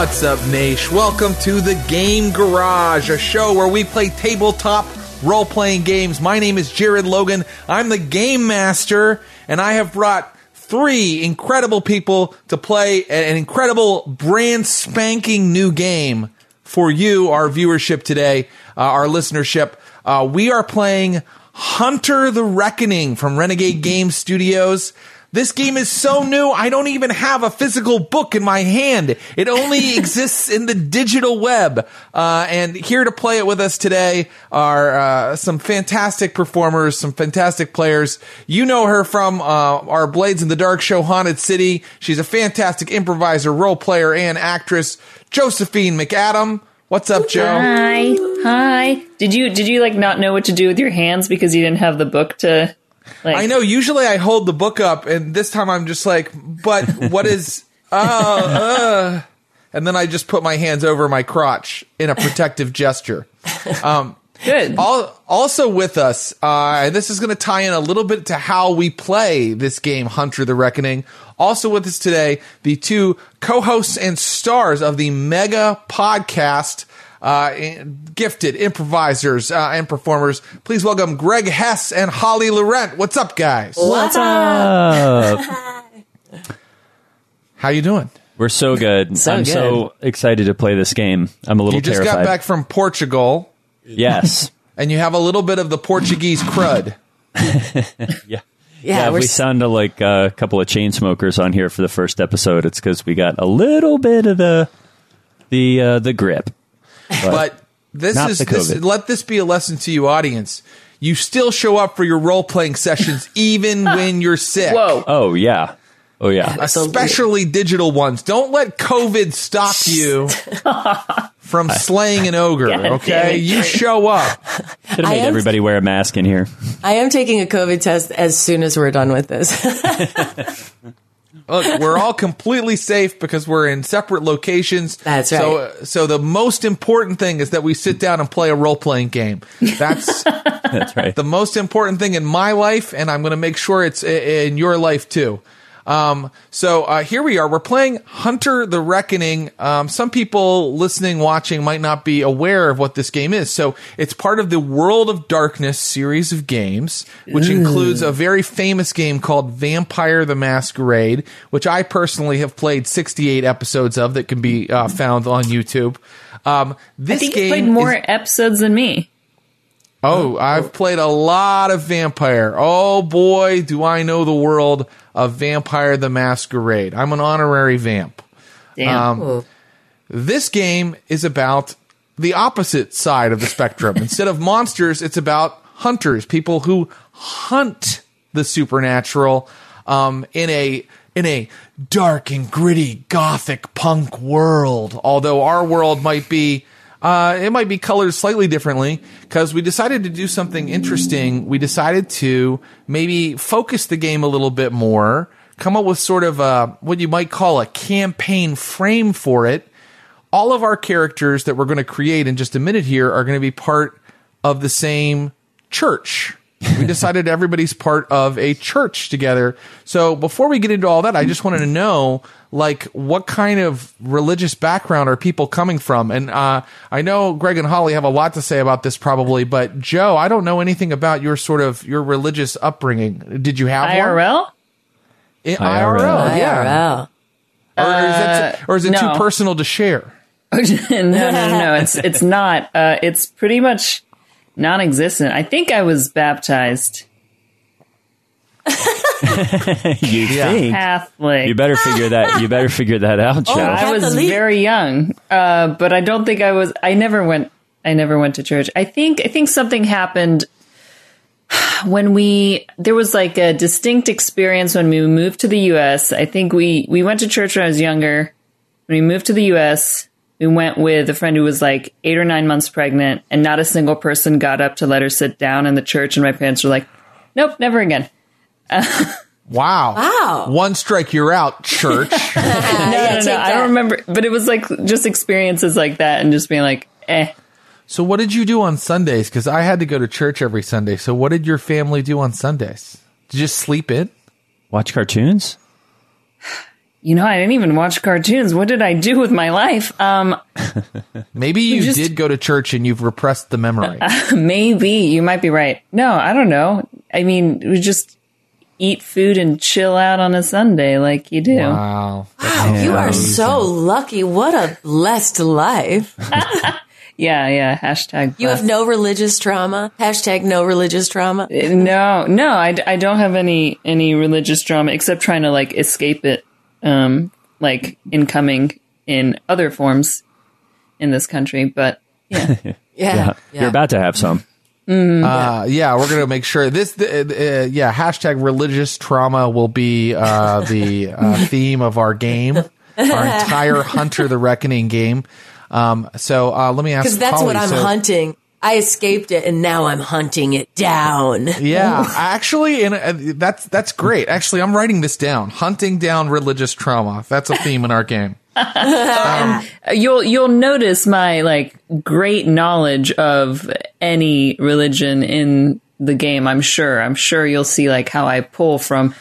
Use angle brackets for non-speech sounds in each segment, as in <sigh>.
What's up, Naish? Welcome to the Game Garage, a show where we play tabletop role playing games. My name is Jared Logan. I'm the Game Master, and I have brought three incredible people to play an incredible, brand spanking new game for you, our viewership today, uh, our listenership. Uh, we are playing Hunter the Reckoning from Renegade Game Studios. This game is so new, I don't even have a physical book in my hand. It only <laughs> exists in the digital web. Uh, and here to play it with us today are uh, some fantastic performers, some fantastic players. You know her from uh, our Blades in the Dark show, Haunted City. She's a fantastic improviser, role player, and actress. Josephine McAdam. What's up, Joe? Hi. Hi. Did you did you like not know what to do with your hands because you didn't have the book to like I know. Usually I hold the book up, and this time I'm just like, but what is? <laughs> Oh, uh, and then I just put my hands over my crotch in a protective gesture. Um, <laughs> Good. Al- also with us, uh, and this is going to tie in a little bit to how we play this game, Hunter the Reckoning. Also with us today, the two co-hosts and stars of the mega podcast, uh, gifted improvisers uh, and performers. Please welcome Greg Hess and Holly Laurent. What's up, guys? What's up? <laughs> How you doing? We're so good. <laughs> So I'm good. so excited to play this game. I'm a little You just terrified. got back from Portugal, Yes. <laughs> and you have a little bit of the Portuguese crud. yeah. Yeah, if we're we s- sound like a couple of chain smokers on here for the first episode, it's because we got a little bit of the the uh, the grippe. But this is this, let this be a lesson to you audience. You still show up for your role-playing sessions <laughs> even when you're sick. Whoa. Oh yeah, oh yeah. especially digital ones. Don't let covid stop you <laughs> from slaying an ogre God okay? you show up. Should have made am- everybody wear a mask in here. I am taking a COVID test as soon as we're done with this. <laughs> Look, we're all completely safe because we're in separate locations. That's right. So, so the most important thing is that we sit down and play a role playing game. That's <laughs> That's right. the most important thing in my life, and I'm going to make sure it's in your life too. Um, so uh, here we are. We're playing Hunter the Reckoning. Um, some people listening, watching might not be aware of what this game is. So it's part of the World of Darkness series of games, which includes a very famous game called Vampire the Masquerade, which I personally have played 68 episodes of that can be uh, found on YouTube. Um, this I think game you played more is- episodes than me. Oh, I've played a lot of Vampire. Oh boy, do I know the world of Vampire the Masquerade. I'm an honorary vamp. Damn. Um, This game is about the opposite side of the spectrum. <laughs> Instead of monsters, it's about hunters, people who hunt the supernatural um, in a in a dark and gritty gothic punk world. Although our world might be uh, it might be colored slightly differently because we decided to do something interesting. We decided to maybe focus the game a little bit more, come up with sort of a, what you might call a campaign frame for it. All of our characters that we're going to create in just a minute here are going to be part of the same church. We <laughs> decided everybody's part of a church together. So before we get into all that, I just wanted to know, like, what kind of religious background are people coming from? And uh, I know Greg and Holly have a lot to say about this, probably. But Joe, I don't know anything about your sort of your religious upbringing. Did you have one? IRL? IRL. IRL, yeah. IRL. Or is, that, or is it no. too personal to share? <laughs> no, no, no, no. It's it's not. Uh, it's pretty much non-existent. I think I was baptized <laughs> you think? Catholic. You better figure that. You better <laughs> figure that out, Joe. I was very young, uh, but I don't think I was. I never went. I never went to church. I think. I think something happened <sighs> when we. There was like a distinct experience when we moved to the U.S. I think we we went to church when I was younger. when we moved to the US, we went with a friend who was like eight or nine months pregnant, and not a single person got up to let her sit down in the church. And my parents were like, nope, never again. Wow. Wow. One strike, you're out, church. No, yeah, no, no. I don't remember, but it was like just experiences like that and just being like, eh. so, what did you do on Sundays? Because I had to go to church every Sunday. So, what did your family do on Sundays? Did you just sleep in? Watch cartoons? You know, I didn't even watch cartoons. What did I do with my life? Um, <laughs> Maybe you just- did go to church and you've repressed the memory. <laughs> maybe you might be right. No, I don't know. I mean, we just eat food and chill out on a Sunday like you do. wow. Wow, you are so lucky. What a blessed life. <laughs> Yeah, yeah. Hashtag. You have no religious trauma. Hashtag no religious trauma. no, no. I, I don't have any any religious drama except trying to like escape it, um, like incoming in other forms in this country. But yeah, <laughs> Yeah. yeah. You're about to have some. Uh, yeah, we're gonna make sure this. Uh, uh, yeah, hashtag religious trauma will be uh, the uh, <laughs> theme of our game, our entire Hunter the Reckoning game. Um, so uh, let me ask Because that's Holly, what I'm so- hunting. I escaped it and now I'm hunting it down. Yeah, <laughs> actually, and uh, that's that's great. Actually, I'm writing this down. Hunting down religious trauma. That's a theme in our game. <laughs> you'll you'll notice my like great knowledge of any religion in the game. I'm sure. I'm sure you'll see like how I pull from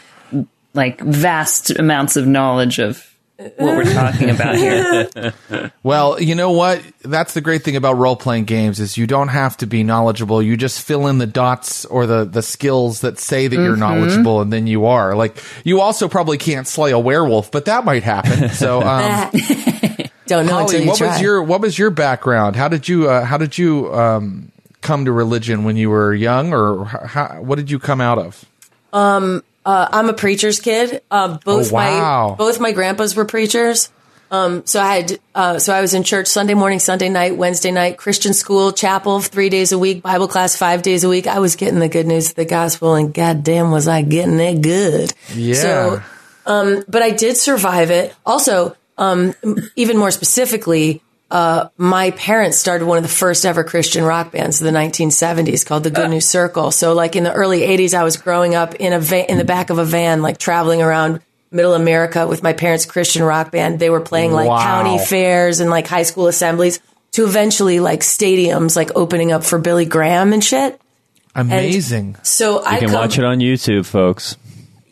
like vast amounts of knowledge of what we're talking about here. <laughs> Well, you know what? That's the great thing about role playing games is you don't have to be knowledgeable. You just fill in the dots or the the skills that say that you're knowledgeable, and then you are. Like you also probably can't slay a werewolf, but that might happen. <laughs> So, um, <laughs> Don't know Holly, what try. was your what was your background? How did you uh, how did you um, come to religion when you were young, or how, what did you come out of? I'm a preacher's kid. Uh, both Oh, wow. my both my grandpas were preachers. Um, so I had uh, so I was in church Sunday morning, Sunday night, Wednesday night, Christian school, chapel three days a week, Bible class five days a week. I was getting the good news of the gospel, and goddamn was I getting it good. Yeah. So, um, but I did survive it. Also, um, even more specifically, uh, my parents started one of the first ever Christian rock bands of the 1970s called the Good News Circle. So like in the early 80s, I was growing up in a van, in the back of a van, like traveling around middle America with my parents' Christian rock band. They were playing like Wow. county fairs and like high school assemblies to eventually like stadiums, like opening up for Billy Graham and shit. Amazing. So I You can come, watch it on YouTube, folks.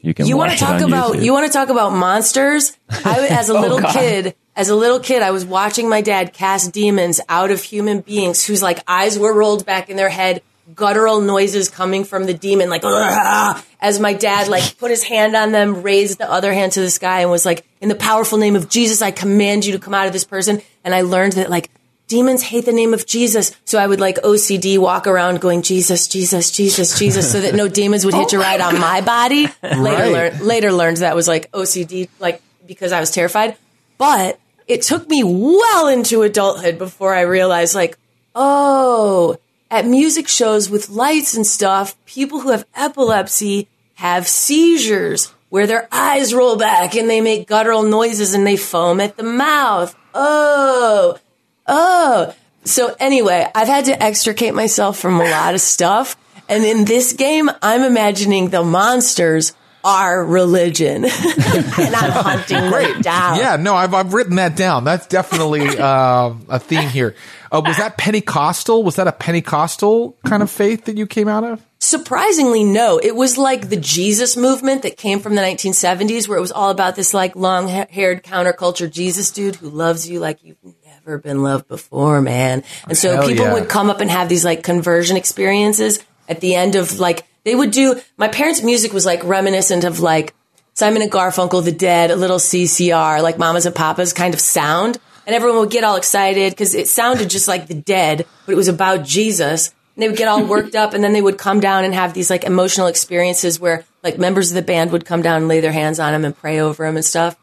You can you watch want to it talk on about YouTube. you want to talk about monsters I, as a <laughs> Oh, little kid as a little kid i was watching my dad cast demons out of human beings whose like eyes were rolled back in their head guttural noises coming from the demon like "Ugh," as my dad like put his hand on them raised the other hand to the sky and was like in the powerful name of jesus i command you to come out of this person and i learned that like demons hate the name of Jesus. So I would like OCD walk around going, Jesus, Jesus, Jesus, Jesus, so that no demons would hitch a <laughs> oh ride on my body. Later, Right. learn, later learned that was like OCD, like because I was terrified. But it took me well into adulthood before I realized like, oh, at music shows with lights and stuff, people who have epilepsy have seizures where their eyes roll back and they make guttural noises and they foam at the mouth. Oh, oh. So anyway, I've had to extricate myself from a lot of stuff. And in this game, I'm imagining the monsters are religion. <laughs> and I'm <laughs> hunting them down. Yeah, no, I've I've written that down. That's definitely <laughs> uh, a theme here. Uh, was that Pentecostal? Was that a Pentecostal kind of faith that you came out of? Surprisingly, no. It was like the Jesus movement that came from the 1970s, where it was all about this like long haired counterculture Jesus dude who loves you like you've never been loved before, man. And so Hell people yeah. would come up and have these like conversion experiences at the end of like, they would do, my parents' music was like reminiscent of like Simon and Garfunkel, The Dead, a little CCR, like Mamas and Papas kind of sound. And everyone would get all excited because it sounded just like The Dead, but it was about Jesus. And they would get all <laughs> worked up and then they would come down and have these like emotional experiences where like members of the band would come down and lay their hands on him and pray over him and stuff.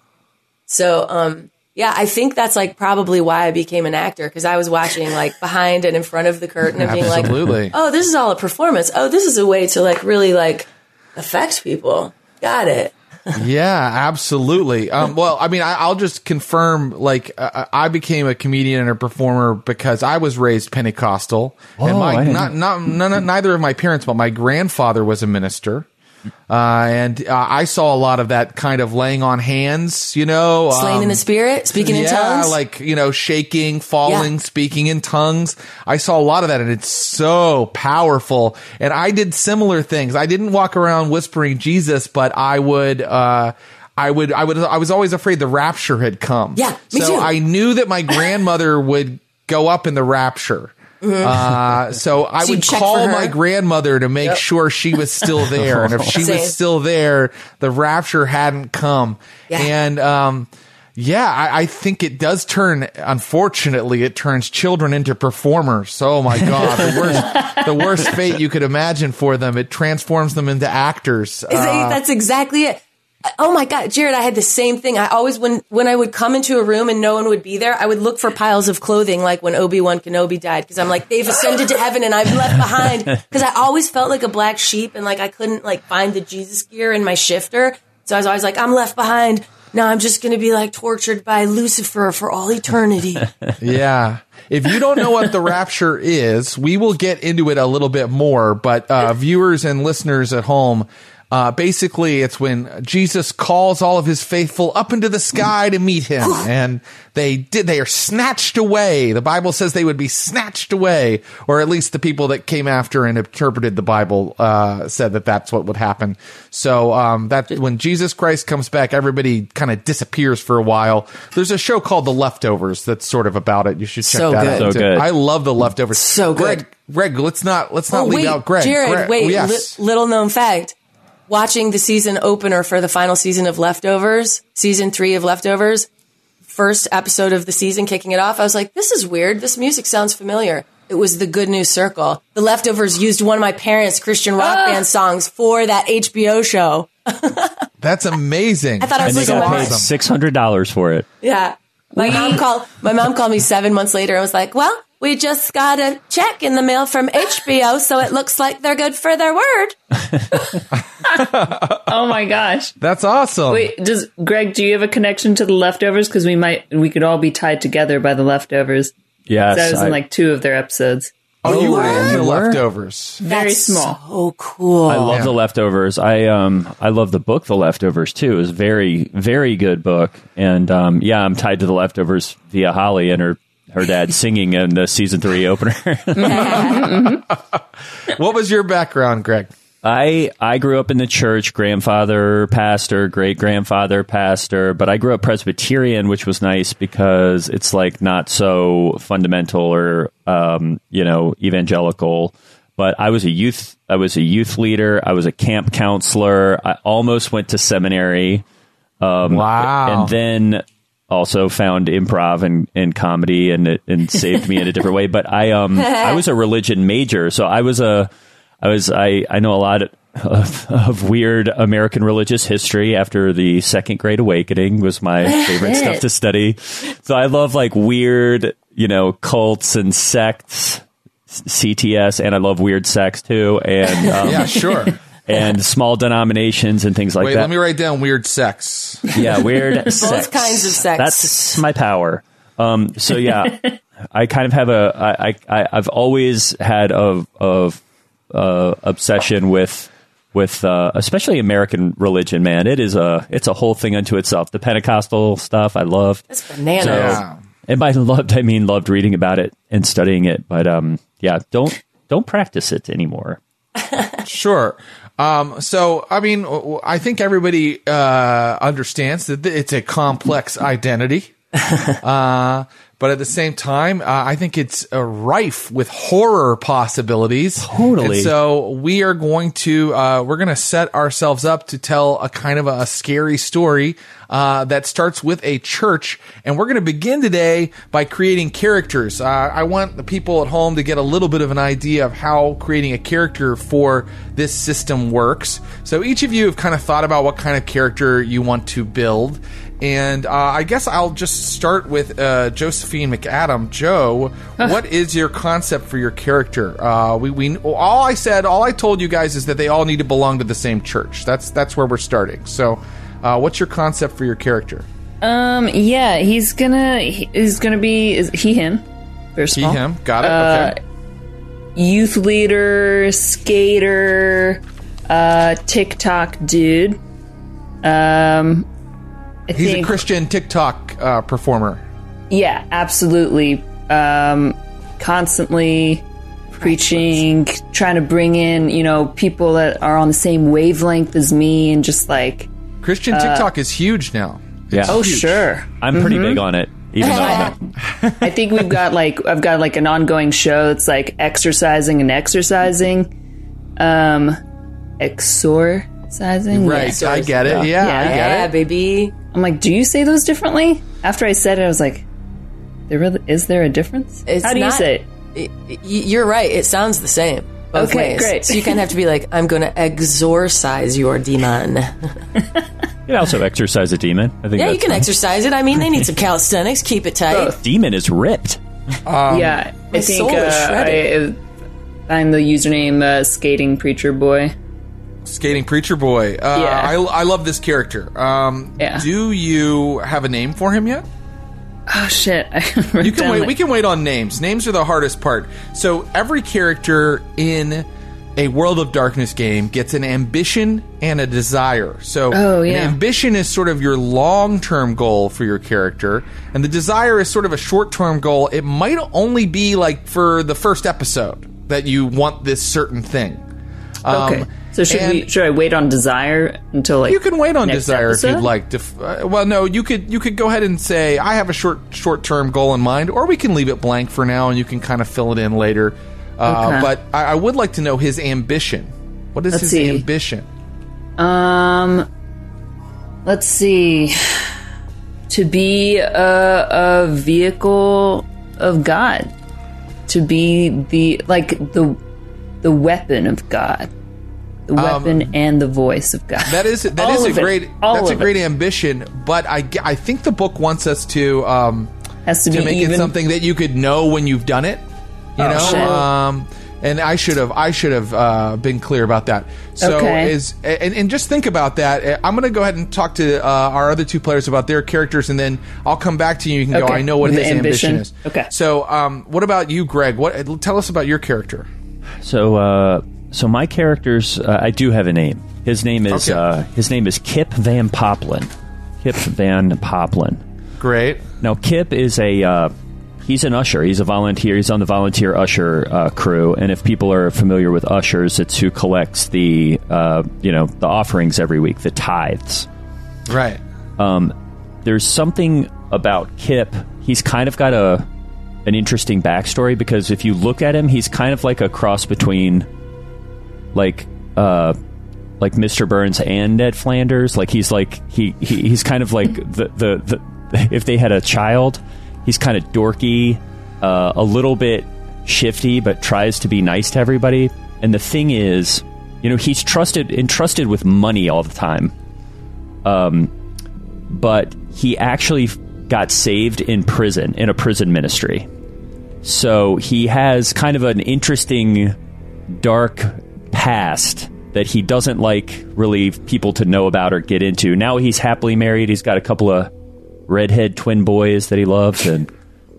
So, um, yeah, I think that's like probably why I became an actor because I was watching like behind and in front of the curtain and being like, oh, this is all a performance. Oh, this is a way to like really like affect people. Got it. <laughs> Yeah, absolutely. Um, well, I mean, I, I'll just confirm. Like, uh, I became a comedian and a performer because I was raised Pentecostal, and Oh, I my didn't- not not none, neither of my parents, but my grandfather was a minister. Uh, and uh, I saw a lot of that kind of laying on hands, you know, Slain in um, the spirit, speaking in yeah, tongues. like you know, shaking, falling, Yeah. speaking in tongues. I saw a lot of that, and it's so powerful. And I did similar things. I didn't walk around whispering Jesus, but I would. uh I would, I would, I was always afraid the rapture had come. Yeah, me so too. I knew that my grandmother would go up in the rapture. Uh, so I So would call my grandmother to make sure she was still <laughs> there. and if she Same. was still there, the rapture hadn't come. Yeah. And, um, yeah, I, I think it does turn. Unfortunately, it turns children into performers. Oh my god, the worst, <laughs> the worst fate you could imagine for them. It transforms them into actors. Is that- Uh, that's exactly it. Oh my God, Jared, I had the same thing. I always, when, when I would come into a room and no one would be there, I would look for piles of clothing like when Obi-Wan Kenobi died. Cause I'm like, they've ascended to heaven and I'm left behind. <laughs> Cause I always felt like a black sheep and like I couldn't like find the Jesus gear in my shifter. So I was always like, I'm left behind. Now I'm just going to be like tortured by Lucifer for all eternity. <laughs> Yeah. If you don't know what the rapture is, we will get into it a little bit more. But uh, viewers and listeners at home, uh, basically, it's when Jesus calls all of his faithful up into the sky to meet him, and they did. They are snatched away. The Bible says they would be snatched away, or at least the people that came after and interpreted the Bible uh, said that that's what would happen. So um, that when Jesus Christ comes back, everybody kind of disappears for a while. There's a show called The Leftovers that's sort of about it. You should check So that good. out. So good. I love The Leftovers. So good. Greg, Greg, let's not let's not Oh, leave wait, out Greg. Jared, Greg- wait, yes. li- little known fact. Watching the season opener for the final season of Leftovers, season three of Leftovers, first episode of the season, kicking it off, I was like, this is weird. This music sounds familiar. It was the Good News Circle. The Leftovers used one of my parents' Christian rock Ah. band songs for that HBO show. <laughs> That's amazing. I thought I and was they like, got wow. paid six hundred dollars for it. Yeah. My mom called my mom called me seven months later and was like, Well, we just got a check in the mail from HBO, so it looks like they're good for their word. <laughs> Oh my gosh. That's awesome. Wait, does Greg? Do you have a connection to the leftovers? Because we might, we could all be tied together by the leftovers. Yes, That was I, in like two of their episodes. oh, you were in The? Leftovers. Very That's small. So cool. I love Yeah. the leftovers. I um I love the book The Leftovers too. It was a very very good book. And um yeah, I'm tied to the leftovers via Holly and her her dad singing in the season three opener. <laughs> What was your background, Greg? I I grew up in the church, grandfather pastor, great grandfather pastor, but I grew up Presbyterian, which was nice because it's like not so fundamental or um, you know evangelical. But I was a youth I was a youth leader. I was a camp counselor. I almost went to seminary. Um, Wow. And then also found improv and, and comedy and and saved me in a different way. But I um I was a <laughs> religion major, so I was a I was I I know a lot of, of weird American religious history after the Second Great Awakening was my <laughs> favorite stuff to study. So I love like weird you know cults and sects. CTS and I love weird sex too and um, Yeah, sure. <laughs> and <laughs> small denominations and things like that. Wait, that. let me write down weird sex. Yeah, weird <laughs> sex. kinds of sex. That's my power. Um, so yeah, <laughs> I kind of have a. I, I I- I've always had a of uh, obsession with with uh, especially American religion. Man, it is a it's a whole thing unto itself. The Pentecostal stuff I love. It's bananas. Yeah. And by loved, I mean loved reading about it and studying it. But um, yeah, don't don't practice it anymore. Sure. Um, so, I mean, I think everybody uh, understands that it's a complex identity. <laughs> uh, but at the same time, uh, I think it's uh, rife with horror possibilities. Totally. And so we are going to uh, we're going to set ourselves up to tell a kind of a, a scary story uh, that starts with a church, and we're going to begin today by creating characters. Uh, I want the people at home to get a little bit of an idea of how creating a character for this system works. So each of you have kind of thought about what kind of character you want to build. And uh, I guess I'll just start with uh, Josephine McAdam. Joe, what is your concept for your character? Uh, we, we all I said, all I told you guys is that they all need to belong to the same church. That's that's where we're starting. So, Uh, what's your concept for your character? Um, yeah, he's gonna he's gonna be is he him. First He, him. Got it. Uh, okay. youth leader, skater, uh, TikTok dude. Um, He's a think Christian TikTok uh, performer. yeah, absolutely. Um, constantly preaching, trying to bring in you know people that are on the same wavelength as me, and just like Christian TikTok is huge now. Yeah. oh huge. sure. I'm pretty big on it, even though I'm not, <laughs> <laughs> I think we've got like I've got like an ongoing show that's like exercising and exercising, um, exorcising. Right. Yeah. I get it. Yeah, I get Yeah, it. baby. I'm like, do you say those differently? After I said it, I was like, there really is there a difference? It's How do you not- say it? Y- y- You're right. It sounds the same. Both Okay, ways. great. So you kind of have to be like, I'm going to exorcise your demon. <laughs> you can also exercise a demon. I think Yeah, you can fine. exercise it. I mean, they need some <laughs> calisthenics. Keep it tight. Demon is ripped. yeah, I think soul uh, shredded. I, I'm the username uh, skating preacher boy. Skating preacher boy. Uh, Yeah. I, I love this character. Um, Yeah. Do you have a name for him yet? Oh shit! <laughs> You can wait. we can wait on names. Names are the hardest part. So every character in a World of Darkness game gets an ambition and a desire. So Oh, an ambition is sort of your long-term goal for your character, and the desire is sort of a short-term goal. It might only be like for the first episode that you want this certain thing. Um, Okay. So should we? Should I wait on desire until like you can wait on desire if you'd like. To, uh, well, no, you could you could go ahead and say I have a short short term goal in mind, or we can leave it blank for now, and you can kind of fill it in later. Uh, Okay. But I, I would like to know his ambition. What is Let's his see. ambition? Um, let's see. To be a, a vehicle of God, to be the like the the weapon of God, the weapon and the voice of God. Um, That is that All is a it. great All that's a great it. ambition. But I, I think the book wants us to um, Has to, to be make even. it something that you could know when you've done it. You Oh, know, shit. um, and I should have I should have uh, been clear about that. So Okay. is and, and just think about that. Uh, I'm going to go ahead and talk to uh, our other two players about their characters, and then I'll come back to you. You can go. I know what With his ambition. ambition. is. Okay. So, um, what about you, Greg? What tell us about your character? So, uh, so my character's uh, I do have a name. His name is Okay. uh, his name is Kip Van Poplin. Kip Van Poplin. Great. Now, Kip is a uh, he's an usher. He's a volunteer. He's on the volunteer usher uh, crew. And if people are familiar with ushers, it's who collects the uh, you know the offerings every week, the tithes. Right. There's something about Kip. He's kind of got a an interesting backstory because if you look at him, he's kind of like a cross between like uh like Mr. Burns and Ned Flanders. Like he's like he, he he's kind of like <laughs> the, the the if they had a child, he's kind of dorky, uh, a little bit shifty, but tries to be nice to everybody. And the thing is, you know, he's trusted entrusted with money all the time. Um, but he actually got saved in prison in a prison ministry. So he has kind of an interesting dark past that he doesn't like really people to know about or get into. Now he's happily married. He's got a couple of redhead twin boys that he loves and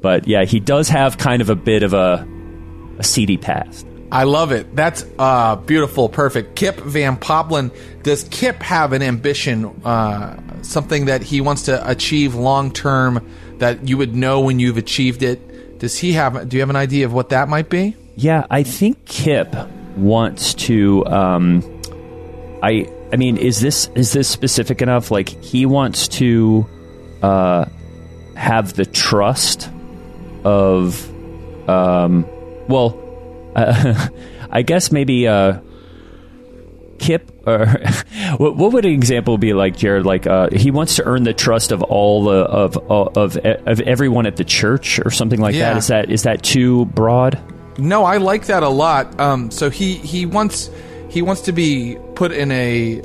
but yeah, he does have kind of a bit of a a seedy past. I love it. That's uh, beautiful, perfect. Kip Van Poplin. Does Kip have an ambition, uh, something that he wants to achieve long term that you would know when you've achieved it? Does he have? Do you have an idea of what that might be? Yeah, I think Kip wants to. Um, I I mean, is this is this specific enough? Like he wants to uh, have the trust of, um, well, uh, <laughs> I guess maybe uh, Kip or <laughs> what, what would an example be like, Jared? Like uh, he wants to earn the trust of all the of of of everyone at the church or something like Yeah. that. Is that is that too broad? No, I like that a lot. Um, so he he wants he wants to be put in a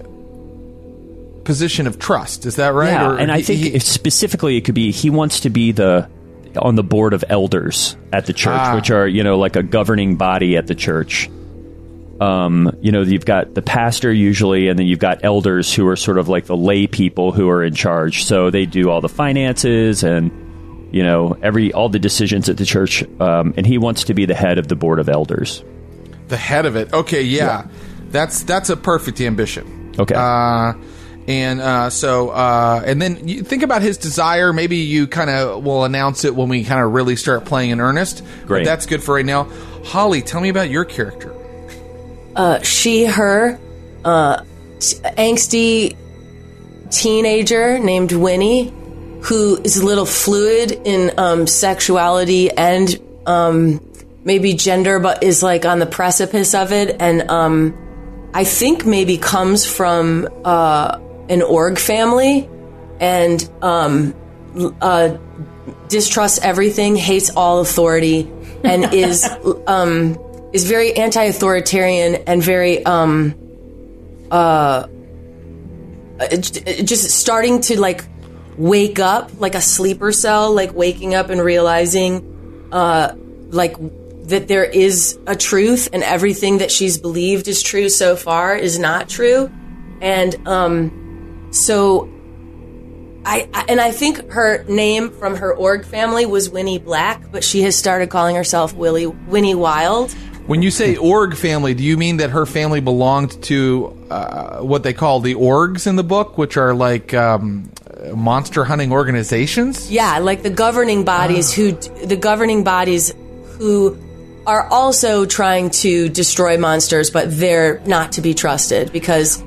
position of trust. Is that right? Yeah, Or and I he- think he- if specifically it could be he wants to be the on the board of elders at the church, Ah. which are you know like a governing body at the church. um, you know, you've got the pastor usually, and then you've got elders who are sort of like the lay people who are in charge. So they do all the finances and you know every all the decisions at the church. Um, and he wants to be the head of the board of elders. The head of it. Okay, yeah, that's that's a perfect ambition. Okay. Uh, and uh, so, uh, and then you think about his desire. Maybe you kind of will announce it when we kind of really start playing in earnest. But Great. that's good for right now. Holly, tell me about your character. Uh, she, her, uh, angsty teenager named Winnie, who is a little fluid in um, sexuality and um, maybe gender, but is like on the precipice of it. And um, I think maybe comes from uh, an org family and um, uh, distrusts everything, hates all authority, and <laughs> is um, is very anti-authoritarian and very um, uh, uh, just starting to like wake up like a sleeper cell, like waking up and realizing uh, like that there is a truth and everything that she's believed is true so far is not true, and um, so I, I and I think her name from her org family was Winnie Black, but she has started calling herself Willie Winnie Wild. When you say org family, do you mean that her family belonged to uh, what they call the orgs in the book, which are like um, monster hunting organizations? Yeah, like the governing bodies who the governing bodies who are also trying to destroy monsters, but they're not to be trusted because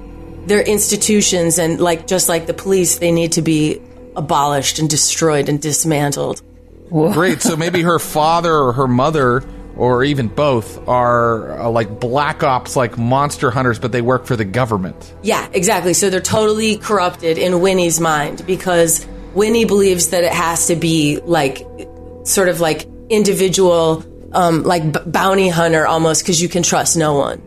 they're institutions and like just like the police, they need to be abolished and destroyed and dismantled. Great. So maybe her father or her mother, or even both, are uh, like black ops, like monster hunters, but they work for the government. Yeah, exactly. So they're totally corrupted in Winnie's mind because Winnie believes that it has to be like sort of like individual, um, like b- bounty hunter almost because you can trust no one.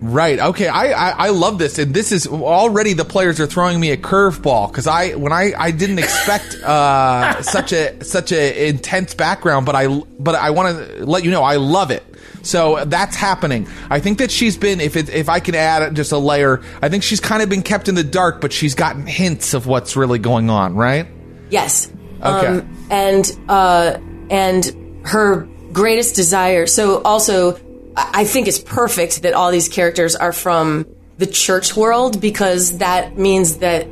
Right. Okay. I, I I love this, and this is already the players are throwing me a curveball because I when I I didn't expect uh, <laughs> such a such a intense background, but I but I want to let you know I love it. So that's happening. I think that she's been if it, if I can add just a layer, I think she's kind of been kept in the dark, but she's gotten hints of what's really going on. Right. Yes. Okay. Um, and uh, and her greatest desire. So also, I think it's perfect that all these characters are from the church world because that means that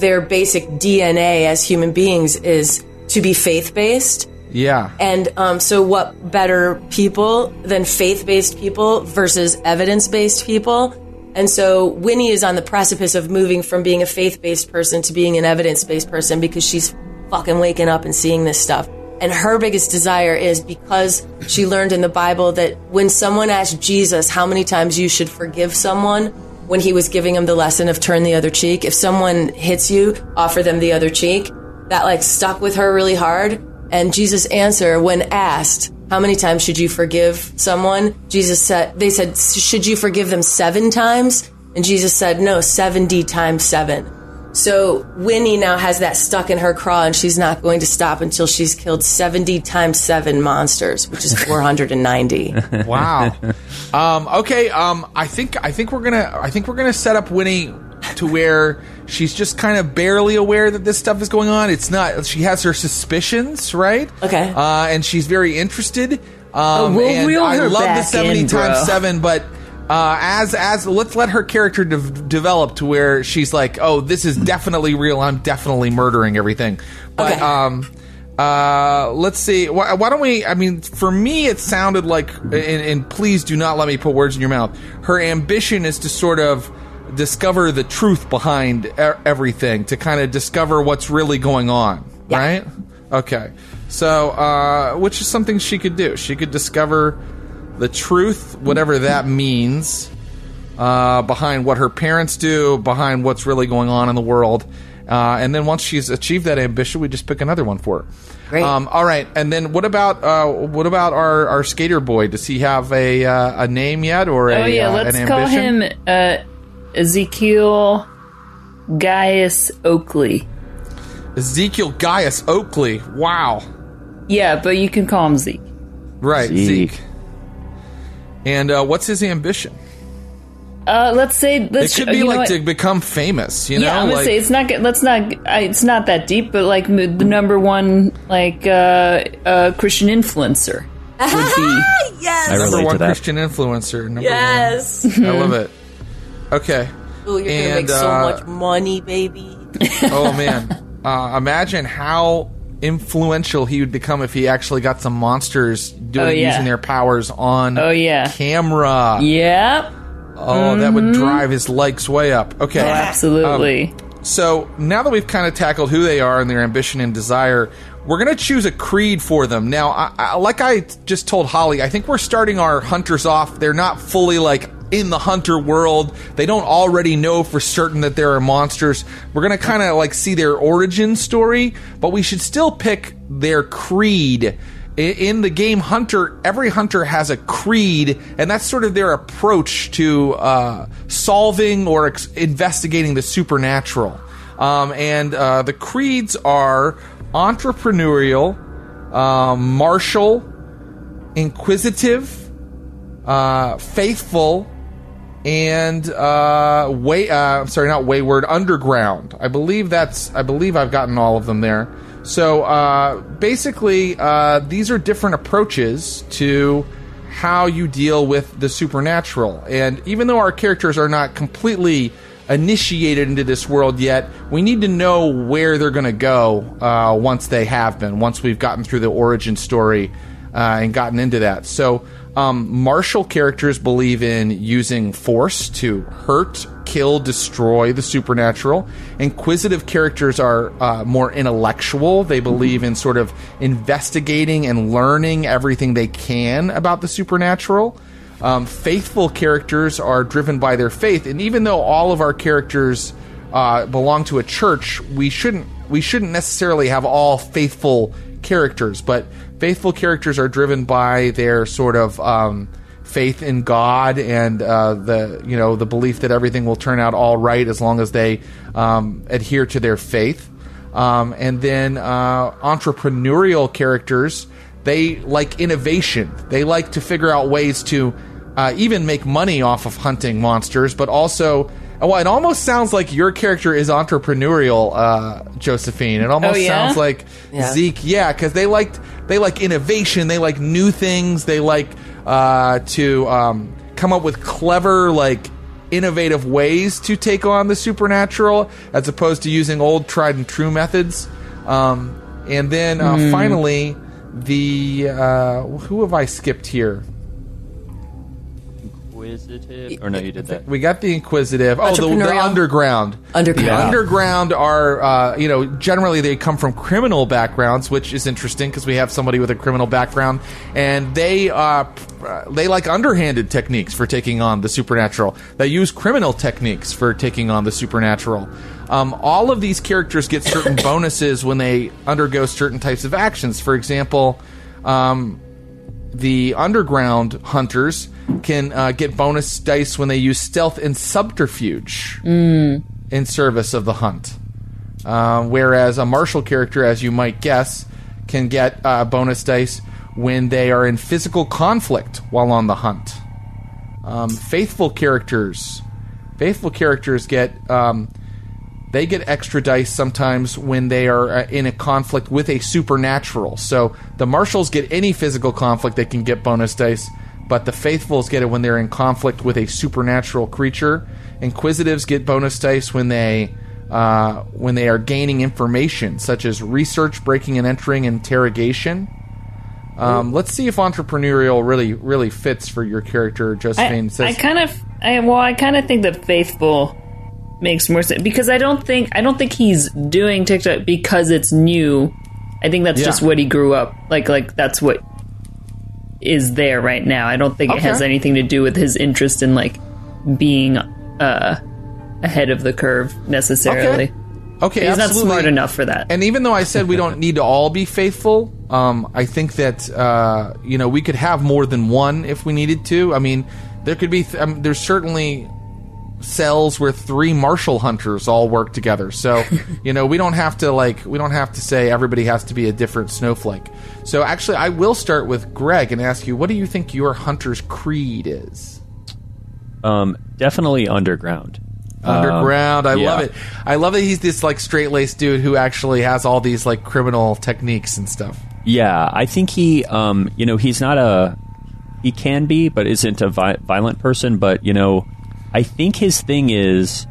their basic DNA as human beings is to be faith based. Yeah. And um, so, what better people than faith based people versus evidence based people? And so, Winnie is on the precipice of moving from being a faith based person to being an evidence based person because she's fucking waking up and seeing this stuff. And her biggest desire is because she learned in the Bible that when someone asked Jesus how many times you should forgive someone, when he was giving him the lesson of turn the other cheek, if someone hits you, offer them the other cheek, that like stuck with her really hard. And Jesus' answer, when asked, how many times should you forgive someone? Jesus said, they said, should you forgive them seven times? And Jesus said, no, 70 times seven. So Winnie now has that stuck in her craw and she's not going to stop until she's killed 70 times seven monsters, which is <laughs> 490. Wow. um, okay. Um, I think I think we're gonna I think we're gonna set up Winnie to where she's just kind of barely aware that this stuff is going on. It's not. She has her suspicions, right? Okay. Uh, and she's very interested. Um, Oh, we'll and I love the seventy in, times bro. seven, but. Uh, as as let's let her character de- develop to where she's like, oh, this is definitely real. I'm definitely murdering everything. But Okay. um, uh, let's see. Why, why don't we? I mean, for me, it sounded like, and, and please do not let me put words in your mouth. Her ambition is to sort of discover the truth behind e- everything, to kind of discover what's really going on, Yeah. right? Okay. So, uh, which is something she could do. She could discover the truth, whatever that means, uh, behind what her parents do, behind what's really going on in the world. Uh, and then once she's achieved that ambition, we just pick another one for her. Great. Um, all right. And then what about uh, what about our, our skater boy? Does he have a uh, a name yet or a Oh yeah, uh, let's an call him uh, Ezekiel Gaius Oakley. Ezekiel Gaius Oakley. Wow. Yeah, but you can call him Zeke. Right, Zeke. Zeke. And uh, what's his ambition? Uh, let's say It let's, could uh, be like what? to become famous. You know, yeah, I'm gonna like, say it's not. Let's not. I- It's not that deep, but like m- the number one like uh, uh, Christian influencer would be. <laughs> yes. I number one. Christian influencer. Number yes. one. I love it. Okay. Ooh, you're gonna make And, so uh, much money, baby. Oh <laughs> man, uh, imagine how influential he would become if he actually got some monsters doing Oh, yeah. using their powers on Oh yeah, camera. yep, Oh, that would mm-hmm. drive his likes way up. Okay. oh, absolutely. Um, so now that we've kind of tackled who they are and their ambition and desire, we're going to choose a creed for them. Now, I, I, like I just told Holly, I think we're starting our hunters off. They're not fully like in the hunter world. They don't already know for certain that there are monsters. We're going to kind of like see their origin story, but we should still pick their creed. In the game Hunter, every hunter has a creed, and that's sort of their approach to uh, solving or ex- investigating the supernatural. Um, and uh, the creeds are entrepreneurial, um, martial, inquisitive, uh, faithful, and uh, way. Uh, I'm sorry, not wayward. Underground. I believe that's. I believe I've gotten all of them there. So uh, basically, uh, these are different approaches to how you deal with the supernatural. And even though our characters are not completely initiated into this world yet, we need to know where they're going to go uh, once they have been. Once we've gotten through the origin story uh, and gotten into that. So, um, martial characters believe in using force to hurt, kill, destroy the supernatural. Inquisitive characters are uh, more intellectual. They believe in sort of investigating and learning everything they can about the supernatural. Um, faithful characters are driven by their faith, and even though all of our characters uh, belong to a church, we shouldn't we shouldn't necessarily have all faithful characters, but faithful characters are driven by their sort of um, faith in God and uh, the you know the belief that everything will turn out all right as long as they um, adhere to their faith. Um, and then uh, entrepreneurial characters they like innovation. They like to figure out ways to uh, even make money off of hunting monsters, but also. Well, it almost sounds like your character is entrepreneurial, uh, Josephine. It almost Oh, yeah? sounds like Yeah. Zeke, yeah, because they liked they like innovation, they like new things, they like uh, to um, come up with clever, like innovative ways to take on the supernatural, as opposed to using old tried and true methods. Um, and then uh, Hmm. finally, the uh, who have I skipped here? Inquisitive. Or no, you did that. We got the inquisitive. Oh, the, the Entrepreneurial. underground. Underground. The Yeah. underground are, uh, you know, generally they come from criminal backgrounds, which is interesting because we have somebody with a criminal background, and they uh, p- uh, they like underhanded techniques for taking on the supernatural. They use criminal techniques for taking on the supernatural. Um, all of these characters get certain <coughs> bonuses when they undergo certain types of actions. For example, um, the underground hunters can uh, get bonus dice when they use stealth and subterfuge in service of the hunt. Um, whereas a martial character, as you might guess, can get uh, bonus dice when they are in physical conflict while on the hunt. Um, faithful characters, faithful characters get um, they get extra dice sometimes when they are uh, in a conflict with a supernatural. So the martials get any physical conflict, they can get bonus dice, but the faithfuls get it when they're in conflict with a supernatural creature. Inquisitives get bonus dice when they uh, when they are gaining information, such as research, breaking and entering, interrogation. Um, let's see if entrepreneurial really really fits for your character, Josephine. I, says, I kind of, I, well, I kind of think that faithful makes more sense because I don't think I don't think he's doing TikTok because it's new. I think that's Yeah. just what he grew up like. Like that's what is there right now. I don't think it has anything to do with his interest in like being uh, ahead of the curve necessarily. Okay. Okay, He's not smart enough for that. And even though I said we don't <laughs> need to all be faithful, um, I think that uh, you know we could have more than one if we needed to. I mean, there could be. Th- um, there's certainly cells where three martial hunters all work together. So, <laughs> you know, we don't have to like we don't have to say everybody has to be a different snowflake. So, actually, I will start with Greg and ask you, what do you think your hunter's creed is? Um, definitely underground. Underground. I yeah. love it. I love that he's this like straight laced dude who actually has all these like criminal techniques and stuff. Yeah, I think he, um, you know, he's not a, he can be, but isn't a vi- violent person. But you know, I think his thing is,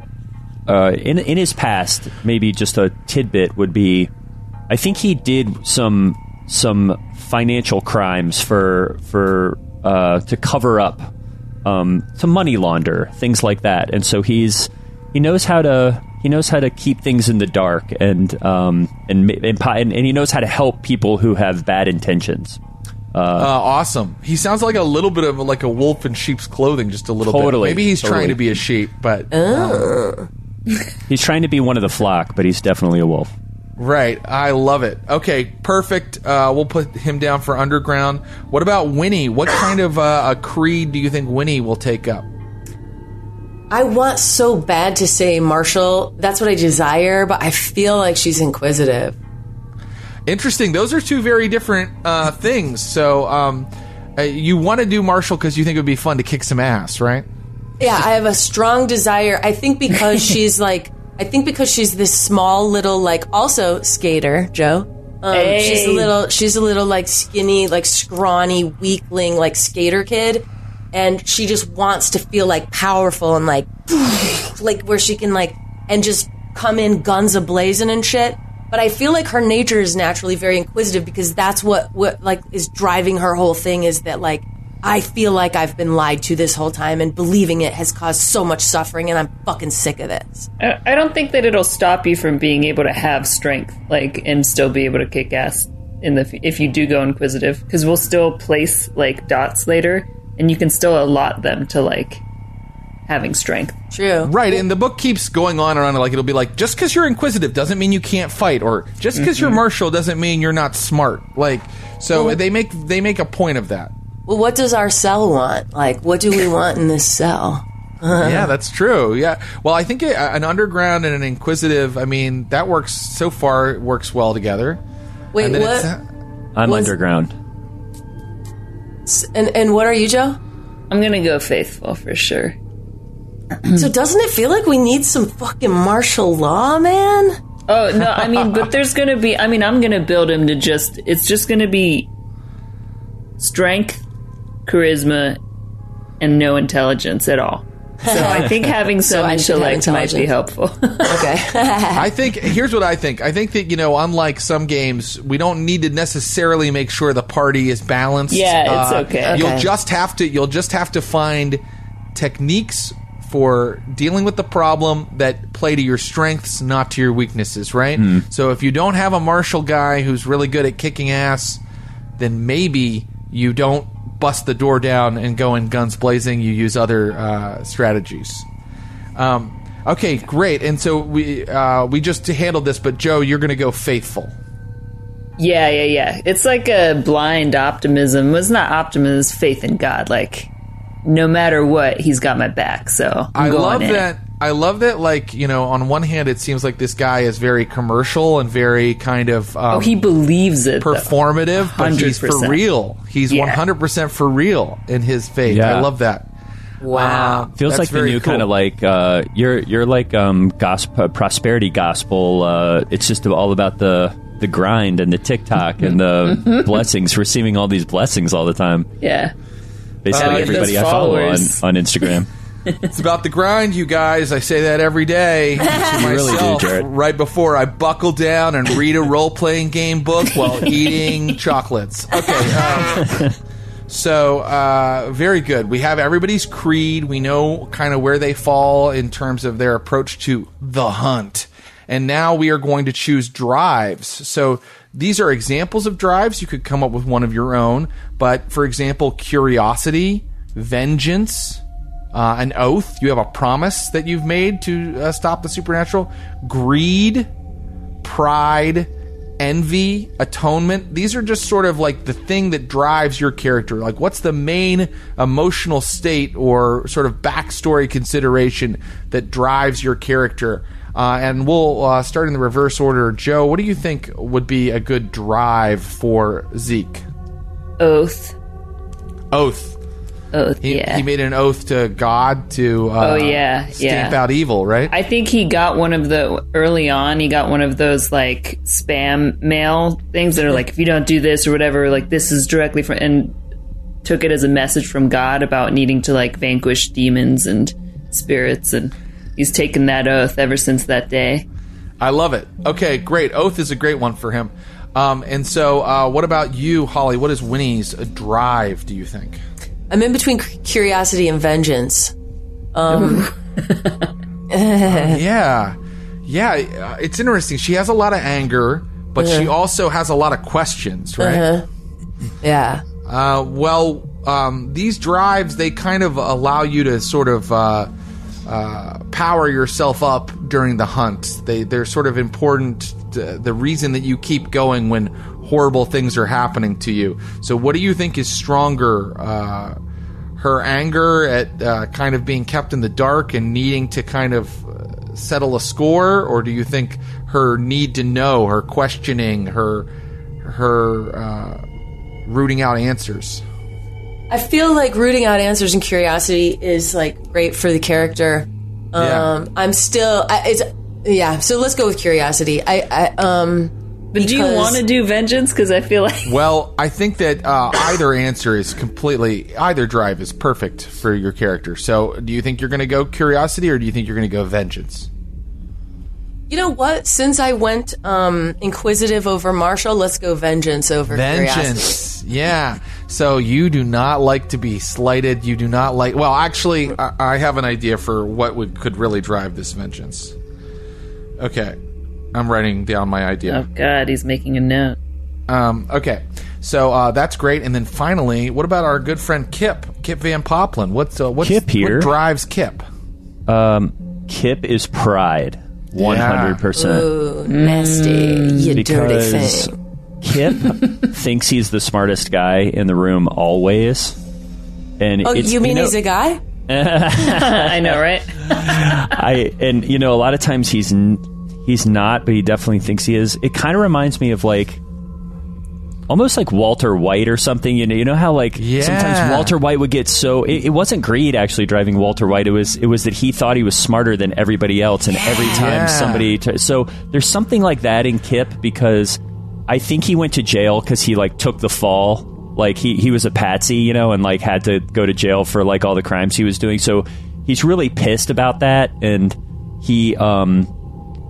uh, in in his past, maybe just a tidbit would be, I think he did some some financial crimes for for uh, to cover up, um, to money launder things like that, and so he's he knows how to he knows how to keep things in the dark and um and and, and, and he knows how to help people who have bad intentions. Uh, awesome. He sounds like a little bit of like a wolf in sheep's clothing, just a little bit. Totally, Maybe he's totally. trying to be a sheep, but um, <laughs> He's trying to be one of the flock, but he's definitely a wolf. right. I love it. Okay, perfect. Uh, we'll put him down for underground. What about Winnie? What <coughs> kind of uh, a creed do you think Winnie will take up? I want so bad to say martial. That's what I desire, but I feel like she's inquisitive. Interesting. Those are two very different uh, things. So, um, uh, you want to do martial because you think it would be fun to kick some ass, right? Yeah, I have a strong desire. I think because <laughs> she's like, I think because she's this small little like also skater, Joe. Um, She's a little, she's a little like skinny, like scrawny, weakling, like skater kid, and she just wants to feel like powerful and like, <sighs> like where she can like and just come in guns a blazing and shit. But I feel like her nature is naturally very inquisitive because that's what what like is driving her whole thing is that like I feel like I've been lied to this whole time and believing it has caused so much suffering and I'm fucking sick of this. I don't think that it'll stop you from being able to have strength, like, and still be able to kick ass in the if you do go inquisitive, because we'll still place like dots later, and you can still allot them to like having strength. True. Right, and the book keeps going on and on. Like it'll be like, just because you're inquisitive doesn't mean you can't fight, or just because you're mm-hmm. martial doesn't mean you're not smart. Like, so they make they make a point of that. Well, what does our cell want? Like, what do we <laughs> want in this cell? yeah, <laughs> that's true. Yeah, well, I think a, an underground and an inquisitive. I mean, that works so far. It works well together. Wait, And then what? it's- I'm Was- underground. And and what are you, Joe? I'm gonna go faithful for sure. <clears throat> So doesn't it feel like we need some fucking martial law, man? Oh no, I mean, but there's gonna be. I mean, I'm gonna build him to just. It's just gonna be strength, charisma, and no intelligence at all. So I think <laughs> having some I should have intellect might be helpful. Okay. <laughs> I think here's what I think. I think that you know, unlike some games, we don't need to necessarily make sure the party is balanced. Yeah, it's Uh, okay. You'll Okay. just have to. You'll just have to find techniques for dealing with the problem that play to your strengths, not to your weaknesses. Right. So if you don't have a martial guy who's really good at kicking ass, then maybe you don't bust the door down and go in guns blazing. You use other uh, strategies. Um, okay, great. And so we uh, we just handled this, but Joe, you're going to go faithful. yeah, yeah, yeah. It's like a blind optimism. It's not optimism. It's faith in God. Like no matter what, He's got my back. So I'm I going love in. that. I love that. Like you know, on one hand, it seems like this guy is very commercial and very kind of um, Oh, he believes it. performative, but he's for real. He's Yeah. 100 percent for real in his faith. Yeah. I love that. wow. Feels That's like the new cool. kind of like uh, you're you're like um, gospel prosperity gospel. Uh, it's just all about the the grind and the TikTok and the <laughs> blessings, receiving all these blessings all the time. Yeah. Basically, Uh, everybody I follow on, followers. on Instagram. <laughs> It's about the grind, you guys. I say that every day <laughs> to really do, myself Jared. right before I buckle down and read a role playing game book while <laughs> eating chocolates. Okay. Um, so, uh, very good. We have everybody's creed. We know kind of where they fall in terms of their approach to the hunt. And now we are going to choose drives. So, these are examples of drives. You could come up with one of your own. But, for example, curiosity, vengeance, uh, an oath. You have a promise that you've made to uh, stop the supernatural. Greed, pride, envy, atonement. These are just sort of like the thing that drives your character. Like, what's the main emotional state or sort of backstory consideration that drives your character? Uh, and we'll uh, start in the reverse order. Joe, what do you think would be a good drive for Zeke? Oath. Oath. Oath. He, yeah. he made an oath to God to uh, Oh, yeah, stamp yeah. out evil, right? I think he got one of the early on. He got one of those like spam mail things that are like, if you don't do this or whatever, like this is directly from, and took it as a message from God about needing to like vanquish demons and spirits, and he's taken that oath ever since that day. I love it. Okay, great. Oath is a great one for him. Um, and so, uh, what about you, Holly? What is Winnie's drive? Do you think? I'm in between curiosity and vengeance. <laughs> yeah, yeah. uh, It's interesting. She has a lot of anger, but she also has a lot of questions, right? Yeah. Uh, well, um, these drives they kind of allow you to sort of uh, uh, power yourself up during the hunt. They they're sort of important. uh, the reason that you keep going when horrible things are happening to you. So, what do you think is stronger? Uh, her anger at uh, kind of being kept in the dark and needing to kind of uh, settle a score, or do you think her need to know, her questioning, her her rooting out answers? I feel like rooting out answers and curiosity is like great for the character. Yeah. Um, I'm still, I, it's, yeah. So let's go with curiosity. I, I um, But do you want to do vengeance? Because I feel like <laughs> Well, I think that uh, either answer is completely either drive is perfect for your character. So, do you think you're going to go curiosity, or do you think you're going to go vengeance? You know what? Since I went um, inquisitive over martial, let's go vengeance over curiosity. Vengeance, yeah. So you do not like to be slighted. You do not like. Well, actually, I, I have an idea for what would could really drive this vengeance. Okay, I'm writing down my idea. oh god, he's making a note. Um, okay, so uh, that's great. And then finally, what about our good friend Kip, Kip Van Poplin? What's uh, what's, Kip here. What drives Kip? Um, Kip is pride, one hundred percent. Ooh, nasty, mm. you dirty Because thing. Kip <laughs> thinks he's the smartest guy in the room always, and Oh, it's, you mean know, he's a guy? <laughs> <laughs> I know, right? I and you know a lot of times he's n- he's not, but he definitely thinks he is. It kind of reminds me of like almost like Walter White or something. You know, you know how like Yeah. sometimes Walter White would get so it, it wasn't greed actually driving Walter White. It was it was that he thought he was smarter than everybody else, and every time Yeah. somebody t- so there's something like that in Kip because I think he went to jail because he like took the fall. Like he he was a patsy, you know, and like had to go to jail for like all the crimes he was doing. So he's really pissed about that, and he um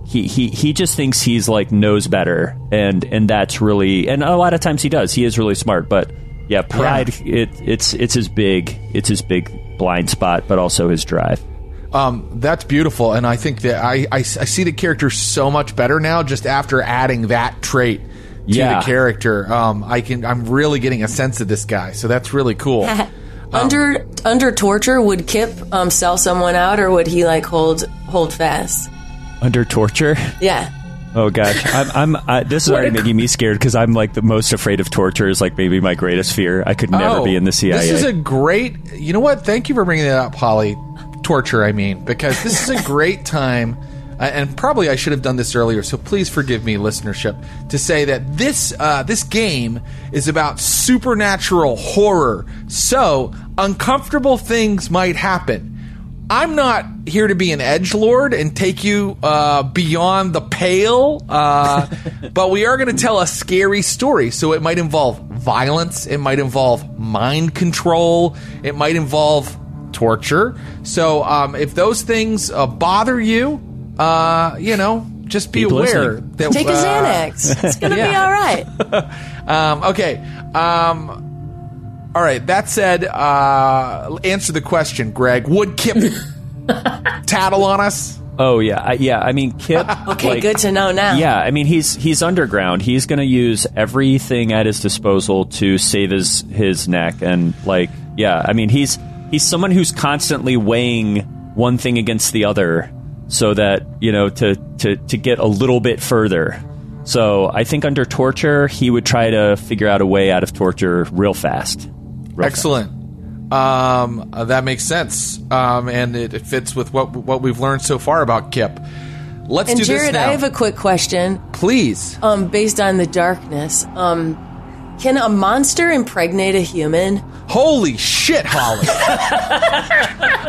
he he he just thinks he's like knows better, and and that's really and a lot of times he does. He is really smart, but yeah, pride it it's it's his big it's his big blind spot, but also his drive. Um, that's beautiful, and I think that I, I, I see the character so much better now just after adding that trait to Yeah. the character. Um, I can I'm really getting a sense of this guy, so that's really cool. <laughs> under under torture, would Kip um, sell someone out, or would he like hold hold fast? Under torture. Yeah. Oh gosh, I'm. I'm I, this is <laughs> already making me scared because I'm like the most afraid of torture. Is like maybe my greatest fear. I could never Oh, be in the CIA. This is a great. You know what? Thank you for bringing that up, Holly. Torture, I mean, because this is a <laughs> great time, uh, and probably I should have done this earlier. So please forgive me, listenership, to say that this uh, this game is about supernatural horror. So uncomfortable things might happen. I'm not here to be an edge lord and take you uh, beyond the pale, uh, <laughs> but we are going to tell a scary story. So it might involve violence, it might involve mind control, it might involve torture. So um, if those things uh, bother you, uh, you know, just be Keep aware listening. that Take a uh, Xanax. It's gonna be <laughs> all right. <laughs> um, okay. Um, all right. That said, uh, answer the question, Greg. Would Kip <laughs> tattle on us? oh yeah, I, yeah. I mean, Kip. <laughs> Okay, like, good to know now. Yeah, I mean he's he's underground. He's going to use everything at his disposal to save his his neck and like yeah, I mean he's he's someone who's constantly weighing one thing against the other so that, you know, to to to get a little bit further. So I think under torture, he would try to figure out a way out of torture real fast. Real Excellent. Um, uh, that makes sense, um, and it, it fits with what what we've learned so far about Kip. Let's And do this Jared, now, I have a quick question. please. Um, based on the darkness, um, can a monster impregnate a human? Holy shit, Holly!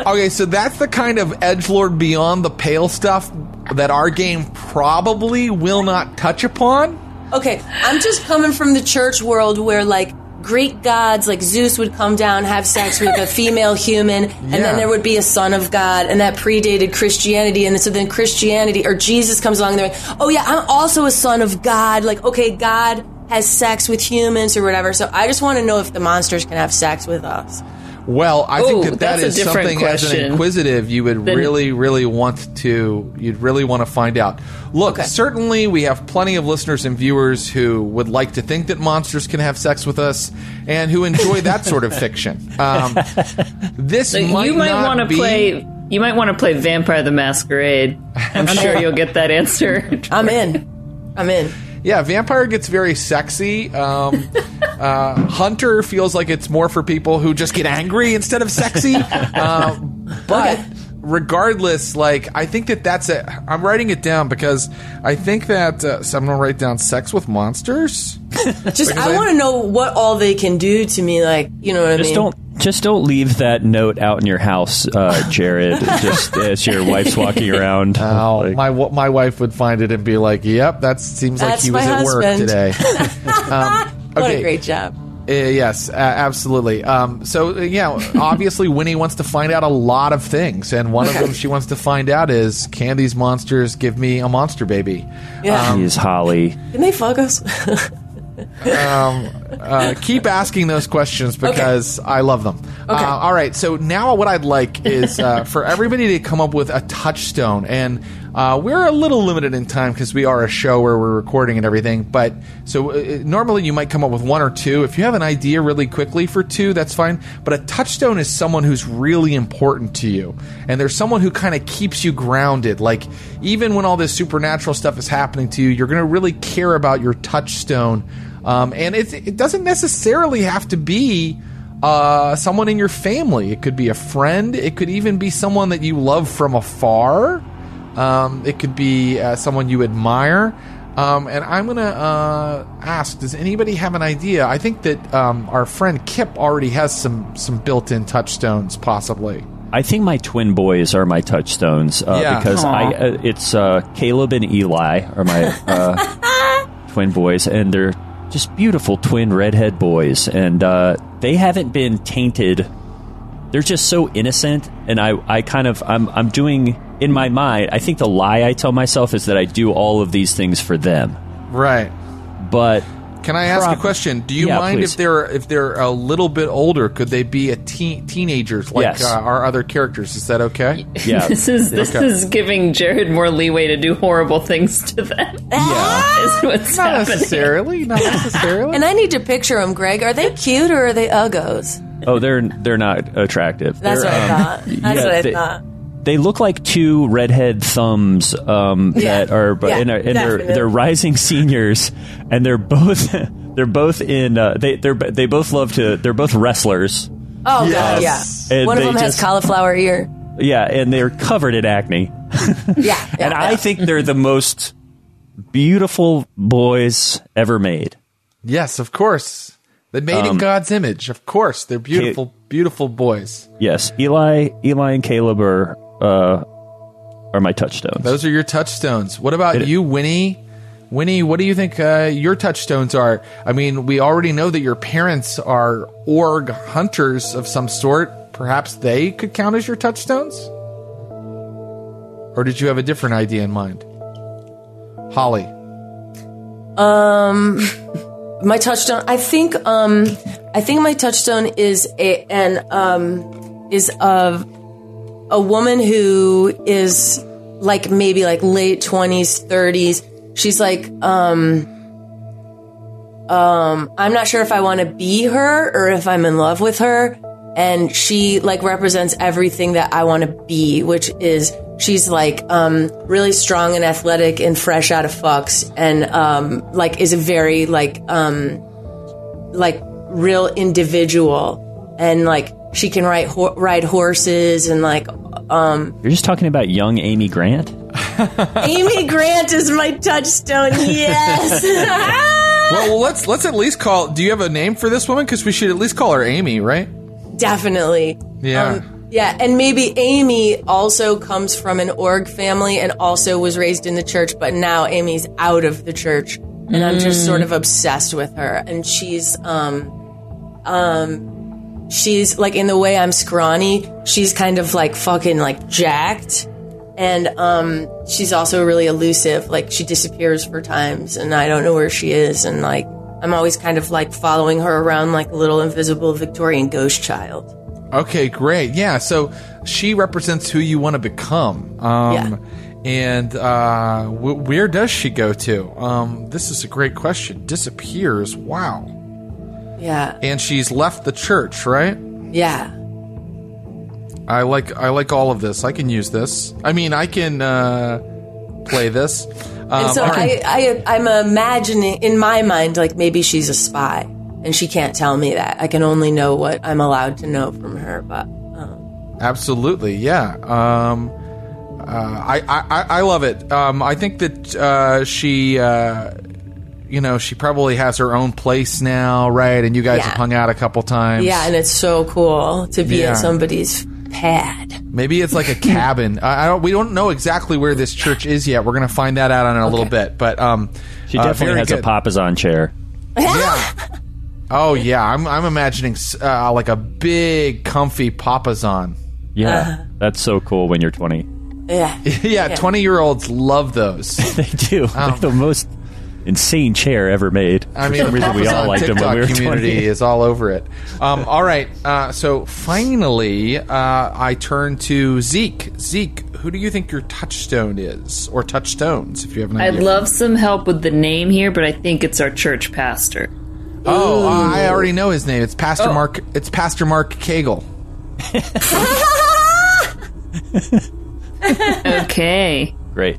<laughs> okay, so that's the kind of edge lord beyond the pale stuff that our game probably will not touch upon. Okay, I'm just coming from the church world where like Greek gods like Zeus would come down, have sex with a female human, and Yeah. then there would be a son of God, and that predated Christianity. And so then Christianity or Jesus comes along, and they're like, oh yeah, I'm also a son of God. Like, okay, God has sex with humans or whatever. So I just want to know if the monsters can have sex with us. Well, I Ooh, think that that that's a is different something as an inquisitive you would Then- really, really want to. You'd really want to find out. Look, Okay. certainly we have plenty of listeners and viewers who would like to think that monsters can have sex with us, and who enjoy that sort of fiction. Um, <laughs> this So might you might want to be- play. You might want to play Vampire the Masquerade. I'm sure <laughs> you'll get that answer. I'm in. I'm in. Yeah, vampire gets very sexy. Um, <laughs> uh, Hunter feels like it's more for people who just get angry instead of sexy. Uh, <laughs> but Okay. regardless, like I think that that's it. I'm writing it down because I think that uh, so I'm gonna write down sex with monsters. <laughs> Just I I- want to know what all they can do to me. Like, you know what I Just mean? don't just don't leave that note out in your house, uh, Jared. <laughs> just as your wife's walking around. Oh, Like, my my wife would find it and be like, "Yep, that seems like he was my at work today." <laughs> um, what okay. a great job. Uh, yes, uh, absolutely. Um, so uh, yeah, obviously Winnie wants to find out a lot of things, and one of <laughs> them she wants to find out is can these monsters give me a monster baby? Yeah. Um, Jeez, Holly. Can they fuck us? Uh, keep asking those questions because I love them. Uh, all right, so now what I'd like is uh, <laughs> for everybody to come up with a touchstone, and uh, we're a little limited in time because we are a show where we're recording and everything. But so uh, normally you might come up with one or two. If you have an idea really quickly for two, that's fine. But a touchstone is someone who's really important to you, and there's someone who kind of keeps you grounded. Like even when all this supernatural stuff is happening to you, you're going to really care about your touchstone. Um, and it, it doesn't necessarily have to be uh, someone in your family. It could be a friend. It could even be someone that you love from afar. Um, it could be uh, someone you admire. Um, and I'm going to uh, ask Does anybody have an idea? I think that um, our friend Kip already has some, some built in touchstones, possibly. I think my twin boys are my touchstones uh, Yeah. because Aw. I uh, it's uh, Caleb and Eli are my uh, <laughs> twin boys, and they're just beautiful twin redhead boys, and uh, they haven't been tainted. They're just so innocent, and I, I kind of I'm I'm doing in my mind. I think the lie I tell myself is that I do all of these things for them, Right. but Can I ask Prob- a question? Do you Yeah, mind please. if they're if they're a little bit older? Could they be a teen, teenagers like Yes. uh, our other characters? Is that okay? yeah, <laughs> This is this Okay. is giving Jared more leeway to do horrible things to them. yeah. <laughs> Is what's Not happening. necessarily. Not necessarily. and I need to picture them, Greg. Are they cute or are they uggos? Oh, they're they're not attractive. That's They're, what I um, thought. That's yeah, what I they- thought. They look like two redhead thumbs um, Yeah. that are Yeah, and, are- and they're they're rising seniors and they're both <laughs> they're both in uh, they they're they both love to they're both wrestlers Oh god, yeah. And One of they them has just- cauliflower ear. yeah and they're covered in acne <laughs> Yeah, and I think they're the most beautiful boys ever made yes, of course. They're made Um, in God's image. Of course, they're beautiful, beautiful boys. yes Eli Eli and Caleb are uh, are my touchstones Those are your touchstones. What about It- you, Winnie? Winnie, what do you think uh, your touchstones are? I mean, we already know that your parents are org hunters of some sort. Perhaps they could count as your touchstones? Or did you have a different idea in mind? Holly. Um <laughs> my touchstone. I think. Um, I think my touchstone is a an um is of a woman who is like maybe like late twenties, thirties. She's like um um I'm not sure if I want to be her or if I'm in love with her. and she like represents everything that I want to be, which is she's like um, really strong and athletic and fresh out of fucks, and um, like is a very like um, like real individual, and like she can ride ho- ride horses and like um, You're just talking about young Amy Grant. <laughs> Amy Grant is my touchstone. Yes. <laughs> Well, well, let's let's at least call. Do you have a name for this woman? Because we should at least call her Amy, right? Definitely. Yeah. Um, yeah, and maybe Amy also comes from an org family and also was raised in the church, but now Amy's out of the church, and I'm just sort of obsessed with her. And she's, um, um, she's like in the way I'm scrawny. She's kind of like fucking like jacked, and um, she's also really elusive. Like she disappears for times, and I don't know where she is, and like. I'm always kind of like following her around like a little invisible Victorian ghost child. Okay, great. Yeah, so she represents who you want to become. Um, Yeah. And uh, w- where does she go to? Um, this is a great question. Disappears. Wow. Yeah. And she's left the church, right? Yeah. I like I like all of this. I can use this. I mean, I can uh, play this. Um, And so I I, I, I'm imagining in my mind, like maybe she's a spy, and she can't tell me that. I can only know what I'm allowed to know from her. But um. Absolutely, yeah. Um, uh, I, I I love it. Um, I think that uh, she, uh, you know, she probably has her own place now, right? And you guys Yeah. have hung out a couple times. yeah, and it's so cool to be Yeah. at somebody's pad. maybe it's like a <laughs> cabin. I, I don't. We don't know exactly where this church is yet. We're gonna find that out in a little bit. But um, She uh, definitely very has a good. papasan chair. Yeah. <laughs> Oh yeah, I'm I'm imagining uh, like a big, comfy papasan. Yeah, Uh-huh. that's so cool when you're 20. Yeah, <laughs> yeah, twenty year olds love those. They do. They're the most insane chair ever made. I For mean, some the reason we all liked them TikTok when we were community 20. is all over it. Um, all right, uh, so finally, uh, I turn to Zeke. Zeke, who do you think your touchstone is, or touchstones, if you have an I'd idea? love some help with the name here, but I think it's our church pastor. Oh, uh, I already know his name. It's Pastor Oh. Mark. It's Pastor Mark Cagle. <laughs> Okay. Great.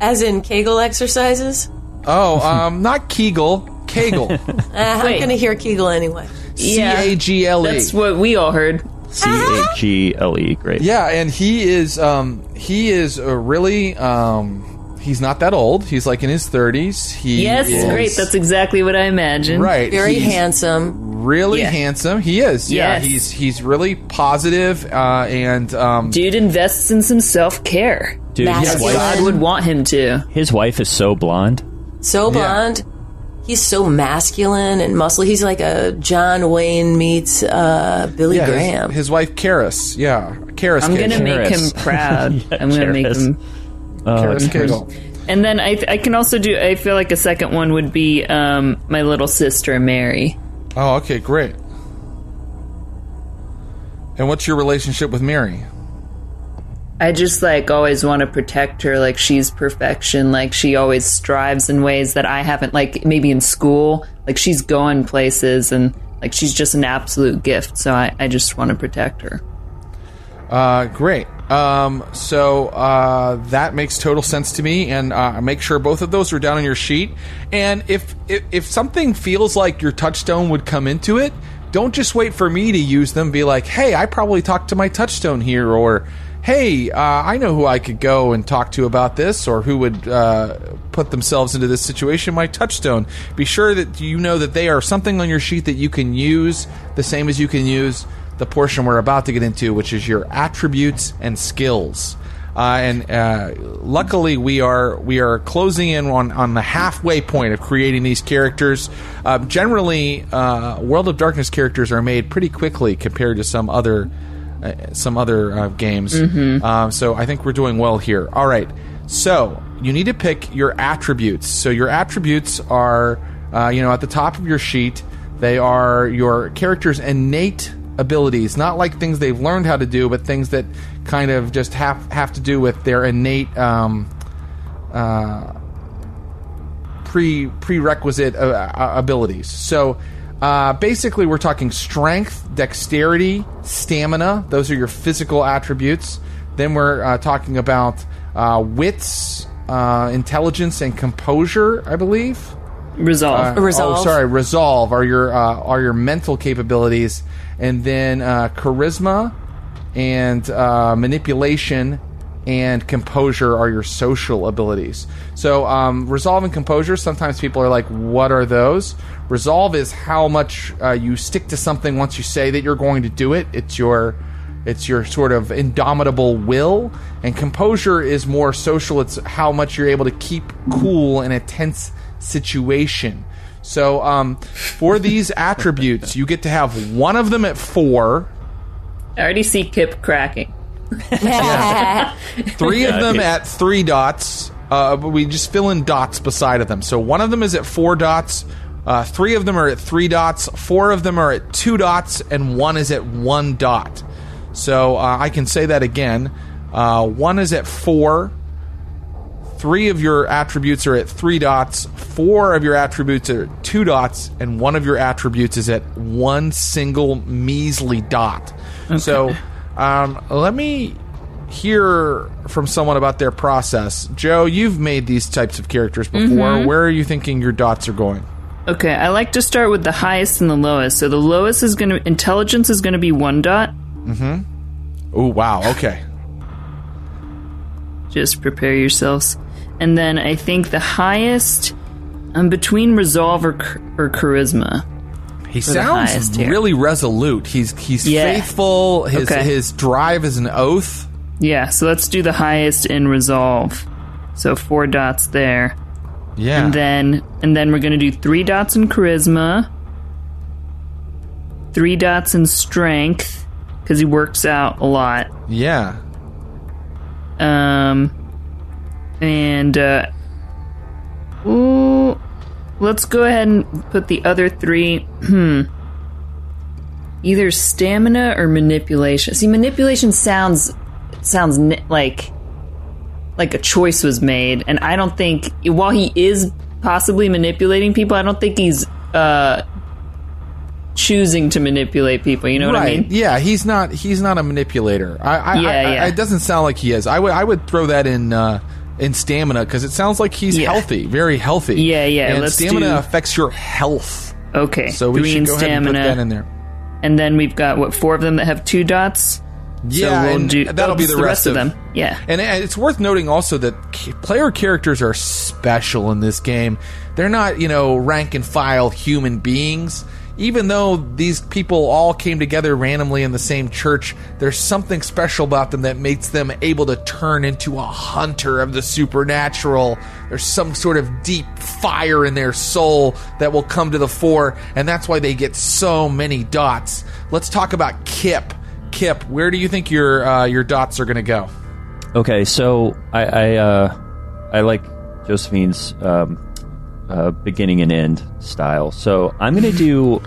as in Kegel exercises. Oh, um, not Kegel, Cagle. <laughs> Uh, I'm Wait. gonna hear Kegel anyway. C Yeah. A G L E. That's what we all heard. C A G L E. Great. Yeah, and he is um he is a really um he's not that old. He's like in his 30s. He Yes, is, great. That's exactly what I imagined. right. Very he's handsome. Really Yeah. handsome. He is. Yeah, Yes. he's he's really positive uh and um Dude invests in some self care. Dude, his Masculine. wife, God would want him to. his wife is so blonde. So blonde. He's so masculine and muscly. He's like a John Wayne meets uh, Billy yeah, Graham. His, wife Karis. Yeah. Karis I'm gonna make him proud. Yeah, <laughs> I'm gonna make Karis. him. Karis Cagle. And then I, I can also do. I feel like a second one would be um, my little sister Mary. Oh, okay, great. And what's your relationship with Mary? I just like always want to protect her. Like she's perfection. Like she always strives in ways that I haven't. Like maybe in school, like she's going places and like she's just an absolute gift. So I, I just want to protect her. Uh, great. Um, so uh, that makes total sense to me, and uh, make sure both of those are down on your sheet. And if, if if something feels like your touchstone would come into it, don't just wait for me to use them. Be like, hey, I probably talked to my touchstone here, or hey, uh, I know who I could go and talk to about this, or who would uh, put themselves into this situation. My touchstone. Be sure that you know that they are something on your sheet that you can use, the same as you can use the portion we're about to get into, which is your attributes and skills. Uh, and uh, luckily, we are we are closing in on, on the halfway point of creating these characters. Uh, generally, uh, World of Darkness characters are made pretty quickly compared to some other uh, some other uh, games. Um, so I think we're doing well here. All right, so you need to pick your attributes. So your attributes are uh, you know at the top of your sheet. They are your character's innate abilities, not like things they've learned how to do, but things that kind of just have have to do with their innate um, uh, pre prerequisite uh, uh, abilities. So Uh, basically, we're talking strength, dexterity, stamina. Those are your physical attributes. Then we're uh, talking about uh, wits, uh, intelligence, and composure. I believe. Resolve. Uh, Resolve. Oh, sorry, resolve are your uh, are your mental capabilities, and then uh, charisma and uh, manipulation and composure are your social abilities. So um, resolve and composure. Sometimes people are like, "What are those?" Resolve is how much uh, you stick to something once you say that you're going to do it. It's your it's your sort of indomitable will, and composure is more social. It's how much you're able to keep cool in a tense situation. So, um, for these <laughs> attributes, you get to have one of them at four, I already see Kip cracking. Three of them okay. at three dots. Uh, but we just fill in dots beside of them. So one of them is at four dots, uh, three of them are at three dots, four of them are at two dots, and one is at one dot. So uh, I can say that again. Uh, one is at four. Three of your attributes are at three dots. Four of your attributes are at two dots, and one of your attributes is at one single measly dot. So, um, let me hear from someone about their process. Joe, you've made these types of characters before. Where are you thinking your dots are going? Okay, I like to start with the highest and the lowest. So the lowest is going to intelligence is going to be one dot. Mm-hmm. Oh, wow. Okay. Just prepare yourselves. And then I think the highest, I'm between resolve or, or charisma. He sounds really resolute. He's he's Yeah. faithful. His Okay. his drive is an oath. Yeah, so let's do the highest in resolve. So four dots there. Yeah. And then and then we're gonna do three dots in charisma, three dots in strength, because he works out a lot. yeah. Um and uh ooh, let's go ahead and put the other three <clears throat> hmm. Either stamina or manipulation. See, manipulation sounds sounds like like a choice was made, and I don't think while he is possibly manipulating people, I don't think he's uh choosing to manipulate people. You know what I mean? Yeah, he's not he's not a manipulator. I, I, Yeah, I, yeah. It doesn't sound like he is. I would I would throw that in uh, in stamina because it sounds like he's Yeah. healthy, very healthy. Yeah, yeah, And stamina do- affects your health, Okay, so we three should go ahead and stamina, put that in there. and then we've got what four of them that have two dots. Yeah, so we'll and do that'll be that's the, rest, of them. Yeah. And and it's worth noting also that player characters are special in this game. They're not, you know, rank and file human beings. Even though these people all came together randomly in the same church, there's something special about them that makes them able to turn into a hunter of the supernatural. There's some sort of deep fire in their soul that will come to the fore, and that's why they get so many dots. Let's talk about Kip. Kip, where do you think your uh, your dots are going to go? Okay, so I I, uh, I like Josephine's um, uh, beginning and end style. So I'm gonna do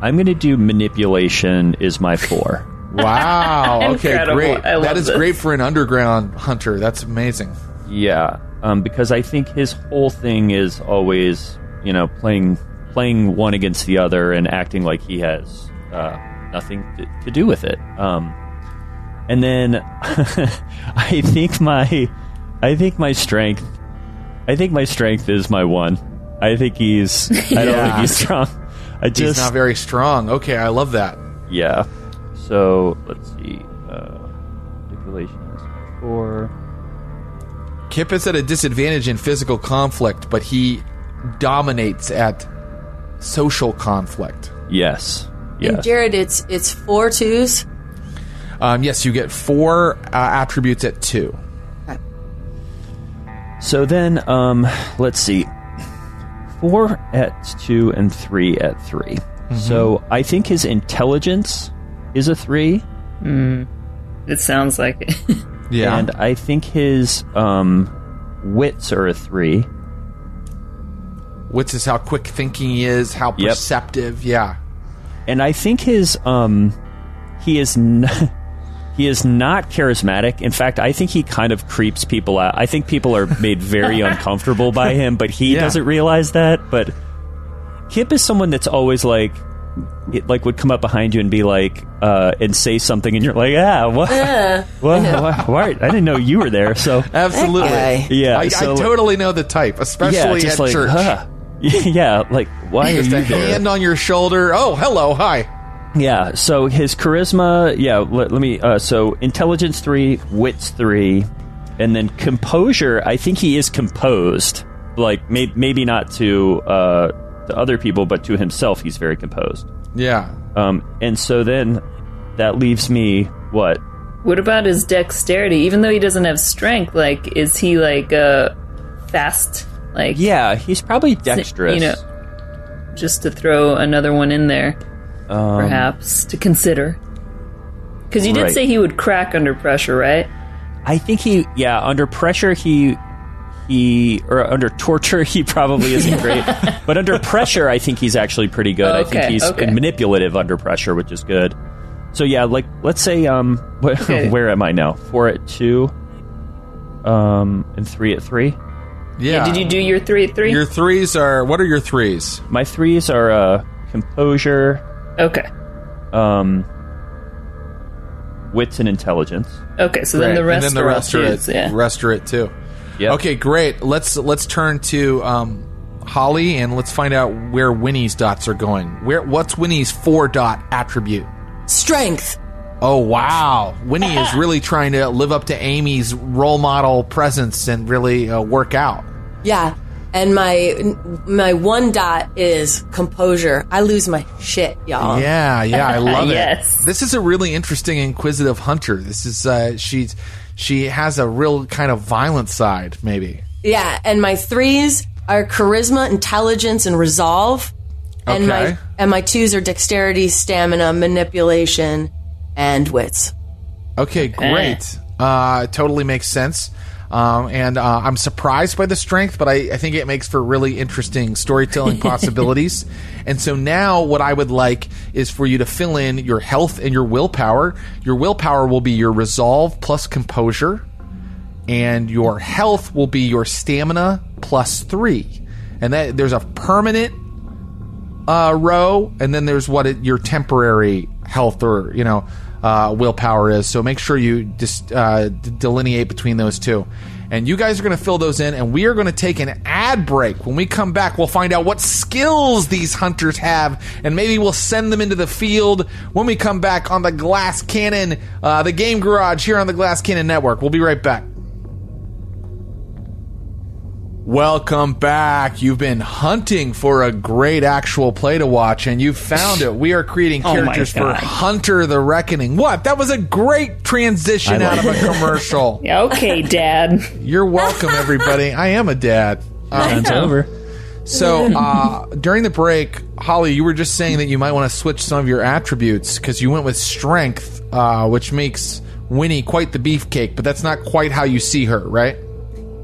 I'm gonna do manipulation is my four. Wow. <laughs> okay, great. I love That is this. great for an underground hunter. That's amazing. Yeah, um, because I think his whole thing is always you know playing playing one against the other and acting like he has uh, nothing to, to do with it. Um, and then <laughs> I think my I think my strength I think my strength is my one. I think he's I don't Yeah. think he's <laughs> strong. I He's just not very strong. Okay, I love that. yeah. So let's see. Uh, manipulation is four. Kip is at a disadvantage in physical conflict, but he dominates at social conflict. Yes. And Yes. Jared, it's it's four twos. Um, yes, you get four uh, attributes at two. So then, um, let's see. Four at two and three at 3 So I think his intelligence is a three, It sounds like it. <laughs> Yeah. and I think his um, wits are a three. Wits is how quick thinking he is, how Yep. perceptive. Yeah. and I think his um he is n- <laughs> he is not charismatic. In fact, I think he kind of creeps people out. I think people are made very <laughs> uncomfortable by him, but he Yeah. doesn't realize that. But Kip is someone that's always like, it, like would come up behind you and be like, uh, and say something, and you're like, ah, what? what? Why, why? I didn't know you were there. So <laughs> Absolutely. Yeah, I, so- I totally know the type, especially yeah, at like, church. huh. <laughs> yeah, like why are Just a hand on your shoulder. Oh, hello, hi. Yeah, so his charisma, yeah, let, let me, uh, so intelligence three, wits three, and then composure, I think he is composed. Like, may, maybe not to, uh, to other people, but to himself, he's very composed. Yeah. Um, and so then that leaves me, what? What about his dexterity? Even though he doesn't have strength, like, is he like uh, fast? Like, Yeah, he's probably dexterous. you know, just to throw another one in there, Um, perhaps to consider. Because you did Right. say he would crack under pressure, right? I think he, yeah, under pressure, he, he, or under torture, <laughs> he probably isn't great. <laughs> but under pressure, I think he's actually pretty good. I think he's okay. manipulative under pressure, which is good. So yeah, like let's say, um, <laughs> wh- Okay. where am I now? Four at two, um, and three at three. Yeah. Did you do your three at three? Your threes are, what are your threes? My threes are uh, composure, okay. um, wits, and intelligence. Okay, so then the rest and then the are rest are twos, it. yeah. Rest are it too. Yep. Okay, great. Let's let's turn to um, Holly and let's find out where Winnie's dots are going. Where what's Winnie's four dot attribute? Strength. Oh wow, Winnie is <laughs> really trying to live up to Amy's role model presence and really uh, work out. Yeah. And my my one dot is composure. I lose my shit, y'all. Yeah, yeah, I <laughs> love Yes. it. This is a really interesting inquisitive hunter. This is uh, she's she has a real kind of violent side, maybe. Yeah, and my threes are charisma, intelligence, and resolve. And Okay. my and my twos are dexterity, stamina, manipulation, and wits. Okay, great. Uh, totally makes sense. Um, and uh, I'm surprised by the strength, but I, I think it makes for really interesting storytelling <laughs> possibilities. And so now, what I would like is for you to fill in your health and your willpower. Your willpower will be your resolve plus composure, and your health will be your stamina plus three. And that there's a permanent uh, row, and then there's what it, your temporary health or you know uh, willpower is. So make sure you just uh, delineate between those two. And you guys are going to fill those in, and we are going to take an ad break. When we come back, we'll find out what skills these hunters have, and maybe we'll send them into the field when we come back on the Glass Cannon, uh, the Game Garage here on the Glass Cannon Network. We'll be right back. Welcome back. You've been hunting for a great actual play to watch, and you've found it. We are creating <laughs> Oh characters for Hunter the Reckoning. What? That was a great transition out of a <laughs> commercial. <laughs> Okay, Dad. You're welcome, everybody. I am a dad. Um, It's over. so uh, during the break, Holly, you were just saying that you might want to switch some of your attributes because you went with strength, uh, which makes Winnie quite the beefcake, but that's not quite how you see her, right?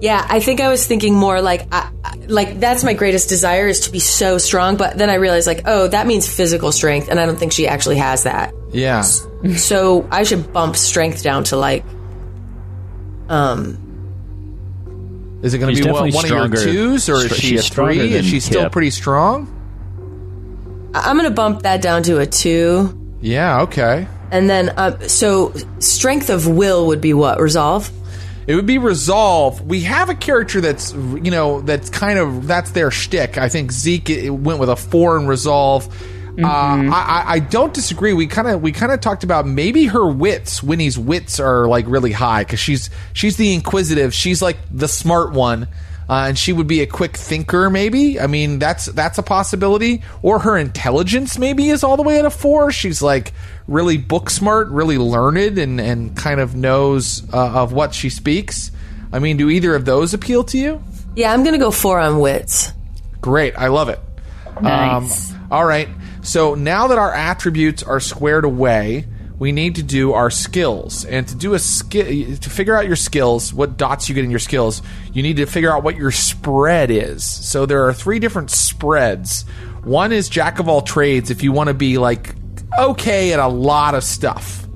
Yeah, I think I was thinking more like, I, I- like that's my greatest desire is to be so strong. But then I realized, like, oh, that means physical strength, and I don't think she actually has that. Yeah. So I should bump strength down to like, um, Is it going to be what, definitely one of your twos, or is she a three? Is she still Kip. pretty strong? I- I'm gonna bump that down to a two, Yeah, okay. and then uh, so strength of will would be what resolve. It would be resolve. We have a character that's you know that's kind of that's their shtick. I think Zeke went with a four in resolve. Uh, I, I- I don't disagree. We kind of we kind of talked about maybe her wits. Winnie's wits are like really high because she's she's the inquisitive. She's like the smart one. Uh, and she would be a quick thinker, maybe. I mean, that's that's a possibility. Or her intelligence, maybe, is all the way at a four. She's like really book smart, really learned, and and kind of knows uh, of what she speaks. I mean, do either of those appeal to you? Yeah, I'm gonna go four on wits. Great, I love it. Nice. Um, all right. So now that our attributes are squared away, we need to do our skills. And to do a skill, to figure out your skills, what dots you get in your skills, you need to figure out what your spread is. So there are three different spreads. One is jack of all trades. If you want to be like okay at a lot of stuff.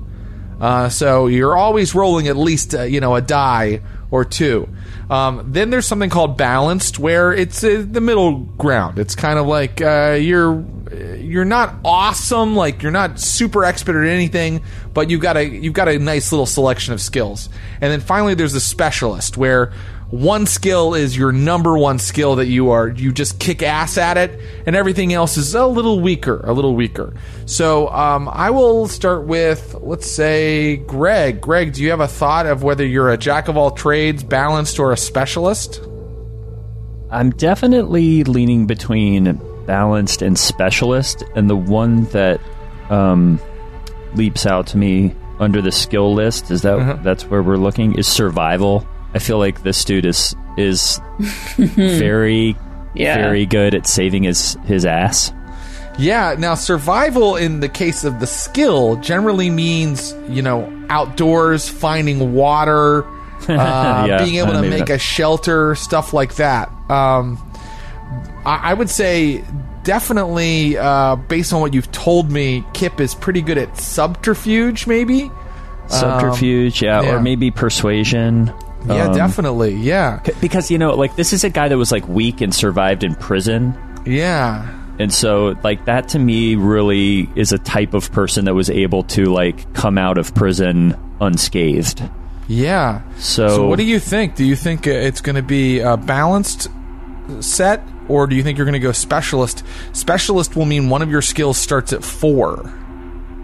Uh, so you're always rolling at least uh, you know a die or two. Um, then there's something called balanced, where it's uh, the middle ground. It's kind of like uh, you're you're not awesome, like you're not super expert at anything, but you've got a you've got a nice little selection of skills. And then finally, there's a specialist, where one skill is your number one skill that you are you just kick ass at it and everything else is a little weaker a little weaker. So um, i will start with let's say greg. Greg do you have a thought of whether you're a jack of all trades balanced or a specialist? I'm definitely leaning between balanced and specialist, and the one that um, leaps out to me under the skill list is that that's where we're looking is survival. I feel like this dude is is <laughs> very Yeah. very good at saving his his ass. Yeah, now survival in the case of the skill generally means, you know, outdoors, finding water, <laughs> uh, Yeah, being able to make that- a shelter, stuff like that. Um, I, I would say definitely, uh, based on what you've told me, Kip is pretty good at subterfuge, maybe? Subterfuge, yeah, yeah. or maybe persuasion. Yeah, Um, definitely. Yeah. c- Because you know, like this is a guy that was like weak and survived in prison. Yeah. And so, like, that to me really is a type of person that was able to, like, come out of prison unscathed. Yeah. So- so what do you think? Do you think uh, it's going to be a balanced set, or do you think you're going to go specialist? Specialist will mean one of your skills starts at four.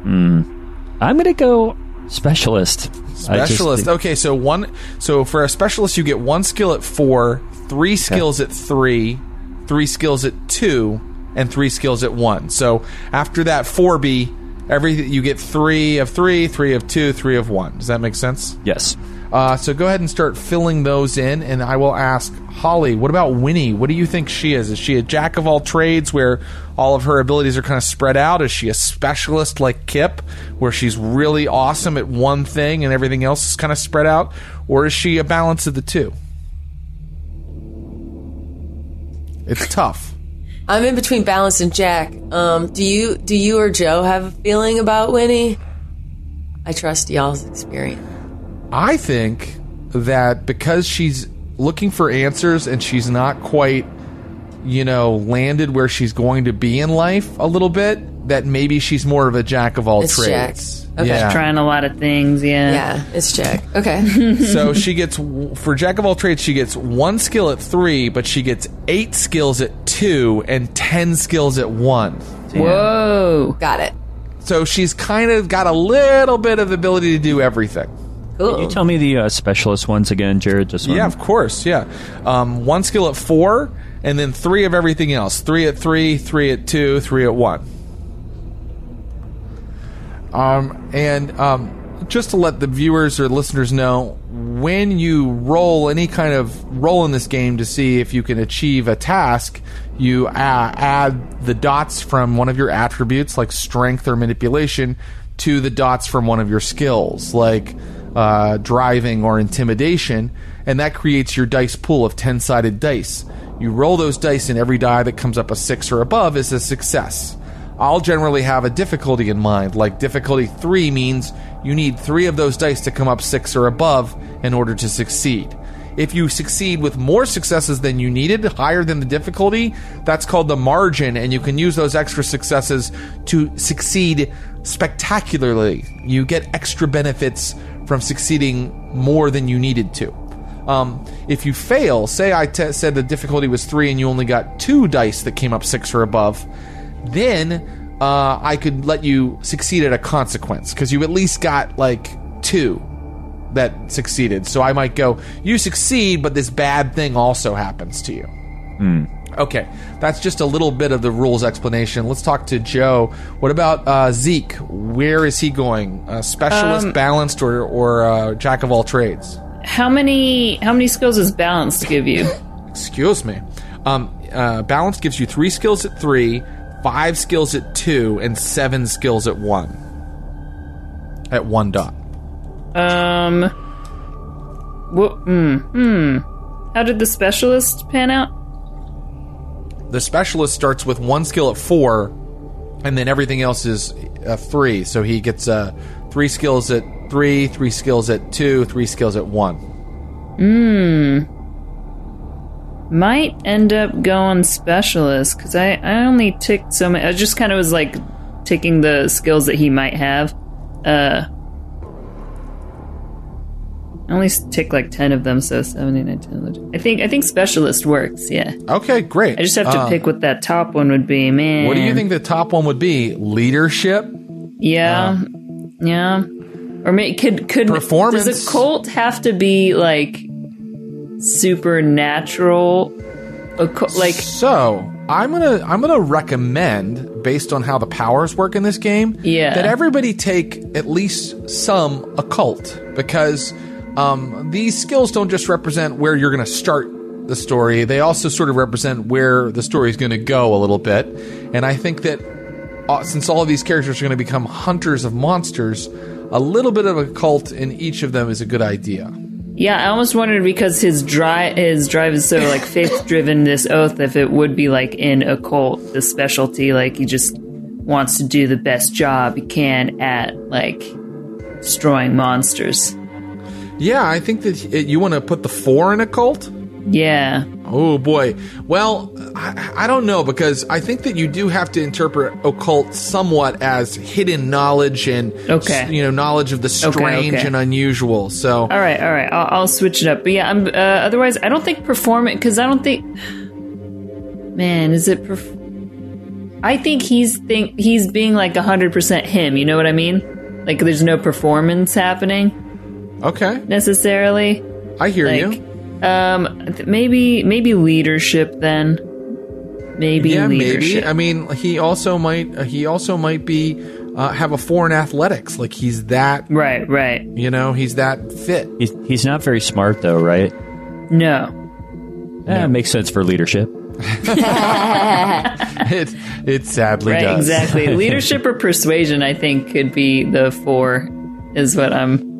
I'm going to go specialist. Just Specialist. Okay, so one. So for a specialist, you get one skill at four, three skills at three, three skills at two, and three skills at one. So after that four B, every you get three of three, three of two, three of one. Does that make sense? yes. Uh, so go ahead and start filling those in, and I will ask Holly. What about Winnie? What do you think she is? Is she a jack of all trades, where all of her abilities are kind of spread out? Is she a specialist like Kip, where she's really awesome at one thing and everything else is kind of spread out, or is she a balance of the two? It's tough. I'm in between Balance and Jack. Um, do you do you or Joe have a feeling about Winnie? I trust y'all's experience. I think that because she's looking for answers and she's not quite, you know, landed where she's going to be in life a little bit, that maybe she's more of a jack of all It's trades. Jack. Okay. Yeah. Trying a lot of things, yeah. Yeah, it's Jack. Okay. <laughs> so she gets for jack of all trades, she gets one skill at three, but she gets eight skills at two and ten skills at one. Whoa. Got it. So she's kind of got a little bit of ability to do everything. Cool. You tell me the uh, specialist ones again, Jared. Just Yeah, of course. Yeah, um, one skill at four, and then three of everything else. Three at three, three at two, three at one. Um, and um, just to let the viewers or listeners know, when you roll any kind of roll in this game to see if you can achieve a task, you uh, add the dots from one of your attributes, like strength or manipulation, to the dots from one of your skills, like uh, driving or intimidation, and that creates your dice pool of 10 sided dice. You roll those dice, and every die that comes up a six or above is a success. I'll generally have a difficulty in mind. Like difficulty three means you need three of those dice to come up six or above in order to succeed. If you succeed with more successes than you needed, higher than the difficulty, that's called the margin, and you can use those extra successes to succeed spectacularly. You get extra benefits from succeeding more than you needed to. Um, if you fail, say I t- said the difficulty was three and you only got two dice that came up six or above, then uh, I could let you succeed at a consequence because you at least got like two that succeeded. So I might go, you succeed, but this bad thing also happens to you. Okay, that's just a little bit of the rules explanation. Let's talk to Joe. What about uh, Zeke? Where is he going? Uh, specialist, balanced, or or uh, jack of all trades? How many how many skills does balance give you? <laughs> Excuse me. Um, uh, balance gives you three skills at three, five skills at two, and seven skills at one. At one dot. Um. What? Hmm. Hmm. How did the specialist pan out? The specialist starts with one skill at four, and then everything else is uh, three. So he gets uh, three skills at three, three skills at two, three skills at one. Mm. Might end up going specialist because I, I only ticked so many. I just kind of was like ticking the skills that he might have. Uh, I only tick like ten of them, so 70, 19, I think I think specialist works. Yeah, Okay, great. I just have to Uh, pick what that top one would be. Man, What do you think the top one would be? Leadership? Yeah, yeah. Or may, could could Performance. Does occult have to be like supernatural? Like So I'm gonna I'm gonna recommend, based on how the powers work in this game, Yeah. that everybody take at least some occult because um, these skills don't just represent where you're gonna start the story; they also sort of represent where the story is going to go a little bit. And I think that uh, since all of these characters are going to become hunters of monsters, a little bit of a cult in each of them is a good idea. yeah, I almost wondered because his drive his drive is so like <laughs> faith driven. This oath, if it would be like in a cult, the specialty, like he just wants to do the best job he can at like destroying monsters. Yeah, I think that you want to put the four in occult. Yeah, Oh boy. Well, I, I don't know because I think that you do have to interpret occult somewhat as hidden knowledge and Okay. you know knowledge of the strange okay. and unusual. So All right, all right. I'll, I'll switch it up. But yeah, I'm. Uh, otherwise, I don't think performance because I don't think. Man, is it? Perf- I think he's think he's being like hundred percent him. You know what I mean? Like, there's no performance happening okay, necessarily. I hear Like, you. um, th- maybe maybe leadership then. Maybe Yeah, leadership. maybe. I mean, he also might uh, he also might be uh, have a foreign athletics. Like he's that right, right. you know he's that fit. He's, he's not very smart, though, right? No. Eh, makes sense for leadership. <laughs> <laughs> It it sadly Right, does. exactly. <laughs> Leadership or persuasion, I think, could be the four. Is what I'm.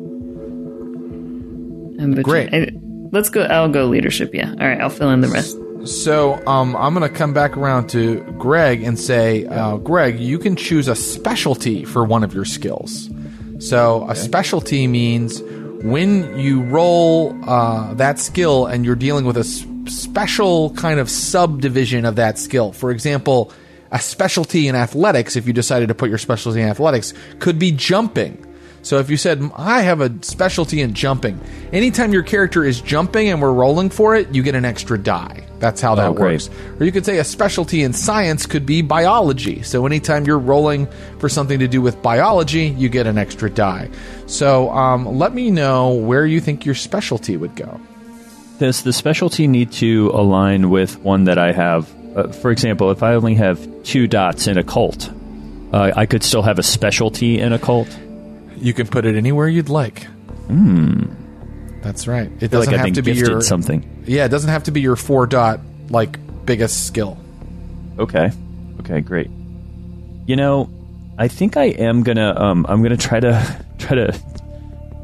I'm between- Great. I- let's go. I'll go leadership. Yeah. All right. I'll fill in the rest. So um, I'm going to come back around to Greg and say, uh, Greg, you can choose a specialty for one of your skills. So a specialty means when you roll uh, that skill and you're dealing with a s- special kind of subdivision of that skill. For example, a specialty in athletics, if you decided to put your specialty in athletics, could be jumping. So if you said, I have a specialty in jumping, anytime your character is jumping and we're rolling for it, you get an extra die. That's how that Oh, works. Or you could say a specialty in science could be biology. So anytime you're rolling for something to do with biology, you get an extra die. So um, let me know where you think your specialty would go. Does the specialty need to align with one that I have? Uh, for example, if I only have two dots in occult, uh, I could still have a specialty in a cult. You can put it anywhere you'd like. Hmm. That's right. It feel like doesn't I've to be your something. Yeah, it doesn't have to be your four dot like biggest skill. Okay. Okay, great. You know, I think I am gonna um I'm gonna try to <laughs> try to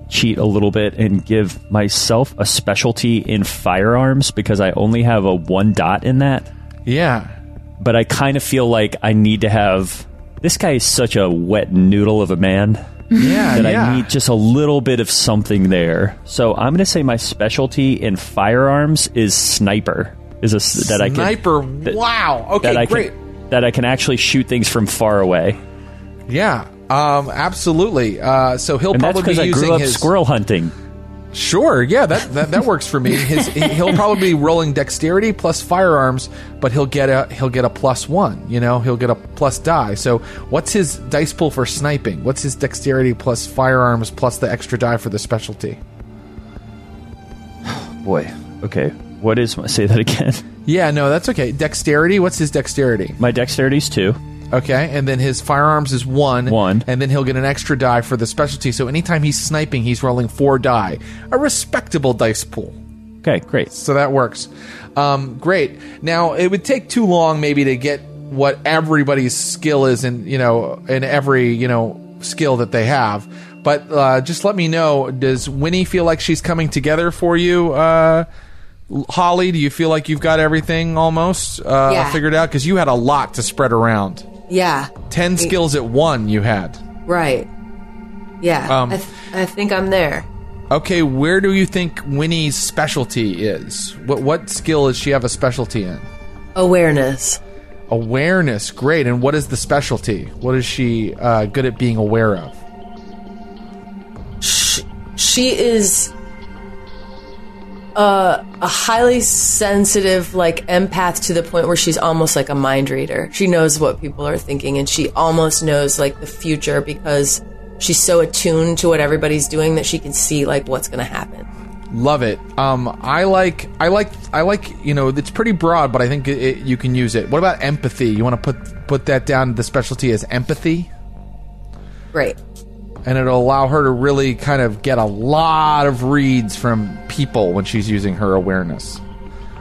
cheat a little bit and give myself a specialty in firearms because I only have a one dot in that. Yeah. But I kind of feel like I need to have this guy is such a wet noodle of a man Yeah. that yeah. I need just a little bit of something there. So I'm going to say my specialty in firearms is sniper. Is a s- that I can Sniper. wow. Okay, that great. can that I can actually shoot things from far away. Yeah. Um, absolutely. Uh, so he'll And that's probably because be I grew up his squirrel hunting. Sure, yeah, that, that that works for me. His he'll probably be rolling dexterity plus firearms, but he'll get a he'll get a plus one. You know, he'll get a plus die. So, what's his dice pool for sniping? What's his dexterity plus firearms plus the extra die for the specialty? <sighs> Boy, okay. What is my, say that again? Yeah, no, that's okay. Dexterity. What's his dexterity? My dexterity's two. Okay, and then his firearms is one. One. and then he'll get an extra die for the specialty. So anytime he's sniping, he's rolling four die, a respectable dice pool. Okay, great. So that works. Um, great. Now it would take too long, maybe, to get what everybody's skill is in you know in every you know skill that they have. But uh, just let me know. Does Winnie feel like she's coming together for you? Uh, Holly, do you feel like you've got everything almost uh, Yeah. figured out? Because you had a lot to spread around. Yeah. Ten skills at one. You had. Right. Yeah. Um, I, th- I think I'm there. Okay, where do you think Winnie's specialty is? What what skill does she have a specialty in? Awareness. Awareness, great. And what is the specialty? What is she uh, good at being aware of? She, she is a, a highly sensitive, like empath to the point where she's almost like a mind reader. She knows what people are thinking, and she almost knows like the future because she's so attuned to what everybody's doing that she can see like what's going to happen. Love it. Um, I like, I like, I like. You know, it's pretty broad, but I think it, it, you can use it. What about empathy? You want to put put that down? The specialty is empathy, Great. And it'll allow her to really kind of get a lot of reads from people when she's using her awareness.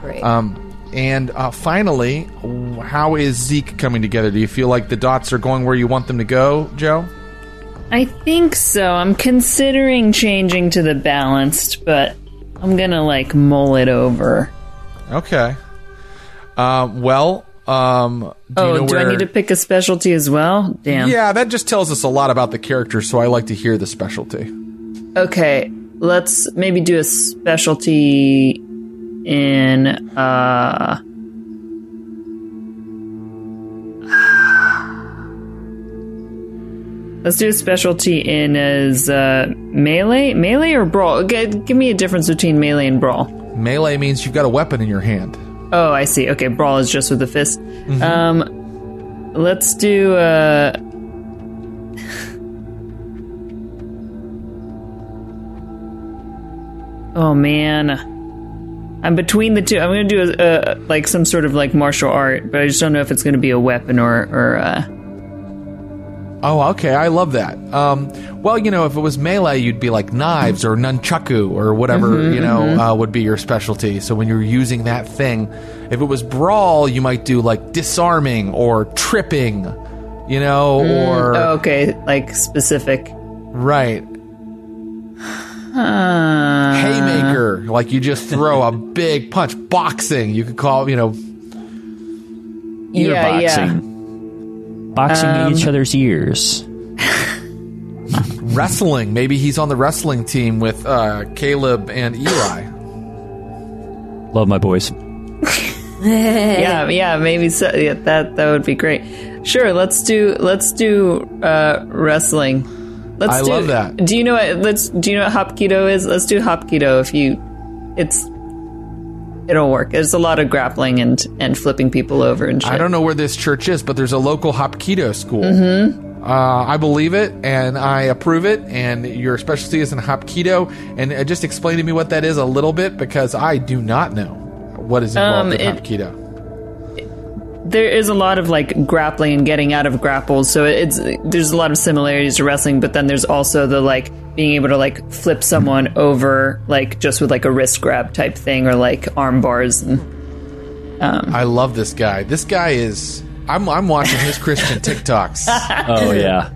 Great. Um, and uh, finally, how is Zeke coming together? Do you feel like the dots are going where you want them to go, Joe? I think so. I'm considering changing to the balanced, but I'm gonna like mull it over. Okay. Uh, well, um, do oh, you know do where... I need to pick a specialty as well? Damn. Yeah, that just tells us a lot about the character, so I like to hear the specialty. Okay, let's maybe do a specialty in uh Let's do a specialty in as uh, melee, melee or brawl. G- give me a difference between melee and brawl. Melee means you've got a weapon in your hand. Oh, I see. Okay, brawl is just with the fist. Mm-hmm. Um, let's do. Uh, <laughs> oh man, I'm between the two. I'm gonna do a, a like some sort of like martial art, but I just don't know if it's gonna be a weapon or or. Uh, Oh, okay. I love that. Um, well, you know, if it was melee, you'd be like knives or nunchaku or whatever, you know, uh, would be your specialty. So when you're using that thing, if it was brawl, you might do like disarming or tripping, you know, or. oh, okay, like specific. Right. Haymaker. Like you just throw a big punch. Boxing. You could call, you know. Yeah, yeah. Boxing. Boxing Um, each other's ears. <laughs> Wrestling. Maybe he's on the wrestling team with uh, Caleb and Eli. Love my boys. <laughs> yeah, yeah, maybe so. Yeah, that that would be great. Sure, let's do let's do uh, wrestling. Let's I do, love that. Do you know what? Let's do you know what hapkido is? Let's do hapkido. If you, it's it'll work. There's a lot of grappling and and flipping people over and shit. I don't know where this church is, but there's a local Hapkido school. Mm-hmm. Uh, I believe it and I approve it. And your specialty is in Hapkido. And uh, just explain to me what that is a little bit because I do not know what is involved Um, in it- Hapkido. There is a lot of like grappling and getting out of grapples so it's there's a lot of similarities to wrestling but then there's also the like being able to like flip someone over like just with like a wrist grab type thing or like arm bars and I love this guy. This guy is. I'm, I'm watching his Christian <laughs> TikToks. Oh yeah.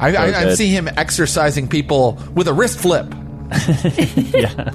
I, I, I see him exercising people with a wrist flip. <laughs> yeah.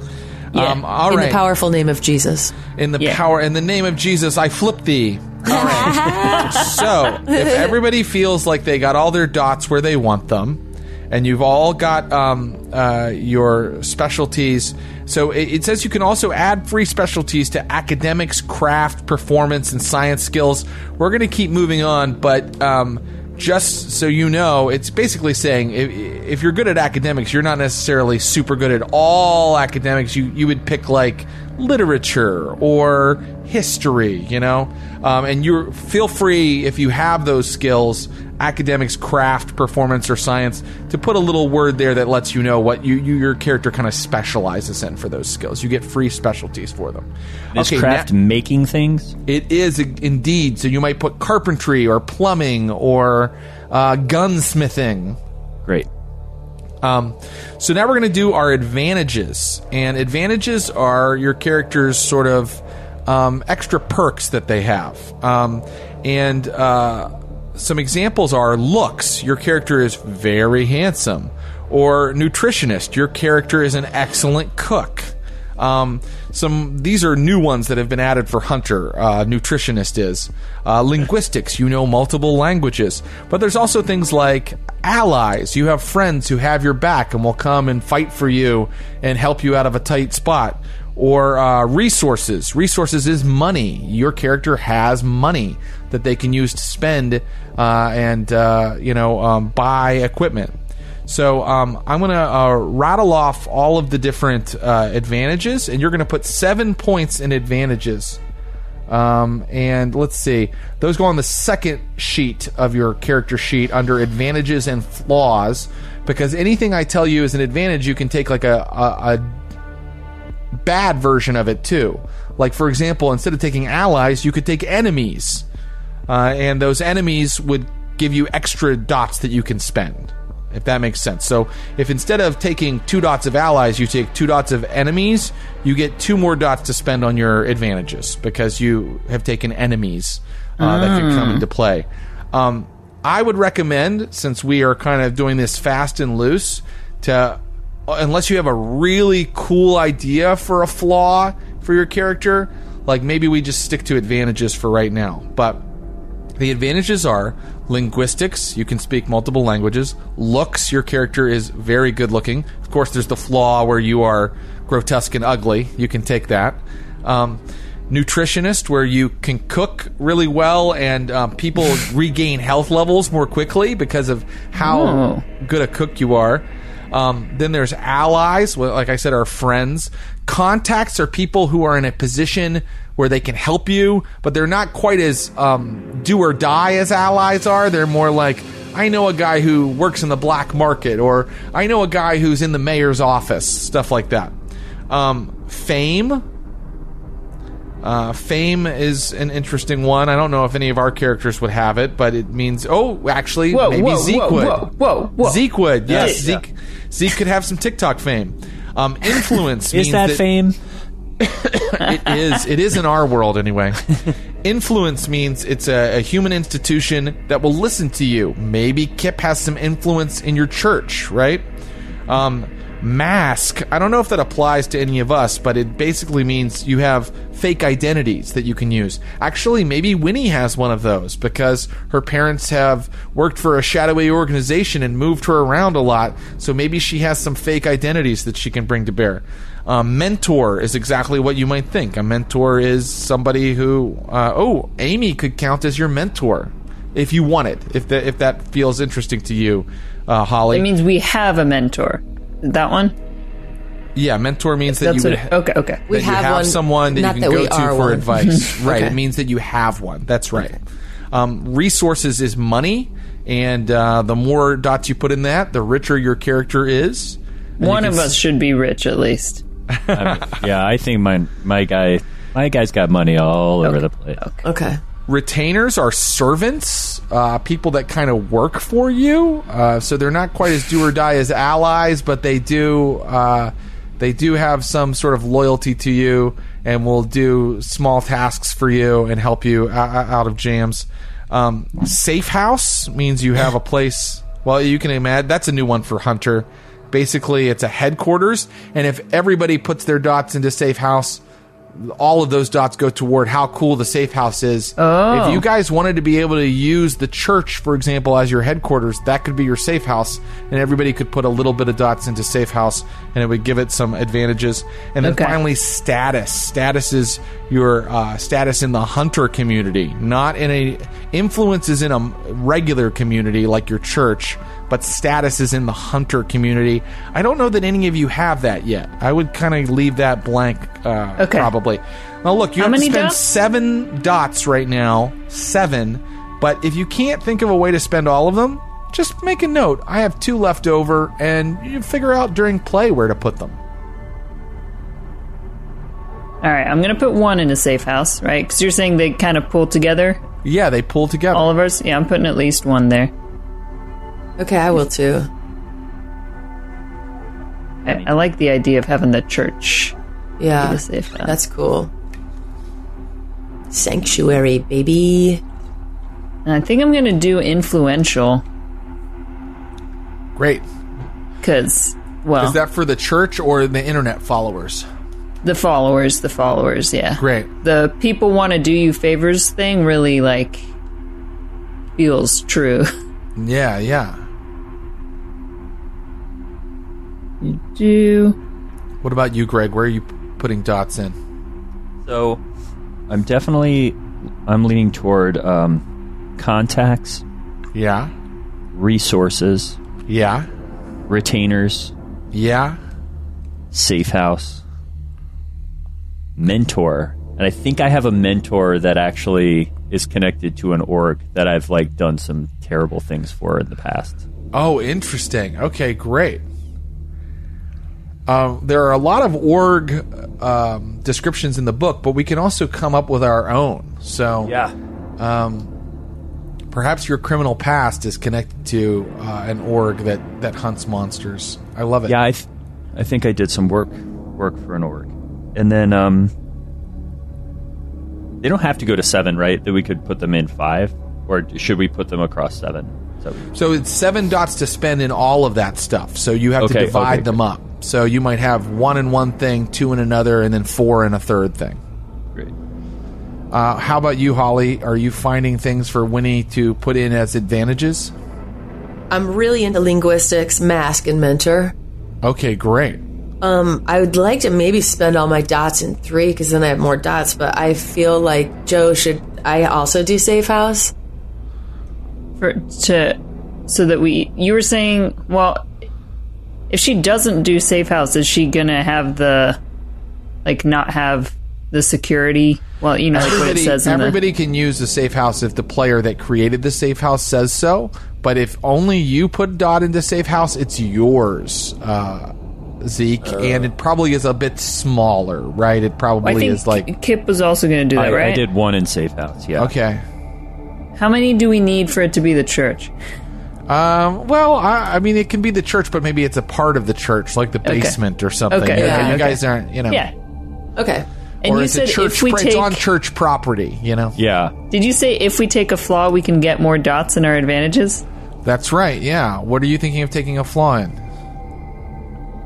Um, all In right. the powerful name of Jesus. In the Yeah. power, in the name of Jesus, I flip thee. All right. <laughs> so, if everybody feels like they got all their dots where they want them, and you've all got um, uh, your specialties, so it, it says you can also add free specialties to academics, craft, performance, and science skills. We're going to keep moving on, but. Um, just so you know, it's basically saying if, if you're good at academics, you're not necessarily super good at all academics. You you would pick like literature or history, you know, um, and you feel free if you have those skills, academics, craft, performance, or science, to put a little word there that lets you know what you, you your character kind of specializes in for those skills. You get free specialties for them. Is Okay, craft na- making things? it is indeed. So you might put carpentry or plumbing or uh, gunsmithing. Great. Um, so now we're going to do our advantages, and advantages are your character's sort of um, extra perks that they have. Um, and uh, some examples are looks. Your character is very handsome, or nutritionist. Your character is an excellent cook. Um, some these are new ones that have been added for Hunter. Uh, nutritionist is uh, linguistics. You know multiple languages, but there's also things like allies. You have friends who have your back and will come and fight for you and help you out of a tight spot. Or uh, resources. Resources is money. Your character has money that they can use to spend uh, and uh, you know um, buy equipment. So um, I'm going to uh, rattle off all of the different uh, advantages, and you're going to put seven points in advantages. Um, and let's see, those go on the second sheet of your character sheet under advantages and flaws. Because anything I tell you is an advantage, you can take like a, a, a bad version of it too. Like for example, instead of taking allies, you could take enemies, uh, and those enemies would give you extra dots that you can spend if that makes sense. So if instead of taking two dots of allies, you take two dots of enemies, you get two more dots to spend on your advantages because you have taken enemies uh, that can come into play. Um, I would recommend, since we are kind of doing this fast and loose, to unless you have a really cool idea for a flaw for your character, like maybe we just stick to advantages for right now. But the advantages are linguistics, you can speak multiple languages. Looks, your character is very good looking. Of course, there's the flaw where you are grotesque and ugly. You can take that. Um, nutritionist, where you can cook really well and um, people <sighs> regain health levels more quickly because of how Oh. good a cook you are. Um, then there's allies, like I said, our friends. Contacts are people who are in a position where they can help you, but they're not quite as um, do or die as allies are. They're more like, I know a guy who works in the black market, or I know a guy who's in the mayor's office, stuff like that. Um, fame. Uh, fame is an interesting one. I don't know if any of our characters would have it, but it means oh, actually, Whoa, maybe whoa, Zeke whoa, would. whoa, whoa, whoa. Zeke would. Yes, Yeah. Zeke. Zeke could have some TikTok fame. Um, influence <laughs> means Is that fame? <laughs> it is. It is in our world anyway. <laughs> influence means it's a, a human institution that will listen to you. Maybe Kip has some influence in your church, right? Um, mask. I don't know if that applies to any of us, but it basically means you have fake identities that you can use. Actually, maybe Winnie has one of those because her parents have worked for a shadowy organization and moved her around a lot. So maybe she has some fake identities that she can bring to bear. Um, mentor is exactly what you might think. A mentor is somebody who, uh, oh, Amy could count as your mentor if you want it. If that if that feels interesting to you, uh, Holly. It means we have a mentor. That one? yeah, mentor means that That's you what would it, okay, okay. that We you have have one, someone that you can we go to for one. advice. <laughs> right. It means that you have one. That's right. Um, resources is money, and uh, the more dots you put in that, the richer your character is. And One of can us should be rich at least. <laughs> I mean, yeah, I think my my guy my guy's got money all over the place. Okay. Retainers are servants, uh, people that kind of work for you. Uh, so they're not quite as do or die as allies, but they do uh, they do have some sort of loyalty to you and will do small tasks for you and help you out of jams. Um, safe house means you have a place. Well, you can imagine that's a new one for Hunter. Basically, it's a headquarters, and if everybody puts their dots into safe house, all of those dots go toward how cool the safe house is. Oh. If you guys wanted to be able to use the church, for example, as your headquarters, that could be your safe house, and everybody could put a little bit of dots into safe house, and it would give it some advantages. And then Okay. finally, status. Status is your uh, status in the hunter community, not in a influence is in a regular community like your church. But status is in the hunter community. I don't know that any of you have that yet. I would kind of leave that blank, uh, Okay. probably. Now, look, you How have to spend dots? seven dots right now. Seven. But if you can't think of a way to spend all of them, just make a note. I have two left over, and you figure out during play where to put them. All right, I'm going to put one in a safe house, right? Because you're saying they kind of pull together, Yeah, they pull together. all of ours? Yeah, I'm putting at least one there. Okay, I will too. I, I like the idea of having the church. Yeah. the safe. That's cool. Sanctuary, baby. And I think I'm going to do influential Great. because, well, Is that for the church or the internet followers? The followers, the followers, yeah. Great. The people want to do you favors thing really like feels true. <laughs> Yeah, yeah. You do What about you, Greg? Where are you putting dots in? So, I'm definitely I'm leaning toward um, contacts, Yeah, resources, yeah, retainers, yeah. safe house, mentor, and I think I have a mentor that actually is connected to an org that I've like done some terrible things for in the past. Oh, interesting. Okay, great. Um, there are a lot of org um, descriptions in the book, but we can also come up with our own. So, Yeah. perhaps your criminal past is connected to uh, an org that, that hunts monsters. I love it. Yeah, I, th- I think I did some work work for an org, and then um, they don't have to go to seven, right? That we could put them in five, or should we put them across seven? So So it's seven dots to spend in all of that stuff. So you have to divide okay, them good. up. So you might have one in one thing, two in another, and then four in a third thing. great. Uh, how about you, Holly? Are you finding things for Winnie to put in as advantages? I'm really into linguistics, mask, and mentor. Okay, great. Um, I would like to maybe spend all my dots in three because then I have more dots. But I feel like Joe should. I also do safe house. For to so that we you were saying well if she doesn't do safe house is she gonna have the like not have the security well you know like what it Everybody, says in the can use the safe house if the player that created the safe house says so. But if only you put dot into safe house, it's yours, uh, Zeke, and it probably is a bit smaller, right? It probably I think is like Kip was also going to do I, that, right? I did one in safe house. Yeah. okay. How many do we need for it to be the church? Um, well, I, I mean, it can be the church, but maybe it's a part of the church, like the basement or something. Okay, You, yeah, you okay. guys aren't, you know, Yeah, Okay. and or you it's said a church. if we it's take on church property. You know, Yeah. did you say if we take a flaw we can get more dots in our advantages? that's right. Yeah. What are you thinking of taking a flaw in?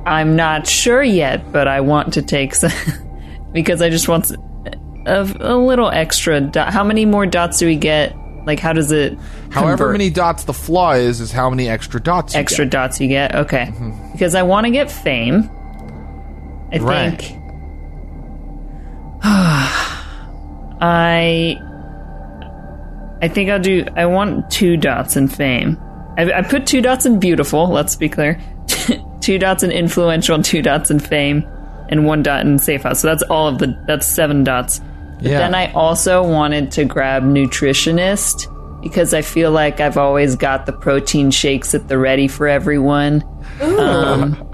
I'm not sure yet, but I want to take some <laughs> because I just want a, a little extra. Dot. How many more dots do we get? Like, how does it? However convert? many dots the flaw is, is how many extra dots. You extra dots you get. Okay, Mm-hmm. because I want to get fame. I Right. think. <sighs> I. I think I'll do. I want two dots in fame. I, I put two dots in beautiful. Let's be clear. <laughs> two dots in influential, two dots in fame, and one dot in safe house. So that's all of the. That's seven dots. But Yeah. then I also wanted to grab nutritionist because I feel like I've always got the protein shakes at the ready for everyone.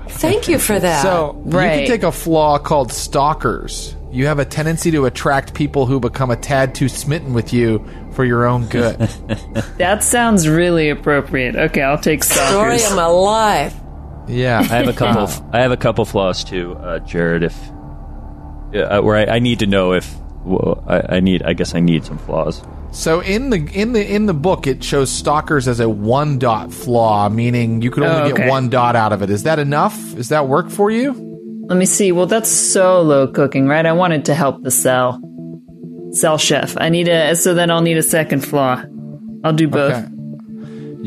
Thank you for that. So you Right. can take a flaw called stalkers. You have a tendency to attract people who become a tad too smitten with you for your own good. <laughs> <laughs> That sounds really appropriate. Okay, I'll take story of my life. yeah. I have a couple. Of, I have a couple flaws too, uh, Jared. If uh, where I, I need to know if well, I, I need. I guess I need some flaws. So in the in the in the book, it shows stalkers as a one dot flaw, meaning you could only Oh, get one dot out of it. Is that enough? Is that work for you? Let me see. Well, that's so low cooking, right? I wanted to help the cell. Cell chef. I need a. So then I'll need a second flaw. I'll do both. Okay.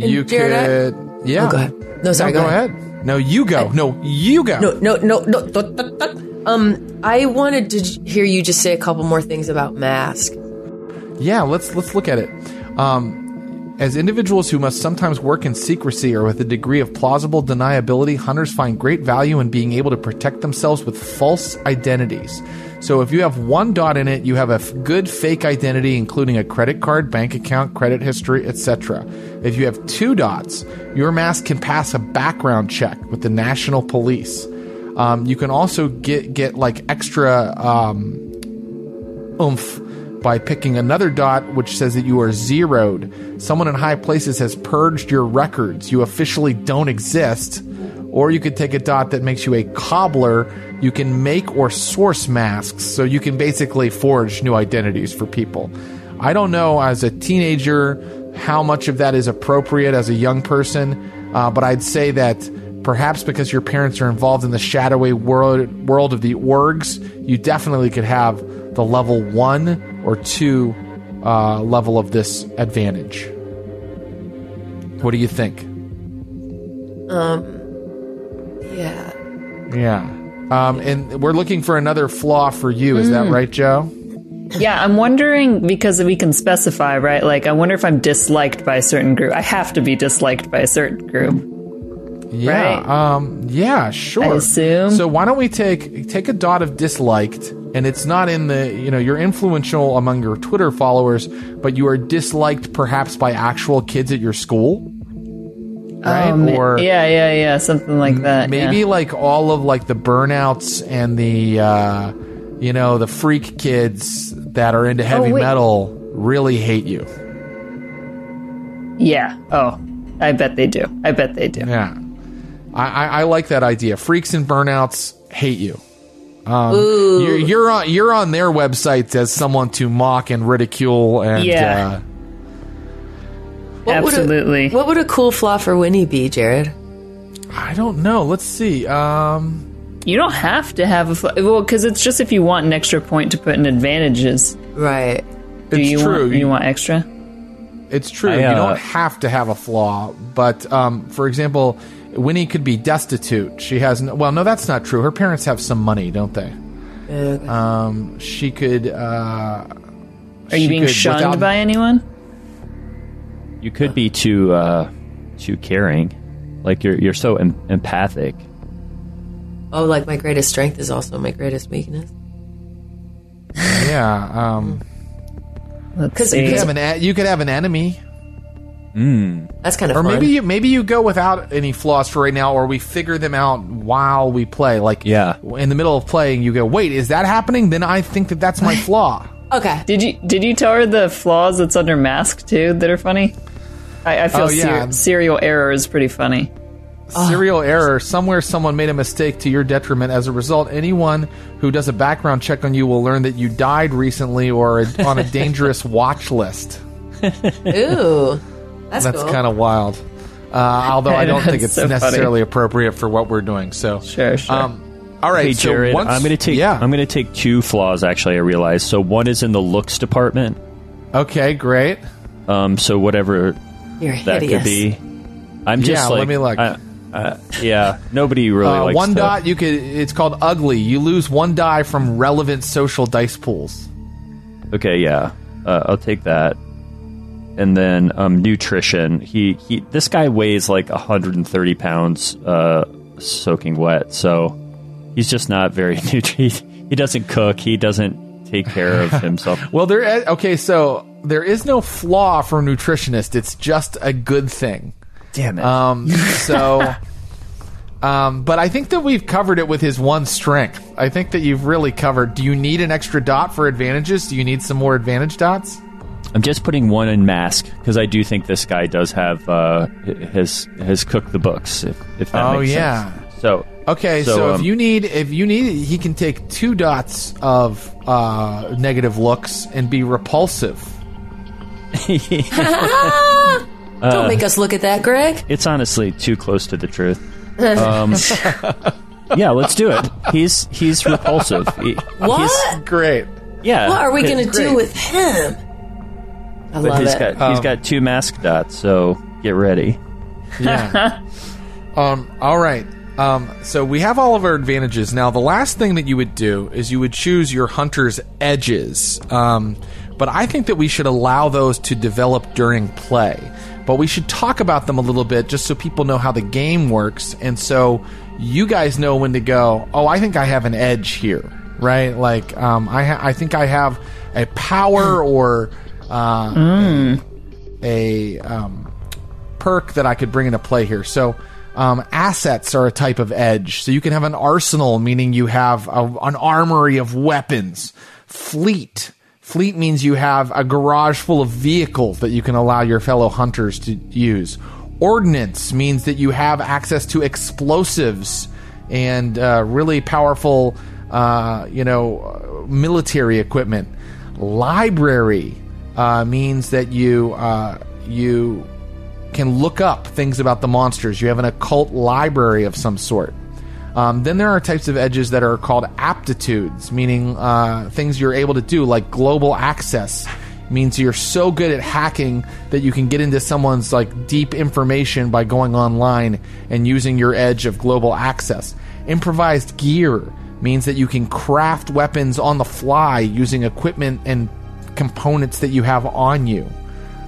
You Jared, could. Yeah. Oh, go ahead. No, sorry, No, go go ahead. ahead. No, you go. No, you go. No, no, no, no. no, no, no. Um, I wanted to hear you just say a couple more things about mask. Yeah, let's let's look at it. Um, as individuals who must sometimes work in secrecy or with a degree of plausible deniability, hunters find great value in being able to protect themselves with false identities. So if you have one dot in it, you have a f- good fake identity, including a credit card, bank account, credit history, etc. If you have two dots, your mask can pass a background check with the national police. Um, you can also get get like extra um, oomph by picking another dot which says that you are zeroed. Someone in high places has purged your records. You officially don't exist. Or you could take a dot that makes you a cobbler. You can make or source masks, so you can basically forge new identities for people. I don't know as a teenager how much of that is appropriate as a young person, uh, but I'd say that perhaps because your parents are involved in the shadowy world world of the orgs, you definitely could have the level one or two uh, level of this advantage. What do you think? Um, yeah. Yeah. Um, and we're looking for another flaw for you. Is that right, Joe? Yeah, I'm wondering because we can specify, right? Like, I wonder if I'm disliked by a certain group. I have to be disliked by a certain group. Yeah. Right. Um, yeah, sure. I assume. So why don't we take take a dot of disliked, and it's not in the you know you're influential among your Twitter followers, but you are disliked perhaps by actual kids at your school, right? Um, or yeah, yeah, yeah, something like that. maybe yeah. like all of like the burnouts and the uh, you know the freak kids that are into heavy wait. metal really hate you. Yeah. Oh, I bet they do. I bet they do. Yeah, I, I, I like that idea. Freaks and burnouts hate you. Um, you're, you're on you're on their websites as someone to mock and ridicule and Yeah. uh, What would a- Absolutely. what would a cool flaw for Winnie be, Jared? I don't know. Let's see. Um, You don't have to have a fl- well, because it's just if you want an extra point to put in advantages. Right. Do it's you true. want you want extra? It's true. I, you uh, don't have to have a flaw, but um, for example, Winnie could be destitute. She has no, well, no, that's not true. Her parents have some money, don't they? Um, she could. Uh, Are you being shunned by anyone? You could be too uh, too caring, like you're you're so em- empathic. Oh, like my greatest strength is also my greatest weakness. Yeah. Um, <laughs> Let's 'Cause see. you could have an e- you could have an enemy, That's kind of or fun. maybe you maybe you go without any flaws for right now, or we figure them out while we play. Like Yeah. in the middle of playing, you go, "Wait, is that happening?" Then I think that that's my <laughs> flaw. okay. Did you did you tell her the flaws that's under mask too that are funny? I, I feel Oh, yeah. ser- serial error is pretty funny. Serial error. Somewhere someone made a mistake to your detriment. As a result, anyone who does a background check on you will learn that you died recently or are <laughs> on a dangerous watch list. <laughs> Ooh. That's, That's cool. kind of wild. Uh, although I <laughs> don't think it's so funny. necessarily appropriate for what we're doing. So Sure, sure. Um, all right, Hey so Jared, once- I'm gonna take Yeah. I'm gonna take two flaws. Actually, I realize. So one is in the looks department. okay, great. Um, so whatever You're that hideous. could be. I'm just Yeah, like, let me look. uh, uh, yeah, nobody really Uh, likes one to- dot. You could. It's called ugly. You lose one die from relevant social dice pools. Okay, yeah, uh, I'll take that. And then um, nutrition. He he. This guy weighs like 130 pounds, uh, soaking wet. So he's just not very <laughs> nutri. He doesn't cook. He doesn't take care of <laughs> himself. Well, there. is- Okay, so there is no flaw for nutritionist. It's just a good thing. Damn it. Um, <laughs> so, um, but I think that we've covered it with his one strength. I think that you've really covered. Do you need an extra dot for advantages? Do you need some more advantage dots? I'm just putting one in mask because I do think this guy does have uh, has has cooked the books. If, if that Oh, makes yeah. sense. So Okay, so, if um, you need, if you need, he can take two dots of uh, negative looks and be repulsive. <laughs> Don't make us look at that, Greg. it's honestly too close to the truth. <laughs> Um, yeah, let's do it. He's he's repulsive. He- What? Great. yeah. What are we going to do with him? I But love he's it. got Um, he's got two mask dots. So get ready. Yeah. <laughs> um. All right. Um. So we have all of our advantages now. The last thing that you would do is you would choose your hunter's edges. Um. But I think that we should allow those to develop during play. But we should talk about them a little bit just so people know how the game works, and so you guys know when to go. Oh, I think I have an edge here, right? Like, um, I ha- I think I have a power or uh, a um, perk that I could bring into play here. So, um, assets are a type of edge. So you can have an arsenal, meaning you have a, an armory of weapons. Fleet. Fleet means you have a garage full of vehicles that you can allow your fellow hunters to use. Ordnance means that you have access to explosives and uh, really powerful, uh, you know, military equipment. Library uh, means that you uh, you can look up things about the monsters. You have an occult library of some sort. Um, then there are types of edges that are called aptitudes, meaning uh, things you're able to do, like global access. Means you're so good at hacking that you can get into someone's like deep information by going online and using your edge of global access. Improvised gear means that you can craft weapons on the fly using equipment and components that you have on you.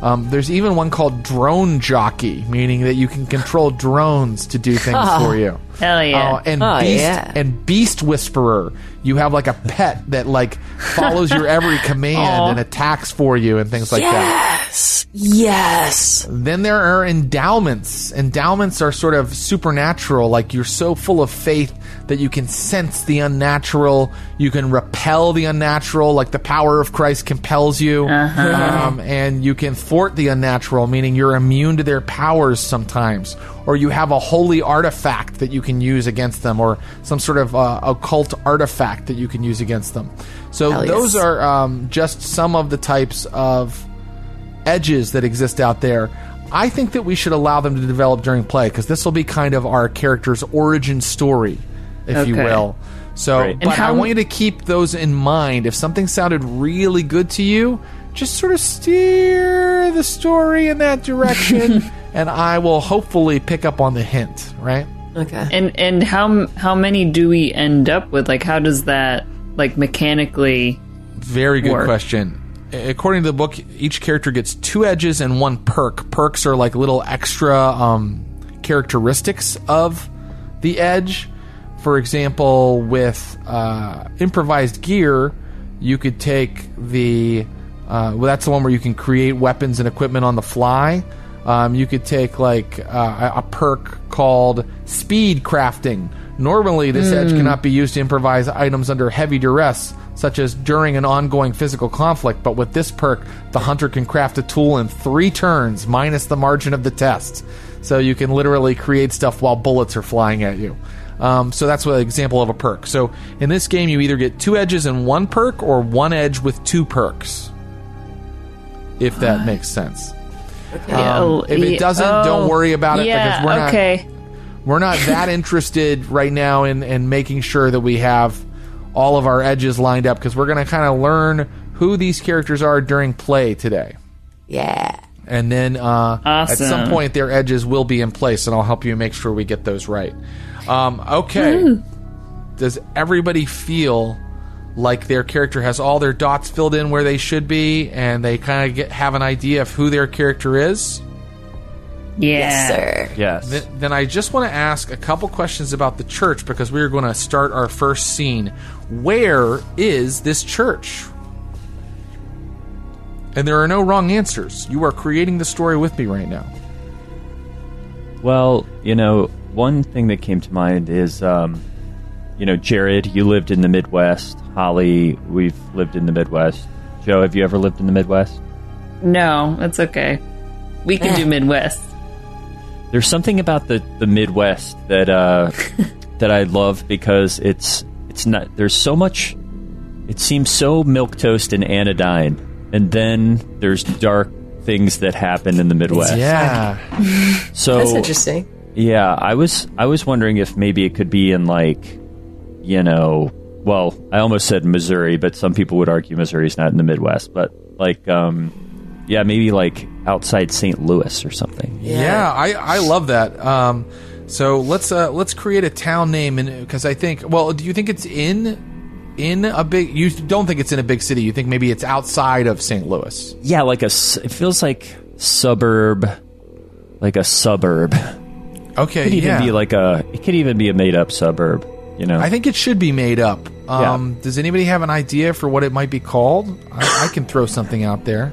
Um, there's even one called drone jockey, meaning that you can control drones to do things <laughs> for you. Hell yeah. Uh, and Oh, beast yeah. and beast whisperer, you have like a pet that like follows your every <laughs> command and attacks for you and things like that. Yes. Yes. Then there are endowments. Endowments are sort of supernatural, like you're so full of faith that you can sense the unnatural, you can repel the unnatural, like the power of Christ compels you, um, and you can thwart the unnatural, meaning you're immune to their powers sometimes, or you have a holy artifact that you can use against them, or some sort of uh, occult artifact that you can use against them. So Hell yes. those are um, just some of the types of edges that exist out there. I think that we should allow them to develop during play because this will be kind of our character's origin story, if you Okay. will. So, Right. And but I want you to keep those in mind. If something sounded really good to you, just sort of steer the story in that direction, <laughs> and I will hopefully pick up on the hint. Right? Okay. And and how how many do we end up with? Like, how does that like mechanically? Very good Work. question. According to the book, each character gets two edges and one perk. Perks are like little extra um, characteristics of the edge. For example, with uh, improvised gear, you could take the. Uh, well, that's the one where you can create weapons and equipment on the fly. Um, you could take like uh, a perk called speed crafting. Normally, this edge cannot be used to improvise items under heavy duress, such as during an ongoing physical conflict. But with this perk, the hunter can craft a tool in three turns, minus the margin of the test. So you can literally create stuff while bullets are flying at you. Um, so that's an example of a perk. So in this game, you either get two edges and one perk, or one edge with two perks. If that makes sense. Um, oh, if it doesn't, don't oh, worry about it yeah, because we're not okay. we're not that interested right now in, in making sure that we have all of our edges lined up because we're going to kind of learn who these characters are during play today. Yeah. And then uh, at some point, their edges will be in place, and I'll help you make sure we get those right. Um, okay. Does everybody feel like their character has all their dots filled in where they should be, and they kind of have an idea of who their character is? Yeah. Yes, sir. Yes. Th- then I just want to ask a couple questions about the church because we are going to start our first scene. Where is this church? And there are no wrong answers. You are creating the story with me right now. Well, you know, one thing that came to mind is, um, you know, Jared, you lived in the Midwest. Holly, we've lived in the Midwest. Joe, have you ever lived in the Midwest? No, that's okay. We can do Midwest. There's something about the, the Midwest that uh, <laughs> that I love because it's it's not there's so much. It seems so milk toast and anodyne, and then there's dark things that happen in the Midwest. Yeah. So That's interesting. Yeah, I was I was wondering if maybe it could be in like, you know, well, I almost said Missouri, but some people would argue Missouri's not in the Midwest, but like um yeah, maybe like outside St. Louis or something. Yeah, I, I love that. Um, so let's uh, let's create a town name in because I think. Well, do you think it's in in a big? You don't think it's in a big city? You think maybe it's outside of St. Louis? Yeah, like a it feels like suburb like a suburb. Okay, It could even yeah. be like a it could even be a made up suburb, you know. I think it should be made up. Um, Does anybody have an idea for what it might be called? I, I can throw something out there.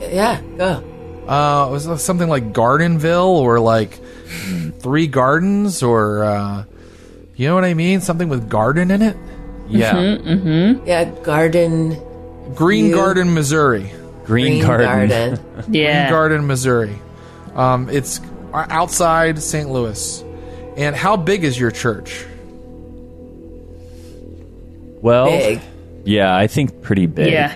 Yeah, go. Uh, was it something like Gardenville or like Three Gardens or uh, you know what I mean? Something with garden in it. yeah. Yeah, garden. Green You- Garden, Missouri. Green, Green garden. garden. <laughs> Yeah. Green Garden, Missouri. Um, it's outside St. Louis. And how big is your church? Well, Big. yeah, I think pretty big. Yeah.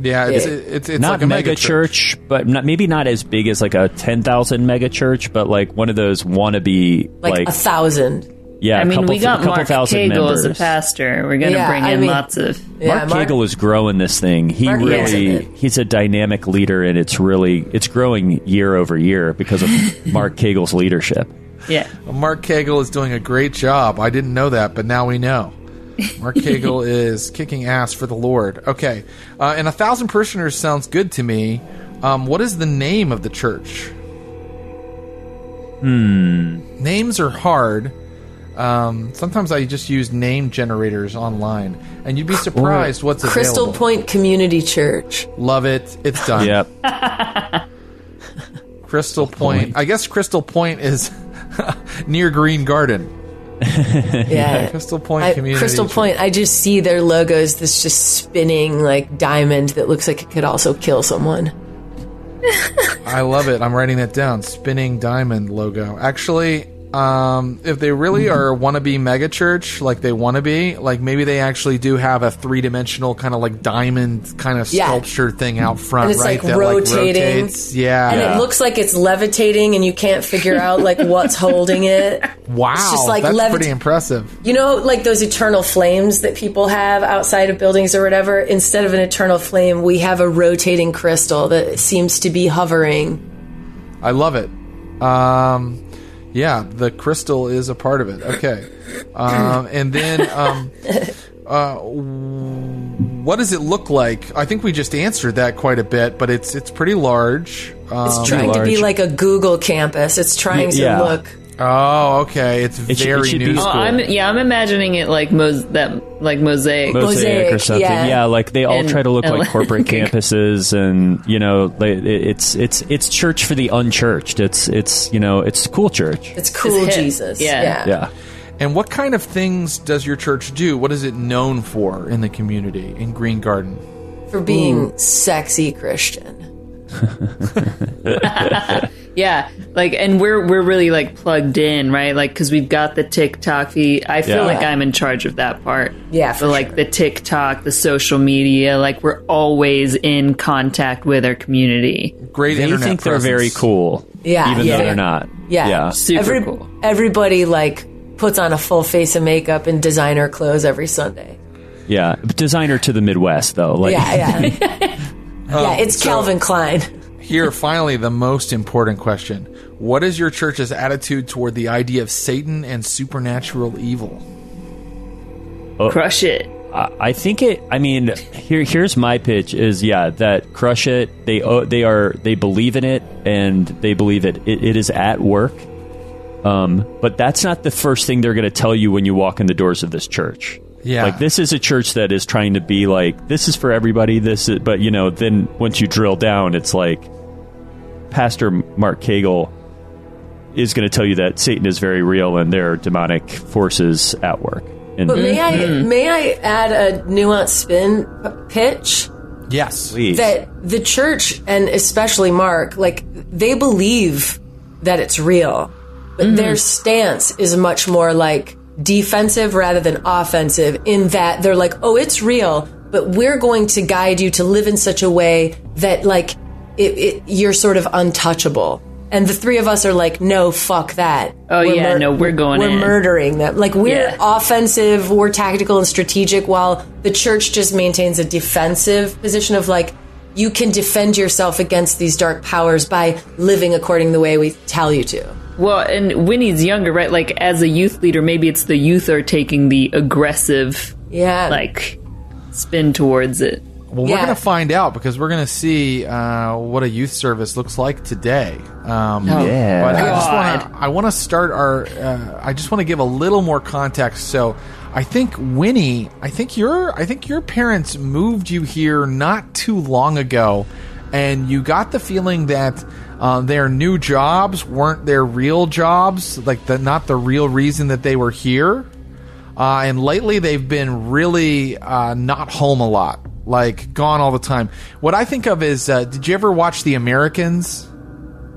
Yeah, it's Yeah. it's, it's not like a mega church, but not, maybe not as big as like a ten thousand mega church, but like one of those wannabe like, like, a thousand. yeah. I mean, couple, we got a couple Mark thousand Cagle as a pastor. We're going to Yeah, bring I in mean- lots of. Yeah, Mark Cagle is growing this thing. He Mark really he's a dynamic leader, and it's really it's growing year over year because of <laughs> Mark Cagle's leadership. Yeah. Mark Cagle is doing a great job. I didn't know that, but now we know. Mark Cagle <laughs> is kicking ass for the Lord. Okay, uh, and a thousand parishioners sounds good to me. Um, what is the name of the church? Hmm. Names are hard. Um, sometimes I just use name generators online, and you'd be surprised what's available. Crystal available. Point Community Church. Love it. It's done. Yep. <laughs> Crystal Point. I guess Crystal Point is <laughs> near Green Garden. <laughs> Yeah. Crystal Point I- Community. Crystal. Point. I just see their logos. This just spinning like diamond that looks like it could also kill someone. I love it. I'm writing that down. Spinning diamond logo. Actually, um, if they really Mm-hmm. are be mega church, like they want to be, like maybe they actually do have a three dimensional kind of like diamond kind of Yeah. sculpture thing out front, And it's, right? like, rotating. rotates. Yeah. And it looks like it's levitating, and you can't figure out like what's <laughs> holding it. wow. it's just like that's levit- pretty impressive. You know, like those eternal flames that people have outside of buildings or whatever. Instead of an eternal flame, we have a rotating crystal that seems to be hovering. I love it. Um, yeah, the crystal is a part of it. Okay. Um, and then, um, <laughs> uh, what does it look like? I think we just answered that quite a bit, but it's it's pretty large. Um, It's trying to be like a Google campus. It's trying to Yeah. look. Oh, okay. It's It should- it very should be new school. Oh. I'm yeah. I'm imagining it like mos- that like mosaic. Mosaic, or something. yeah. Yeah. like they all And- try to look like like- corporate <laughs> campuses, and you know, like, it's it's it's church for the unchurched. It's it's you know, it's cool church. It's cool hip. Jesus. Yeah. Yeah. And what kind of things does your church do? What is it known for in the community in Green Garden? For being sexy Christian. <laughs> Yeah, like, and we're we're really like plugged in, right? Like, because we've got the TikTok feed. I feel Yeah. like I'm in charge of that part. Yeah, so for like sure. the TikTok, the social media, like we're always in contact with our community. Great They internet think they're very cool. Yeah, Even yeah. though they're not. Yeah. Yeah. Super cool. Everybody like puts on a full face of makeup and designer clothes every Sunday. Yeah. Designer to the Midwest though. Like Yeah, yeah. <laughs> yeah, it's so- Calvin Klein. Here, finally, the most important question. What is your church's attitude toward the idea of Satan and supernatural evil? Crush it. I I think it. I mean, here here's my pitch: is yeah, that crush it. They oh, they are they believe in it and they believe it. It, it is at work. Um, but that's not the first thing they're going to tell you when you walk in the doors of this church. Yeah. like this is a church that is trying to be like this is for everybody. This is, but you know, then once you drill down, it's like Pastor Mark Cagle is going to tell you that Satan is very real and there are demonic forces at work. And But may I mm-hmm. may I add a nuanced spin p- pitch Yes. please, that the church and especially Mark like they believe that it's real, but mm-hmm. their stance is much more like defensive rather than offensive in that they're like, "Oh, it's real, but we're going to guide you to live in such a way that like it, it, you're sort of untouchable." And the three of us are like, "No, fuck that." Oh, yeah, no, we're going We're in. murdering them. Like we're Yeah. offensive, we're tactical and strategic, while the church just maintains a defensive position of like, you can defend yourself against these dark powers by living according the way we tell you to. Well, and Winnie's younger, right? Like as a youth leader, maybe it's the youth are taking the aggressive, Yeah. like spin towards it. Well, we're going to find out because we're going to see uh, what a youth service looks like today. Um, Yeah. But I just want to I want to start our uh, I just want to give a little more context. So, I think Winnie, I think your I think your parents moved you here not too long ago, and you got the feeling that uh, their new jobs weren't their real jobs, like the not the real reason that they were here. Uh, and lately, they've been really uh, not home a lot, like gone all the time. What I think of is, uh, did you ever watch The Americans?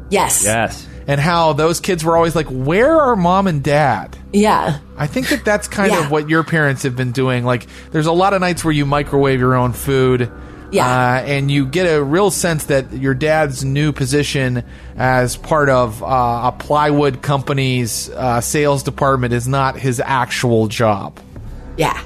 yes. yes. And how those kids were always like, "Where are mom and dad?" Yeah. I think that that's kind Yeah. of what your parents have been doing. Like, there's a lot of nights where you microwave your own food. Yeah. Uh, and you get a real sense that your dad's new position as part of uh, a plywood company's uh, sales department is not his actual job. Yeah.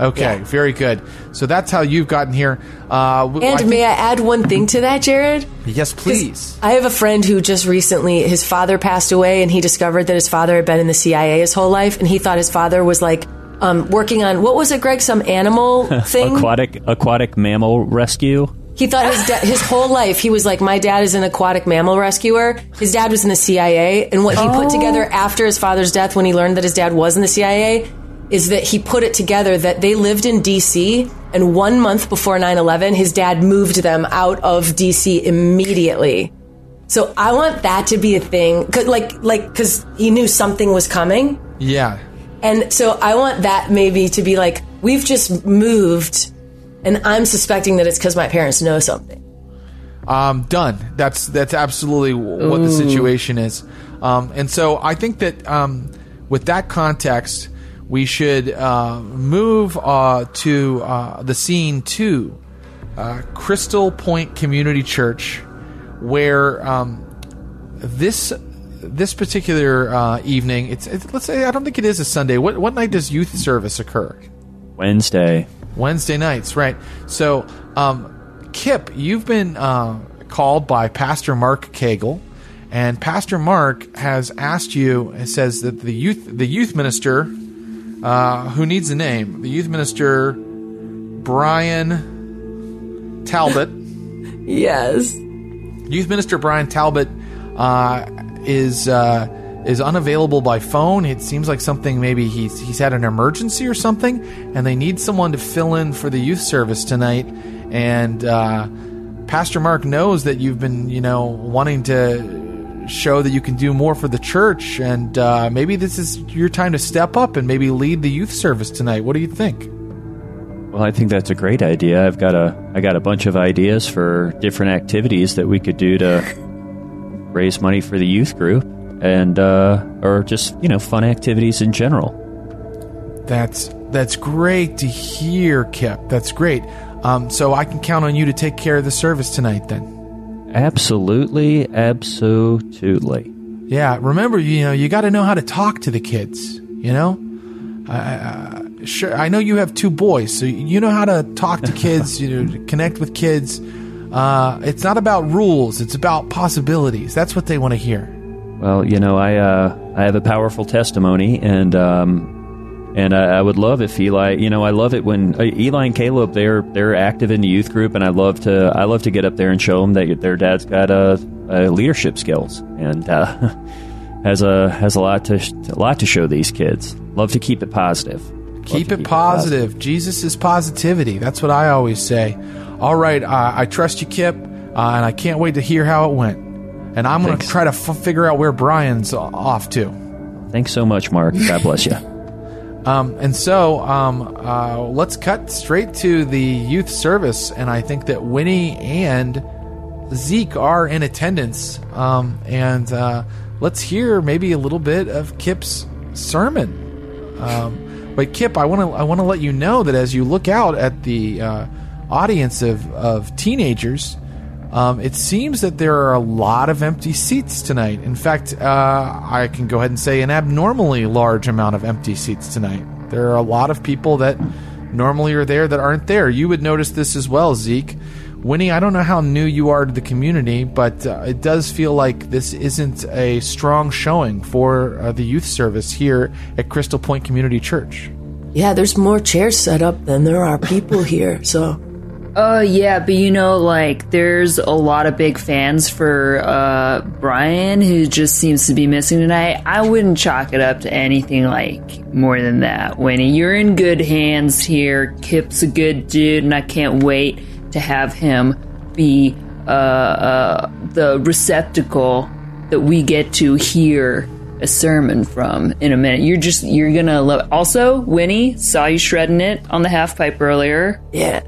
Okay, Yeah. very good. So that's how you've gotten here. Uh, And I think- may I add one thing to that, Jared? yes, please. I have a friend who just recently, his father passed away, and he discovered that his father had been in the CIA his whole life, and he thought his father was like um, working on what was it, Greg? Some animal <laughs> thing. Aquatic aquatic mammal rescue. He thought his da- his whole life he was like, my dad is an aquatic mammal rescuer. His dad was in the CIA, and what he put together after his father's death, when he learned that his dad was in the CIA, is that he put it together that they lived in D.C. and one month before 9-11, his dad moved them out of D.C. immediately. So I want that to be a thing, cause like like because he knew something was coming. Yeah. And so I want that maybe to be like, we've just moved, and I'm suspecting that it's because my parents know something. Um, done. That's that's absolutely w- what the situation is. Um, and so I think that um, with that context, we should uh, move uh, to uh, the scene two, uh, Crystal Point Community Church, where um, this this particular uh, evening, it's, it's let's say I don't think it is a Sunday. What what night does youth service occur? Wednesday. Wednesday nights, right? So, um, Kip, you've been uh, called by Pastor Mark Cagle, and Pastor Mark has asked you. It says that the youth, the youth minister, uh, who needs a name, the youth minister, Brian Talbot. <laughs> Yes. Youth Minister Brian Talbot uh, is uh, is unavailable by phone. It seems like something maybe he's he's had an emergency or something, and they need someone to fill in for the youth service tonight. And uh, Pastor Mark knows that you've been you know wanting to show that you can do more for the church, and uh, maybe this is your time to step up and maybe lead the youth service tonight. What do you think? Well, I think that's a great idea. I've got a I got a bunch of ideas for different activities that we could do to raise money for the youth group and uh, or just you know fun activities in general. That's that's great to hear, Kip. That's great. Um, so I can count on you to take care of the service tonight, then. Absolutely, absolutely. Yeah. Remember, you know, you got to know how to talk to the kids. You know, uh, sure. I know you have two boys, so you know how to talk to kids. <laughs> you know, connect with kids. Uh, it's not about rules; it's about possibilities. That's what they want to hear. Well, you know, I uh, I have a powerful testimony, and um, and I, I would love if Eli, you know, I love it when uh, Eli and Caleb they're they're active in the youth group, and I love to I love to get up there and show them that their dad's got uh, uh, leadership skills and uh, <laughs> has a has a lot to a lot to show these kids. Love to keep it positive. Love Keep to it positive. Jesus is positivity. That's what I always say. All right, uh, I trust you, Kip, uh, and I can't wait to hear how it went. And I'm going to try to f- figure out where Brian's off to. Thanks so much, Mark. God bless you. <laughs> <laughs> Um, and so um, uh, let's cut straight to the youth service. And I think that Winnie and Zeke are in attendance. Um, and uh, let's hear maybe a little bit of Kip's sermon. Um, but Kip, I want to I want to let you know that as you look out at the uh, audience of, of teenagers, um, it seems that there are a lot of empty seats tonight. In fact, uh, I can go ahead and say an abnormally large amount of empty seats tonight. There are a lot of people that normally are there that aren't there. You would notice this as well, Zeke. Winnie, I don't know how new you are to the community, but uh, it does feel like this isn't a strong showing for uh, the youth service here at Crystal Point Community Church. Yeah, there's more chairs set up than there are people here. So Oh yeah, but you know, like there's a lot of big fans for uh Brian who just seems to be missing tonight. I wouldn't chalk it up to anything like more than that. Winnie, you're in good hands here. Kip's a good dude, and I can't wait to have him be uh, uh the receptacle that we get to hear a sermon from in a minute. You're just you're gonna love. Also, Winnie saw you shredding it on the half pipe earlier. yeah,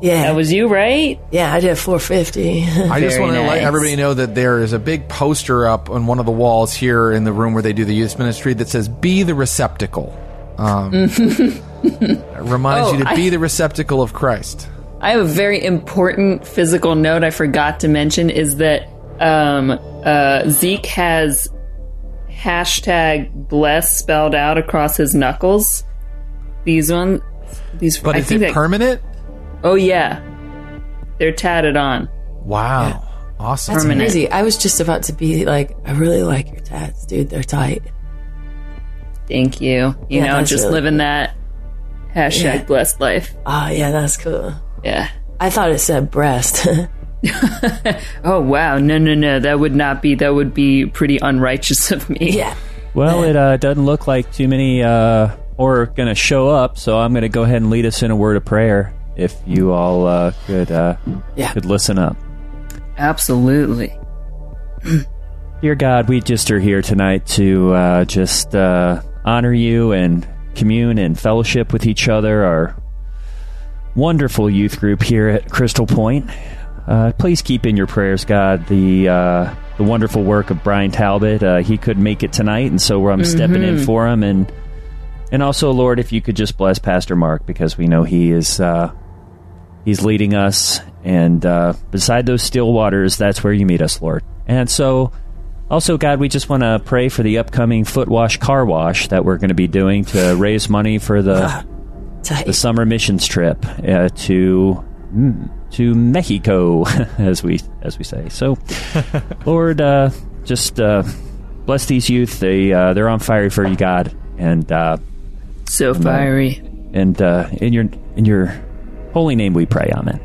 yeah, That was you, right? yeah. I did 450. I just Very want to let everybody know that there is a big poster up on one of the walls here in the room where they do the youth ministry that says "Be the receptacle." Um, <laughs> it reminds Oh, you to I- be the receptacle of Christ. I have a very important physical note I forgot to mention is that um, uh, Zeke has hashtag bless spelled out across his knuckles. These ones. these. But I is think it that- permanent? Oh yeah, they're tatted on. Wow. Awesome. That's Permanent. crazy. I was just about to be like, I really like your tats, dude. They're tight. Thank you. You Yeah, know, just really living that hashtag Yeah. blessed life. Ah, yeah, that's cool. Yeah. I thought it said breast. <laughs> <laughs> Oh wow, no, no, no, that would not be. That would be pretty unrighteous of me. yeah. Well, it uh, doesn't look like too many uh, are going to show up, so I'm going to go ahead and lead us in a word of prayer. If you all uh, could uh, Yeah. could listen up. Absolutely. <clears throat> Dear God, we just are here tonight to uh, just uh, honor you and commune and fellowship with each other, our wonderful youth group here at Crystal Point. Uh, please keep in your prayers, God, the uh, the wonderful work of Brian Talbot. Uh, he couldn't make it tonight, and so I'm stepping in for him. And and also, Lord, if you could just bless Pastor Mark because we know he is uh, he's leading us, and uh, beside those still waters, that's where you meet us, Lord. And so. Also, God, we just want to pray for the upcoming foot wash car wash that we're going to be doing to raise money for the Tight. the summer missions trip uh, to mm, to Mexico, <laughs> as we as we say. So, <laughs> Lord, uh, just uh, bless these youth. They uh, they're on fire for you, God, and uh, So fiery. and uh, in your in your holy name we pray. Amen.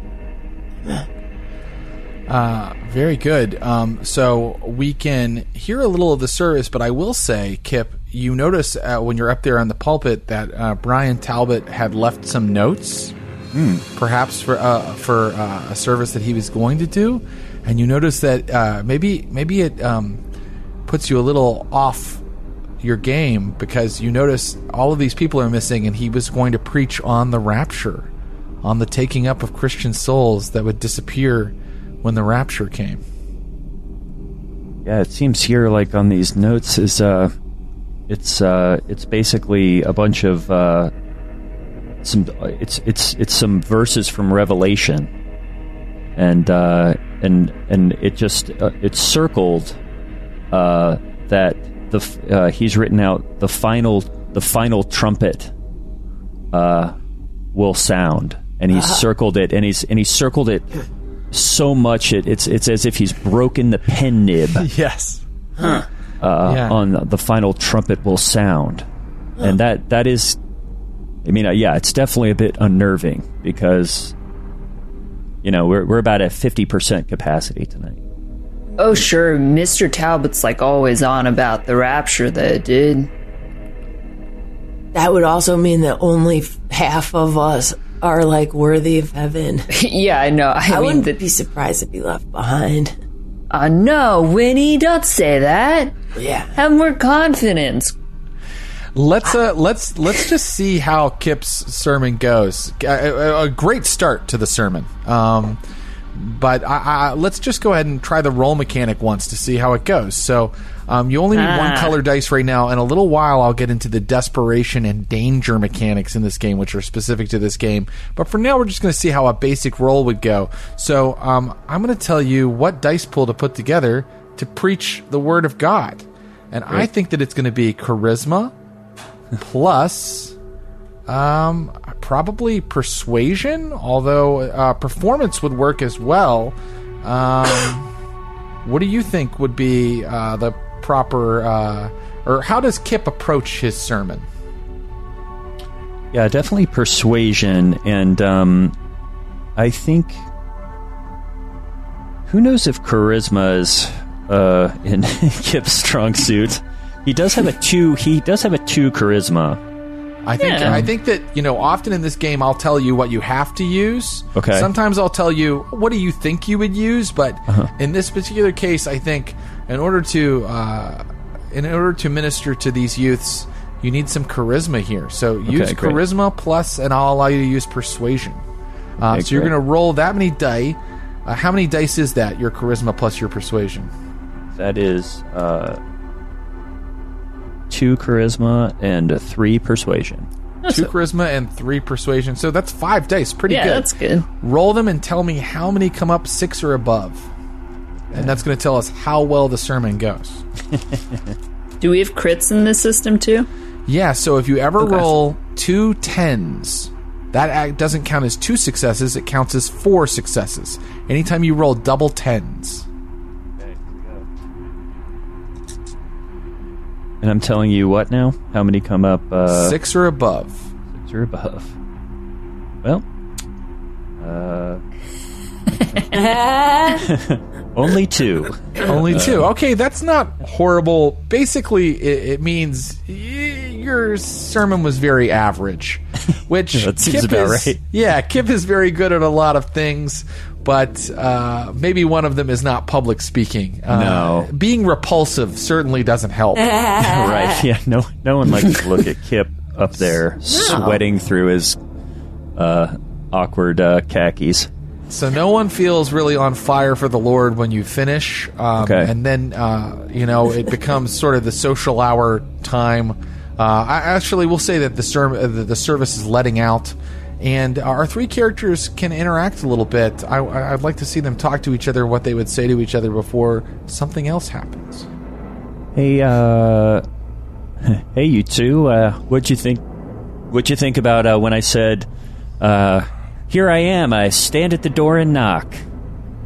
Very good. Um, so we can hear a little of the service, but I will say, Kip, you notice uh, when you're up there on the pulpit that uh, Brian Talbot had left some notes, perhaps for uh, for uh, a service that he was going to do, and you notice that uh, maybe maybe it um, puts you a little off your game because you notice all of these people are missing, and he was going to preach on the rapture, on the taking up of Christian souls that would disappear when the rapture came. Yeah, it seems here like on these notes is uh, it's uh, it's basically a bunch of uh, some it's it's it's some verses from Revelation, and uh, and and it just uh, it's circled uh, that the uh, he's written out the final the final trumpet uh, will sound, and he's circled it, and he's and he's circled it so much it, it's it's as if he's broken the pen nib <laughs> Yes. uh, Yeah. on the final trumpet will sound, and that that is, I mean, uh, yeah, it's definitely a bit unnerving because, you know, we're we're about at fifty percent capacity tonight. Oh sure, Mr. Talbot's like always on about the rapture that did. That would also mean that only half of us are like worthy of heaven. <laughs> yeah, I know. I, I mean, wouldn't that. be surprised to be left behind. Uh, no, Winnie, don't say that. Yeah. Have more confidence. Let's uh, let's let's just see how Kip's sermon goes. A, a- a great start to the sermon, um, but I, I, let's just go ahead and try the roll mechanic once to see how it goes. So um, you only need one Ah. color dice right now. In a little while, I'll get into the desperation and danger mechanics in this game, which are specific to this game. But for now, we're just going to see how a basic roll would go. So um, I'm going to tell you what dice pool to put together to preach the word of God, and I think that it's going to be charisma <laughs> plus um probably persuasion although uh, performance would work as well um what do you think would be uh, the proper uh, or how does kip approach his sermon Yeah, definitely persuasion, and um, I think who knows if charisma is uh, in <laughs> Kip's strong suit. He does have a two. He does have a two charisma. I think Yeah. I think that you know often in this game I'll tell you what you have to use. Okay. Sometimes I'll tell you what do you think you would use, but Uh-huh. in this particular case, I think in order to uh, in order to minister to these youths, you need some charisma here. So use great. charisma plus, and I'll allow you to use persuasion. Uh, Okay, so you're going to roll that many die. Uh, how many dice is that? Your charisma plus your persuasion. That is uh, two charisma and a three persuasion. two charisma, and three persuasion. So that's five dice. Pretty Yeah, good. that's good. Roll them and tell me how many come up six or above. And that's going to tell us how well the sermon goes. <laughs> Do we have crits in this system too? Yeah, so if you ever Okay. roll two tens, that act doesn't count as two successes, it counts as four successes. Anytime you roll double tens. And I'm telling you what now? How many come up? Uh, six or above. six or above. Well, uh, <laughs> only two. Only two. Okay, that's not horrible. Basically, it, it means y- your sermon was very average, <laughs> which That seems Kip about is, right. Yeah, Kip is very good at a lot of things, but uh, maybe one of them is not public speaking. Uh, No. being repulsive certainly doesn't help. <laughs> right? Yeah. No. No one likes to look at Kip up there sweating through his uh, awkward uh, khakis. So no one feels really on fire for the Lord when you finish, um, Okay. and then uh, you know it becomes <laughs> sort of the social hour time. Uh, I actually will say that the, serv- the the service is letting out, and our three characters can interact a little bit. I, I'd like to see them talk to each other, what they would say to each other before something else happens. Hey, uh, <laughs> hey, you two. Uh, what'd you think? What'd you think about uh, when I said, uh, "Here I am. I stand at the door and knock,"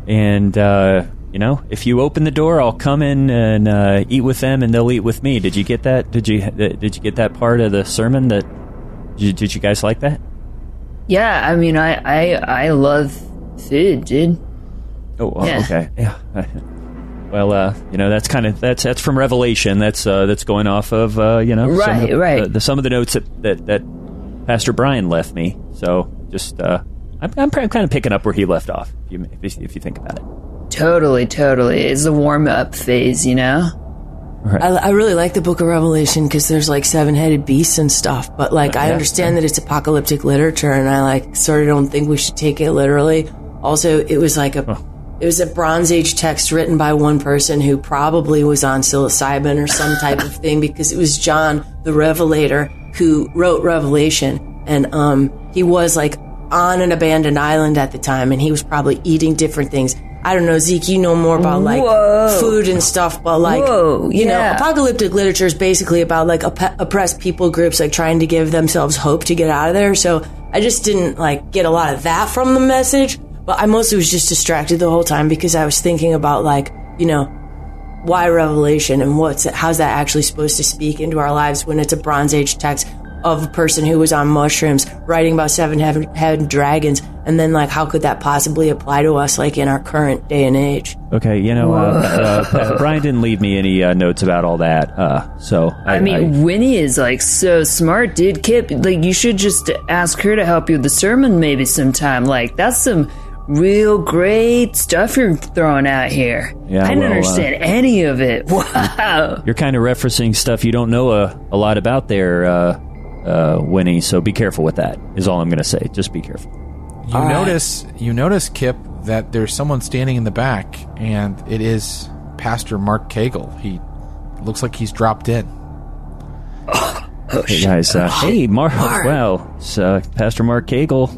and uh, you know, if you open the door, I'll come in and uh, eat with them, and they'll eat with me. Did you get that? Did you did you get that part of the sermon? That did you guys like that? Yeah, I mean, I I I love food, dude. Oh, Yeah. okay, <laughs> yeah. Well, uh, you know that's kind of that's that's from Revelation. That's uh, that's going off of uh, you know some of Right, the, right. The, the- some of the notes that, that that Pastor Brian left me. So just uh, I'm I'm kind of picking up where he left off. If you if you, if you think about it. Totally, totally. It's the warm up phase, you know. I, I really like the Book of Revelation because there's like seven headed beasts and stuff. But like, I Yeah. understand that it's apocalyptic literature, and I like sort of don't think we should take it literally. Also, it was like a. It was a Bronze Age text written by one person who probably was on psilocybin or some type of <laughs> thing because it was John the Revelator who wrote Revelation. And um, he was like on an abandoned island at the time and he was probably eating different things. I don't know, Zeke, you know more about like Whoa. food and stuff, but like, Whoa, you know, apocalyptic literature is basically about like op- oppressed people groups like trying to give themselves hope to get out of there. So I just didn't like get a lot of that from the message, but I mostly was just distracted the whole time because I was thinking about like, you know, why revelation and what's how's that actually supposed to speak into our lives when it's a bronze age text of a person who was on mushrooms writing about seven head, head dragons and then like how could that possibly apply to us like in our current day and age Okay, you know, uh, uh, <laughs> Brian didn't leave me any uh, notes about all that. Uh, so I, I mean, Winnie is like so smart, dude. Kip, like you should just ask her to help you with the sermon maybe sometime. Like that's some real great stuff you're throwing out here. Yeah, I didn't well, uh, understand any of it. <laughs> Wow. you're kind of referencing stuff you don't know a, a lot about there, uh, uh, Winnie. So be careful with that. Is all I'm going to say. Just be careful. You notice, you notice, Kip, that there's someone standing in the back, and it is Pastor Mark Cagle. He looks like he's dropped in. <coughs> Hey guys, uh, hey Mark. Well, it's, uh, Pastor Mark Cagle.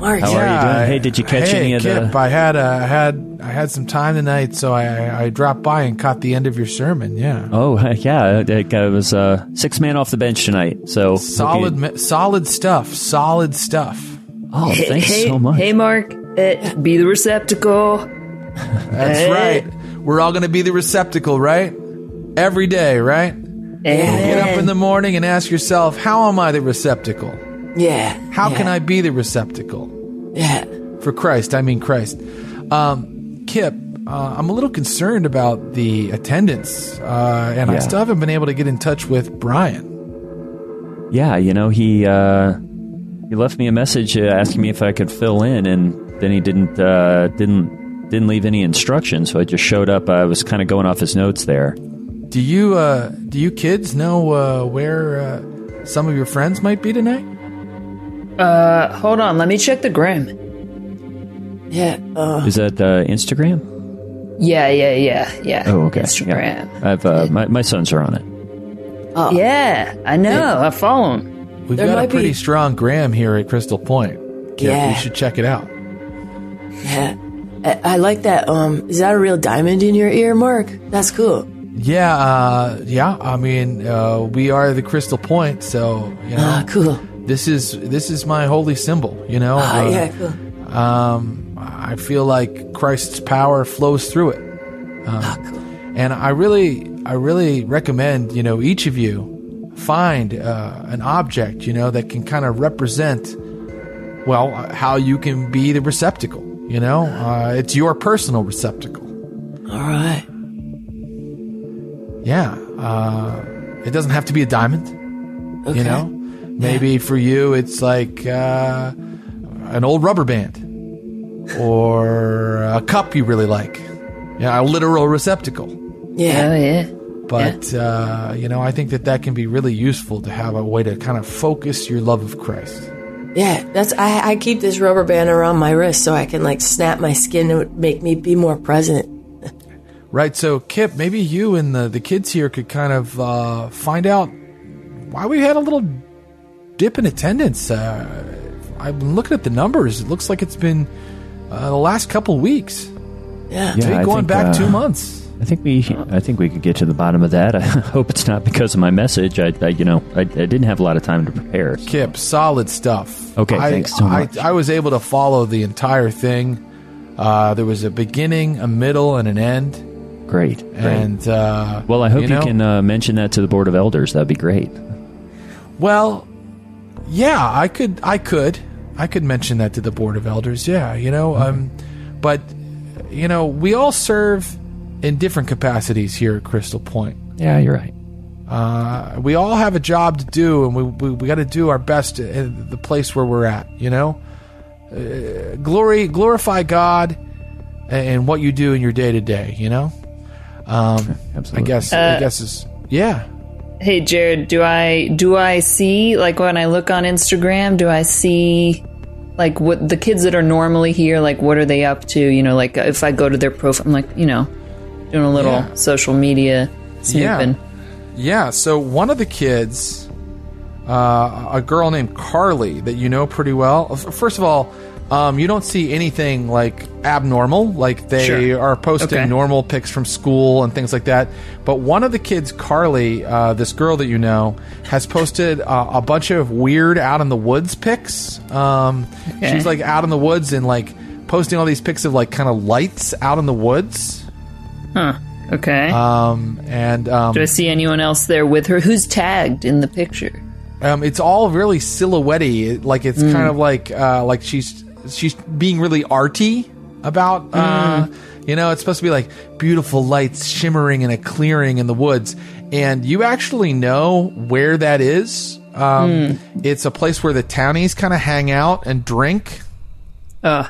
Mark, How are you doing? Hey, did you catch hey, any of Kip, the? I had uh, I had I had some time tonight, so I, I dropped by and caught the end of your sermon. Yeah, Oh <laughs> yeah, it, it was uh, six man off the bench tonight. So solid, hope you- mi- solid stuff. Solid stuff. Oh, thanks hey, so much. hey, Mark, uh, be the receptacle. That's Hey. right. We're all going to be the receptacle, right? Every day, right? Get up in the morning and ask yourself, how am I the receptacle? Yeah How yeah, can I be the receptacle? yeah For Christ, I mean Christ. Um, Kip, uh, I'm a little concerned about the attendance, uh, and I still haven't been able to get in touch with Brian. Yeah, you know he uh, he left me a message uh, asking me if I could fill in, and then he didn't uh, didn't didn't leave any instructions. So I just showed up. I was kind of going off his notes there. Do you uh, do you kids know uh, where uh, some of your friends might be tonight? Uh, hold on, let me check the gram. yeah uh, Is that uh, Instagram? Yeah, yeah, yeah, yeah. Oh, okay. Instagram. Yeah. I've uh, my my sons are on it. Oh. Yeah, I know. I follow them. we've There got a pretty be- strong gram here at Crystal Point. Kip, Yeah. you should check it out. Yeah. I, I like that. Um, is that a real diamond in your ear, Mark? That's cool. Yeah, uh, yeah. I mean, uh, we are the Crystal Point, so you know, Ah, cool. This is this is my holy symbol. You know, Ah, Uh, yeah, cool. um, I feel like Christ's power flows through it. Um, Ah, cool. And I really, I really recommend, you know, each of you find uh, an object, you know, that can kind of represent, well, uh, how you can be the receptacle. You know, uh, it's your personal receptacle. All right. Yeah, uh, it doesn't have to be a diamond. Okay. You know, maybe for you it's like uh, an old rubber band or a cup you really like. Yeah, a literal receptacle. Yeah. Oh yeah. But uh, you know, I think that that can be really useful to have a way to kind of focus your love of Christ. Yeah. That's I, I keep this rubber band around my wrist so I can like snap my skin and make me be more present. <laughs> Right. So, Kip, maybe you and the, the kids here could kind of uh, find out why we had a little dip in attendance. Uh, I've been looking at the numbers. It looks like it's been uh, the last couple weeks. Yeah. Yeah, I going think, back uh, two months. I think we, I think we could get to the bottom of that. <laughs> I hope it's not because of my message. I, I you know, I, I didn't have a lot of time to prepare. Kip, solid stuff. Okay, I, thanks so much. I, was able to follow the entire thing. Uh, there was a beginning, a middle, and an end. Great. great. And uh, well, I hope you, know, can uh, mention that to the board of elders. That'd be great. Well, yeah, I could, I could, I could mention that to the board of elders. Yeah, you know, um, but you know, we all serve in different capacities here at Crystal Point. Yeah, you're right. Uh, we all have a job to do, and we we, we got to do our best in the place where we're at. You know, uh, glory, glorify God, and what you do in your day to day. You know, um, I Absolutely. guess, I guess is yeah. Hey Jared, do I do I see like when I look on Instagram, do I see like what the kids that are normally here, like what are they up to? You know, like if I go to their profile, I'm like, you know, doing a little Yeah. social media snooping. Yeah, so one of the kids, uh, a girl named Carly that you know pretty well. First of all, um, you don't see anything like abnormal. Like they Sure. are posting Okay. normal pics from school and things like that. But one of the kids, Carly, uh, this girl that you know, has posted uh, a bunch of weird out in the woods pics. Um, Okay. She's like out in the woods and like posting all these pics of like kind of lights out in the woods. Huh. Okay. Um, and um, do I see anyone else there with her? Who's tagged in the picture? Um, it's all really silhouette Like it's kind of like uh, like she's she's being really arty about. Uh, You know, it's supposed to be like beautiful lights shimmering in a clearing in the woods, and you actually know where that is. Um, It's a place where the townies kind of hang out and drink. Uh,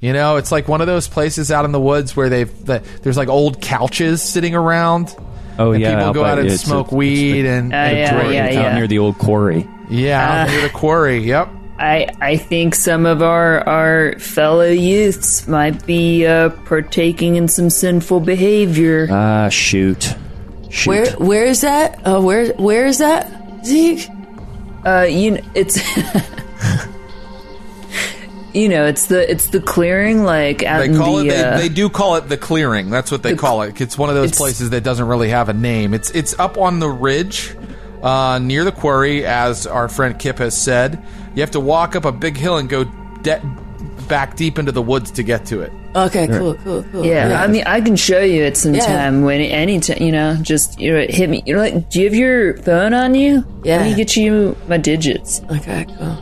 You know, it's like one of those places out in the woods where they've the, there's like old couches sitting around. Oh and yeah, people go out and it's a- smoke the- weed and, Uh, and yeah, drink. yeah, out near the old quarry. yeah, near the quarry. Yep. I I think some of our our fellow youths might be uh, partaking in some sinful behavior. Ah, shoot, shoot. Where where is that? Uh, where where is that? Zeke? Uh, you know, it's <laughs> you know, it's the it's the clearing like out They in the. it. uh, They, they do call it the clearing. That's what they call it. It's one of those places that doesn't really have a name. It's it's up on the ridge, uh, near the quarry, as our friend Kip has said. You have to walk up a big hill and go de- back deep into the woods to get to it. Okay, cool, cool, cool. yeah, I mean, I can show you at some Yeah. time when any time you know, just you know, hit me. You know, like, do you have your phone on you? Yeah. Let me get you my digits. Okay, cool.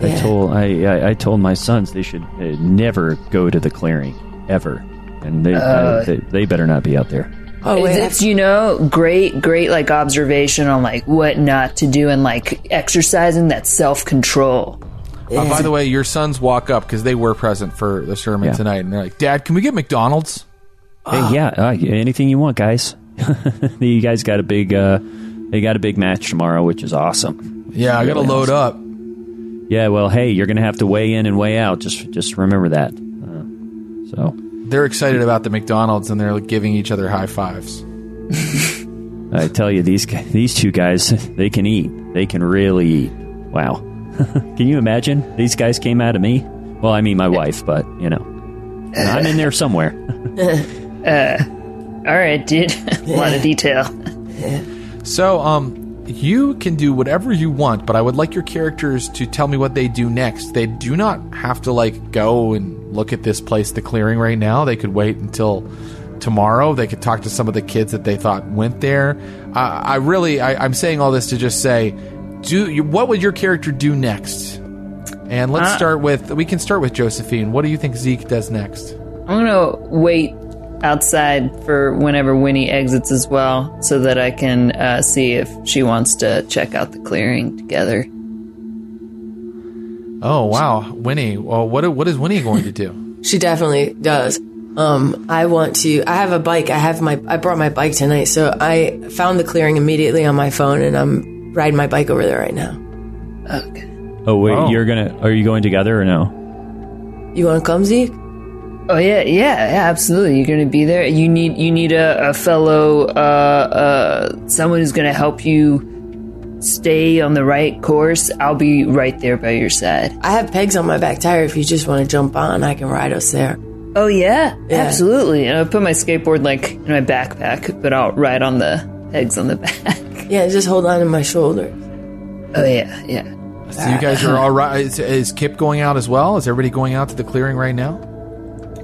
I Yeah. told I, I I told my sons they should uh, never go to the clearing ever, and they, uh, they they better not be out there. Oh wait, it's you know great great like observation on like what not to do and like exercising that self control. Uh, by the way, your sons walk up because they were present for the sermon Yeah. tonight, and they're like, "Dad, can we get McDonald's?" Hey, yeah, uh, anything you want, guys. <laughs> you guys got a big uh, they got a big match tomorrow, which is awesome. Yeah, I got to Really load up. Yeah, well, hey, you're gonna have to weigh in and weigh out. Just just remember that. Uh, so They're excited about the McDonald's, and they're giving each other high fives. <laughs> I tell you, these these two guys, they can eat. They can really eat. Wow. <laughs> can you imagine? These guys came out of me. Well, I mean my wife, but you know, I'm in there somewhere. <laughs> All right, dude. a lot of detail. So, um, you can do whatever you want, but I would like your characters to tell me what they do next. They do not have to like go and look at this place, the clearing, right now. They could wait until tomorrow. They could talk to some of the kids that they thought went there. Uh, I really, I, I'm saying all this to just say, do you, what would your character do next? And let's Uh, start with we can start with Josephine. What do you think Zeke does next? I'm gonna wait outside for whenever Winnie exits as well, so that I can uh, see if she wants to check out the clearing together. Oh wow, Winnie. Well, what what is Winnie going to do? <laughs> She definitely does. Um, I want to. I have a bike. I have my. I brought my bike tonight, so I found the clearing immediately on my phone, and I'm riding my bike over there right now. Okay. Oh wait, Oh. you're gonna? Are you going together or no? You want to come, Zeke? Oh yeah, yeah, yeah, absolutely. You're gonna be there. You need you need a, a fellow, uh, uh, someone who's gonna help you stay on the right course. I'll be right there by your side. I have pegs on my back tire. If you just want to jump on, I can ride us there. Oh yeah, Yeah. absolutely. And I'll put my skateboard like in my backpack, but I'll ride on the pegs on the <laughs> back. Yeah, just hold on to my shoulder. Oh yeah, yeah. So you guys are all right. Is, is Kip going out as well? Is everybody going out to the clearing right now?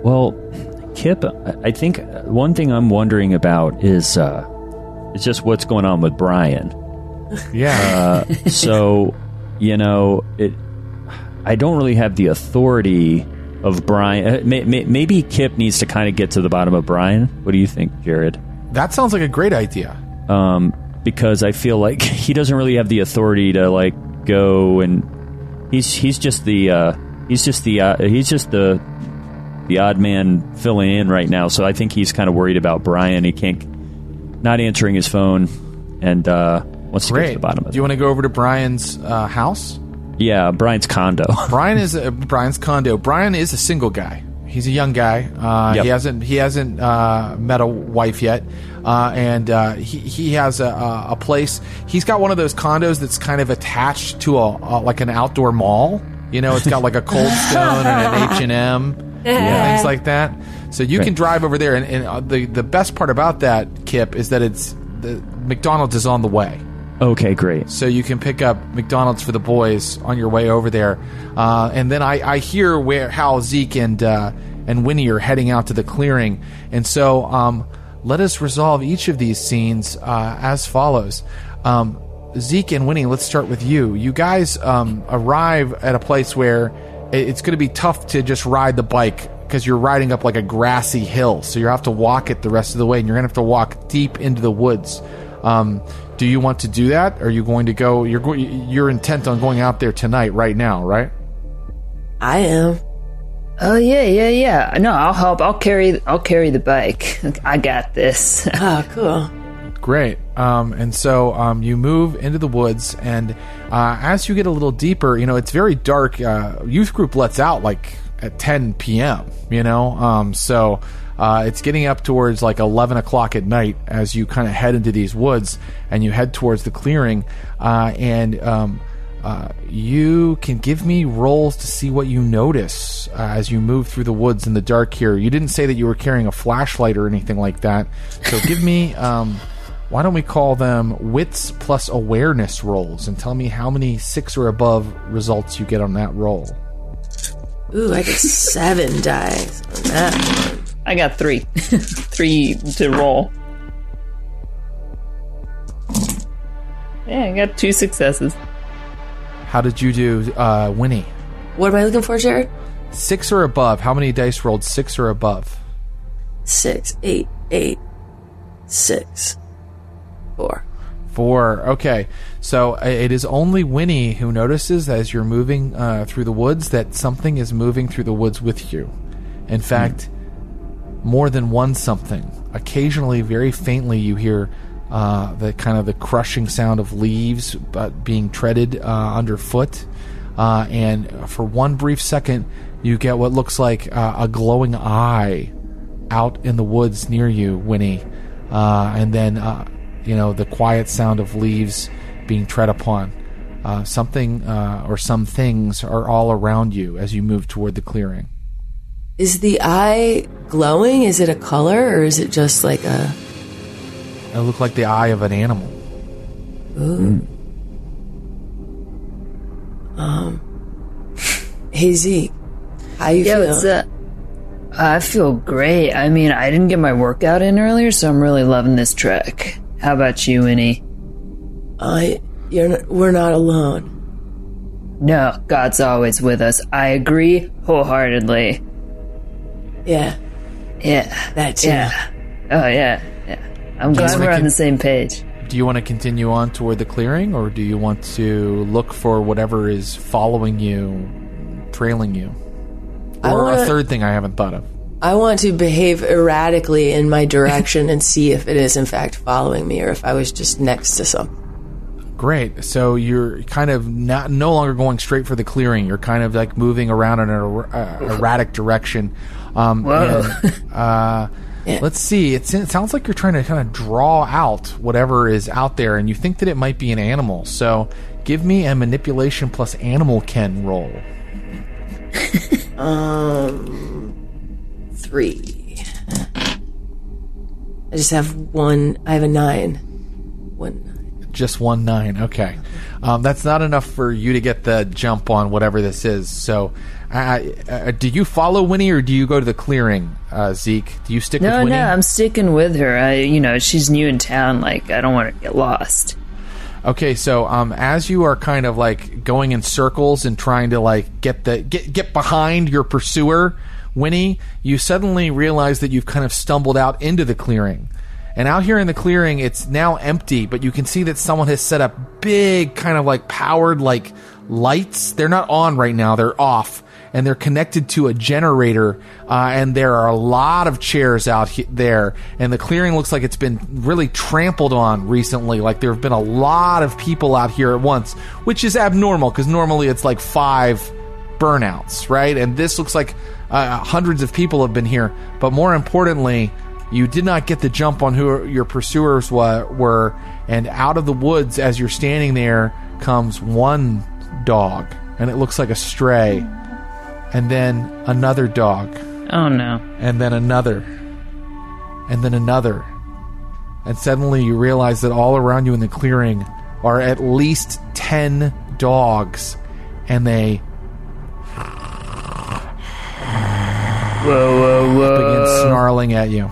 Well, Kip, I- I think one thing I'm wondering about is uh, is just what's going on with Brian. Yeah. so you know it i don't really have the authority of brian uh, may, may, maybe kip needs to kind of get to the bottom of brian. What do you think jared? That sounds like a great idea. um, because i feel like <laughs> he doesn't really have the authority to like go and he's he's just the uh, he's just the uh, he's just the the odd man filling in right now. So i think he's kind of worried about brian. He can't not answering his phone. And uh wants to get to Great. the bottom of Do it you want to go over to Brian's uh, house? yeah brian's condo <laughs> Brian is uh, Brian's condo. Brian is a single guy. He's a young guy. Uh, Yep. He hasn't he hasn't uh, met a wife yet, uh, and uh, he he has a, a a place. He's got one of those condos that's kind of attached to a, a like an outdoor mall. You know, it's got like a Cold <laughs> Stone and an H and M, things like that. So you can Right. drive over there, and, and uh, the the best part about that, Kip, is that it's the McDonald's is on the way Okay, great. so you can pick up McDonald's for the boys on your way over there. Uh, and then I, I hear where how Zeke and uh, and Winnie are heading out to the clearing, and so um, let us resolve each of these scenes uh, as follows. Um, Zeke and Winnie, let's start with you. You guys um, arrive at a place where it's going to be tough to just ride the bike because you're riding up like a grassy hill, so you have to walk it the rest of the way, and you're going to have to walk deep into the woods. Um, do you want to do that? Are you going to go? You're go, you're intent on going out there tonight, right now, right? I am. Oh yeah, yeah, yeah. No, I'll help. I'll carry. I'll carry the bike. I got this. Oh, <laughs> cool. Great. Um, and so um, you move into the woods, and uh, as you get a little deeper, you know it's very dark. Uh, youth group lets out like at 10 p.m. You know, um, so uh, it's getting up towards like 11 o'clock at night as you kind of head into these woods and you head towards the clearing, uh, and um, uh, you can give me rolls to see what you notice uh, as you move through the woods in the dark here. You didn't say that you were carrying a flashlight or anything like that, so <laughs> give me. Um, why don't we call them wits plus awareness rolls and tell me how many six or above results you get on that roll? Ooh, I get seven <laughs> dice on that one. I got three, <laughs> three to roll. Yeah, I got two successes. How did you do, uh, Winnie? What am I looking for, Jared? Six or above. How many dice rolled six or above? Six, eight, eight, six, four. Four. Okay. So uh, it is only Winnie who notices as you're moving uh, through the woods that something is moving through the woods with you. In fact, more than one something. Occasionally, very faintly, you hear uh, the kind of the crushing sound of leaves but being treaded uh, underfoot. Uh, and for one brief second, you get what looks like uh, a glowing eye out in the woods near you, Winnie. Uh, and then uh, you know the quiet sound of leaves being tread upon. Uh, something uh, or some things are all around you as you move toward the clearing. Is the eye glowing? Is it a color or is it just like a. It looked like the eye of an animal. Ooh. Um. Hey, Zeke. How you Yeah, feel? what's up? I feel great. I mean, I didn't get my workout in earlier, so I'm really loving this trek. How about you, Winnie? I, you're not, we're not alone. No, God's always with us. I agree wholeheartedly. Yeah, Yeah. that too. Yeah. Oh, yeah. Yeah. I'm glad we're on the same page. Do you want to continue on toward the clearing, or do you want to look for whatever is following you, trailing you? I Or a wanna- third thing I haven't thought of. I want to behave erratically in my direction and see if it is in fact following me or if I was just next to something. Great. So you're kind of not no longer going straight for the clearing. You're kind of like moving around in an er- uh, erratic direction. Um, Whoa. and, <laughs> uh, Let's see. It's, it sounds like you're trying to kind of draw out whatever is out there, and you think that it might be an animal. So give me a manipulation plus animal ken roll. <laughs> um, Three. I just have one. I have a nine. One nine. Just one nine. Okay, um, that's not enough for you to get the jump on whatever this is. So, uh, uh, do you follow Winnie or do you go to the clearing, uh, Zeke? Do you stick No, with Winnie? no, no, I'm sticking with her. I, you know, she's new in town. Like, I don't want to get lost. Okay, so um, as you are kind of like going in circles and trying to like get the get get behind your pursuer, Winnie, you suddenly realize that you've kind of stumbled out into the clearing. And out here in the clearing, it's now empty, but you can see that someone has set up big, kind of like powered like lights. They're not on right now; they're off, and they're connected to a generator. Uh, and there are a lot of chairs out he- there, and the clearing looks like it's been really trampled on recently. Like there have been a lot of people out here at once, which is abnormal because normally it's like five burnouts, right? And this looks like uh, hundreds of people have been here. But more importantly, you did not get the jump on who your pursuers wa- were, and out of the woods as you're standing there comes one dog, and it looks like a stray, and then another dog, Oh no. and then another, and then another. And suddenly you realize that all around you in the clearing are at least 10 dogs, and they Whoa, whoa, whoa. begin snarling at you.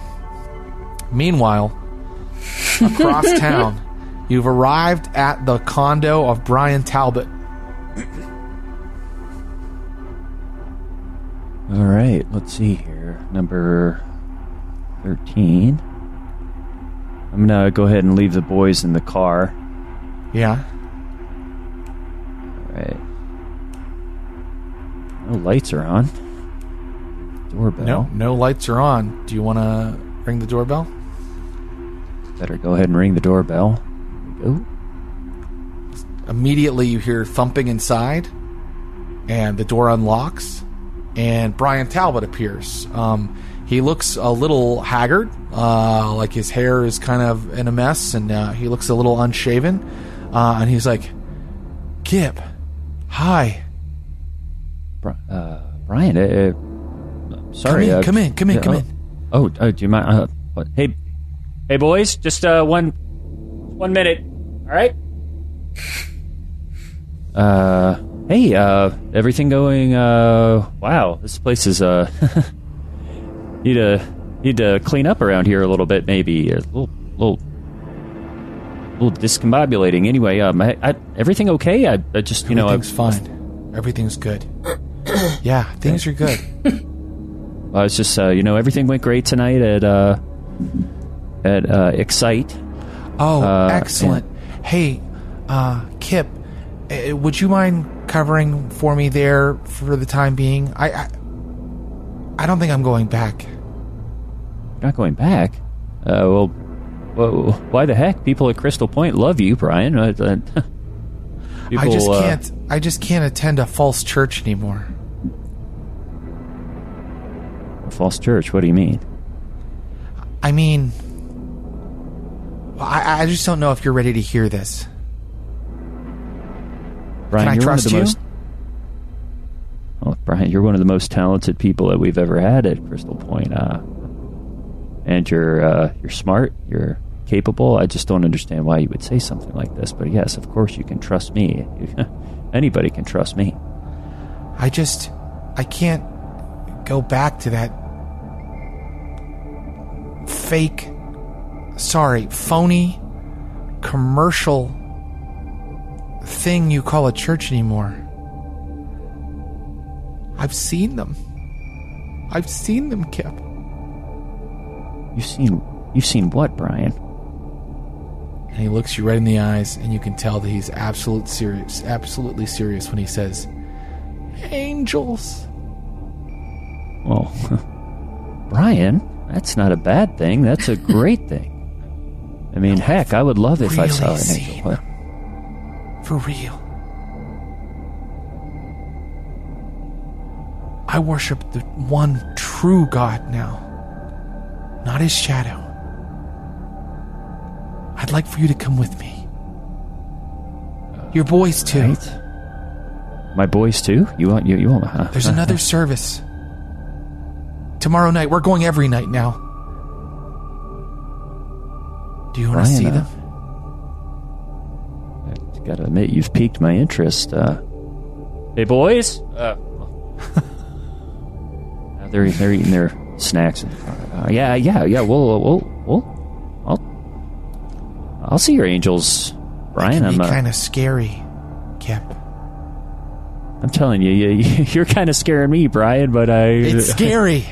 Meanwhile, across <laughs> town, you've arrived at the condo of Brian Talbot. All right, let's see here. Number 13. I'm going to go ahead and leave the boys in the car. Yeah. All right. No lights are on. Doorbell. No, no lights are on. Do you want to ring the doorbell? Better go ahead and ring the doorbell. Oh, Immediately, you hear thumping inside, and the door unlocks, and Brian Talbot appears. Um, he looks a little haggard, uh, like his hair is kind of in a mess, and uh, he looks a little unshaven. Uh, and he's like, "Kip, hi, uh, Brian. Uh, uh, sorry. Come in, come in, come in, come oh, in. Oh, uh, do you mind? Uh, what? Hey, hey, boys. Just uh, one, one minute. All right. Uh, hey. Uh, everything going? Uh, wow. This place is uh, <laughs> need to need to clean up around here a little bit. Maybe a little, little, little discombobulating. Anyway, um, I, I, everything okay? I, I just you know, everything's fine, everything's good." <coughs> yeah, things are good. <laughs> I was just, uh, you know, everything went great tonight at uh, at uh, Excite. Oh, Uh, excellent. Hey, uh, Kip, uh, would you mind covering for me there for the time being? I, I, I don't think I'm going back. Not going back. Uh, well, wh- why the heck? People at Crystal Point love you, Brian. Uh, uh, people, <laughs> I just uh, can't. I just can't attend a false church anymore. A false church. What do you mean? I mean, I, I just don't know if you're ready to hear this. Brian, I you're trust one of the you? most. Oh, Brian, you're one of the most talented people that we've ever had at Crystal Point. Uh, and you're uh, you're smart. You're capable. I just don't understand why you would say something like this. But yes, of course, you can trust me. <laughs> Anybody can trust me. I just, I can't go back to that fake, sorry, phony, commercial thing you call a church anymore. I've seen them. I've seen them, Kip. You've seen you've seen what, Brian? And he looks you right in the eyes, and you can tell that he's absolute serious, absolutely serious when he says, "Angels." Well, <laughs> Brian, that's not a bad thing. That's a great thing. I mean, heck, I would love if I saw an angel. For real. I worship the one true God now, not his shadow. I'd like for you to come with me. Your boys too. Right? My boys too. You want you you want? Huh? There's uh, another uh. service. Tomorrow night. We're going every night now. Do you want to see uh, them? I gotta admit, you've piqued my interest. Uh, hey, boys. Uh, <laughs> uh, they're they're eating their snacks. In front of, uh, yeah, yeah, yeah. We'll we'll we'll I'll I'll see your angels, Brian. Can I'm be uh, kind of scary, Kip. I'm telling you, you <laughs> you're kind of scaring me, Brian. But I It's <laughs> scary.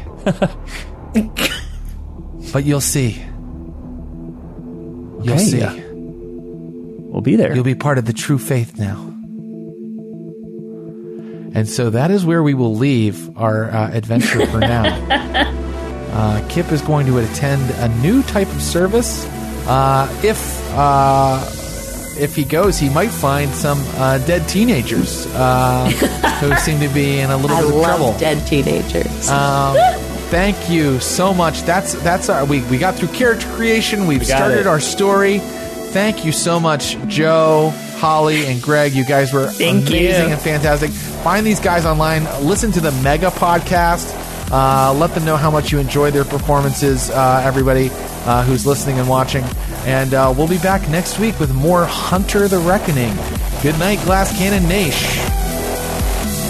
but you'll see. You'll Okay, see. yeah. We'll be there. You'll be part of the true faith now. And so that is where we will leave our uh, adventure for now. <laughs> Uh, Kip is going to attend a new type of service. Uh, if uh, if he goes, he might find some uh, dead teenagers uh, <laughs> who seem to be in a little I bit of love trouble. dead teenagers. Um, <laughs> thank you so much. That's that's our we we got through character creation. We've got started it. our story. Thank you so much, Joe, Holly, and Greg. You guys were Thank you. amazing and fantastic. Find these guys online. Listen to the Mega podcast. Uh, let them know how much you enjoy their performances. Uh, everybody uh, who's listening and watching, and uh, we'll be back next week with more Hunter the Reckoning. Good night, Glass Cannon Naish.